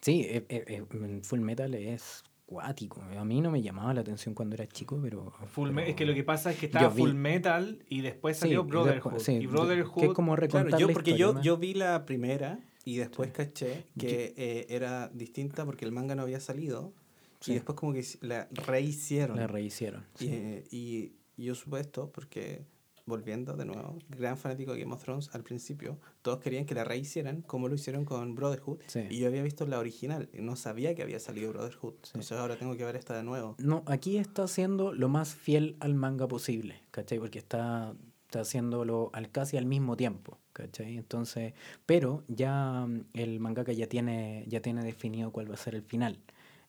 sí eh, eh, Full Metal es cuático. A mí no me llamaba la atención cuando era chico, pero... Full pero- es que lo que pasa es que estaba vi- Full Metal y después Sí, salió y Brotherhood. sí, y que Brotherhood es como recontar Claro, yo, la porque historia, yo, yo vi la primera y después caché que eh, era distinta porque el manga no había salido. Sí. Y después como que la rehicieron. La rehicieron. Y, sí. eh, y yo supe esto porque, volviendo de nuevo, gran fanático de Game of Thrones al principio, todos querían que la rehicieran como lo hicieron con Brotherhood. Sí. Y yo había visto la original y no sabía que había salido Brotherhood. Entonces ahora tengo que ver esta de nuevo. No, aquí está haciendo lo más fiel al manga posible, ¿cachai? Porque está, está haciéndolo al casi al mismo tiempo, ¿cachai? Entonces, pero ya mm, el mangaka ya tiene, ya tiene definido cuál va a ser el final.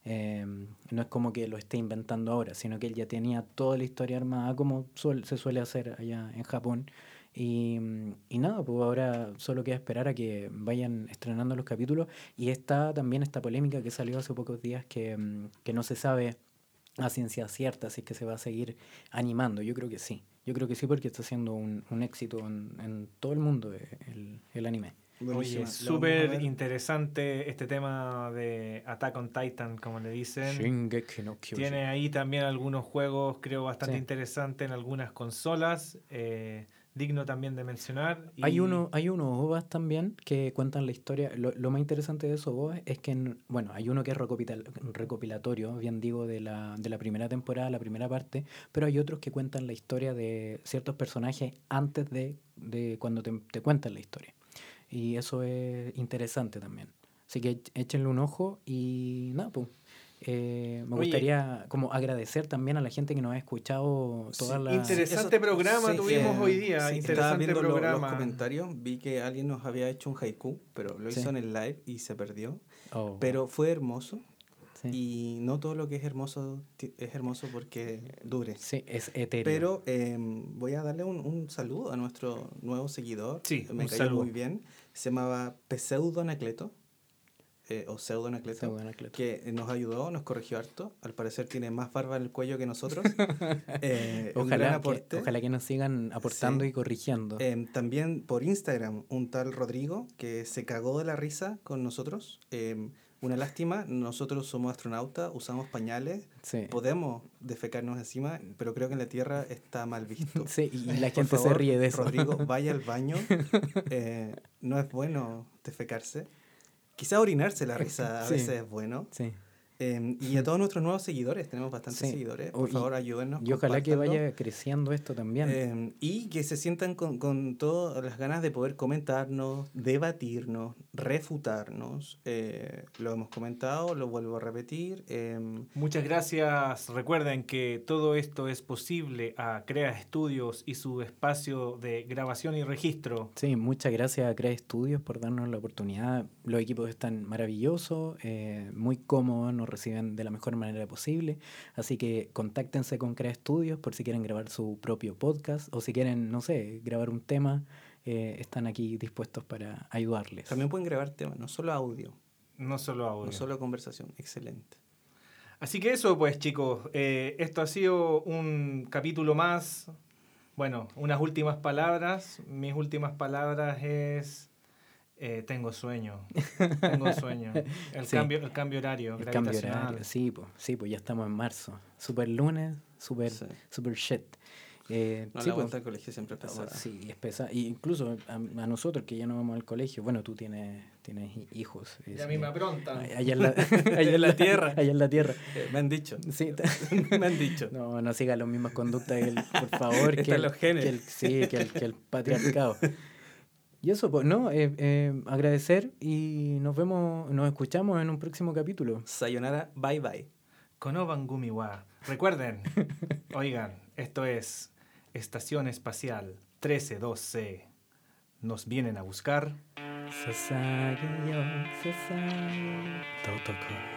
Eh, no es como que lo esté inventando ahora, sino que él ya tenía toda la historia armada como suel- se suele hacer allá en Japón. Y, mm, y nada, pues ahora solo queda esperar a que vayan estrenando los capítulos. Y está también esta polémica que salió hace pocos días que, mm, que no se sabe a ciencia cierta si es que se va a seguir animando. Yo creo que sí. Yo creo que sí porque está siendo un, un éxito en, en todo el mundo eh, el, el anime. Oye, súper interesante este tema de Attack on Titan, como le dicen. Shingeki no Kyojin. Tiene ahí también algunos juegos, creo, bastante Sí. interesantes en algunas consolas. eh, digno también de mencionar. Hay y- uno, hay unos OVAs también que cuentan la historia. Lo, lo más interesante de esos OVAs es que, en- bueno, hay uno que es recopilatorio, bien digo, de la, de la primera temporada, la primera parte, pero hay otros que cuentan la historia de ciertos personajes antes de, de cuando te, te cuentan la historia. Y eso es interesante también. Así que éch- échenle un ojo y nada, pues. Eh, me Oye. gustaría como agradecer también a la gente que nos ha escuchado todas Sí, las... Interesante programa sí, tuvimos eh, hoy día. sí, interesante viendo lo- los programa. comentarios, vi que alguien nos había hecho un haiku, pero lo Sí. hizo en el live y se perdió. Oh, Pero fue hermoso. Sí. y no todo lo que es hermoso es hermoso porque dure. Sí, es etéreo. Pero em, voy a darle un, un saludo a nuestro nuevo seguidor. Sí, me un cayó saludo. muy bien. Se llamaba Pseudo Anacleto. Eh, o Pseudo Anacleto. Anacleto. Que nos ayudó, nos corrigió harto. Al parecer tiene más barba en el cuello que nosotros. Eh, Ojalá que, ojalá que nos sigan aportando Sí. y corrigiendo. Em, también por Instagram, un tal Rodrigo que se cagó de la risa con nosotros. Em, una lástima, nosotros somos astronautas, usamos pañales, sí. podemos defecarnos encima, pero creo que en la Tierra está mal visto. Sí, y la gente se favor, ríe de eso. Rodrigo, vaya al baño. Eh, no es bueno defecarse. Quizá orinarse la risa a Sí. veces es bueno. Sí. Eh, y a todos nuestros nuevos seguidores, tenemos bastantes Sí. seguidores. Oh, Por favor, ayúdennos. Y ojalá que vaya creciendo esto también. Eh, y que se sientan con, con todas las ganas de poder comentarnos, debatirnos, refutarnos. Eh, lo hemos comentado, lo vuelvo a repetir. eh, Muchas gracias. Recuerden que todo esto es posible a Crea Estudios y su espacio de grabación y registro. Sí, muchas gracias a Crea Studios por darnos la oportunidad. Los equipos están maravillosos, eh, muy cómodos, nos reciben de la mejor manera posible. Así que contáctense con Crea Studios por si quieren grabar su propio podcast o si quieren, no sé, grabar un tema. eh, están aquí dispuestos para ayudarles. también pueden grabar temas, no solo audio, No solo audio. no solo conversación. Excelente. Así que eso, pues chicos, eh, esto ha sido un capítulo más. Bueno, unas últimas palabras. Mis últimas palabras es... eh, tengo sueño. Tengo sueño. El, Sí. cambio, el cambio horario. El cambio horario, sí, pues, sí, pues ya estamos en marzo. Super lunes, super, Sí. super shit. Eh, No, sí, la pues, vuelta al colegio siempre es pesada. sí, es pesada. Y incluso a, a nosotros que ya no vamos al colegio, bueno, tú tienes, tienes hi- hijos. Y es, a mí me aprontan. Allá en la, allá en la tierra. Allá en la tierra. Eh, me han dicho. Sí, me han dicho. no, no siga las mismas conductas, que el- por favor. que el- los genes. que el- sí, que el, que el patriarcado. Y eso, pues, no, eh, eh, agradecer y nos vemos, nos escuchamos en un próximo capítulo. Sayonara, bye bye. Konoban Gumiwa. Recuerden, oigan, esto es Estación Espacial 132C. Nos vienen a buscar. Sasagi yo, sasagi, totoko.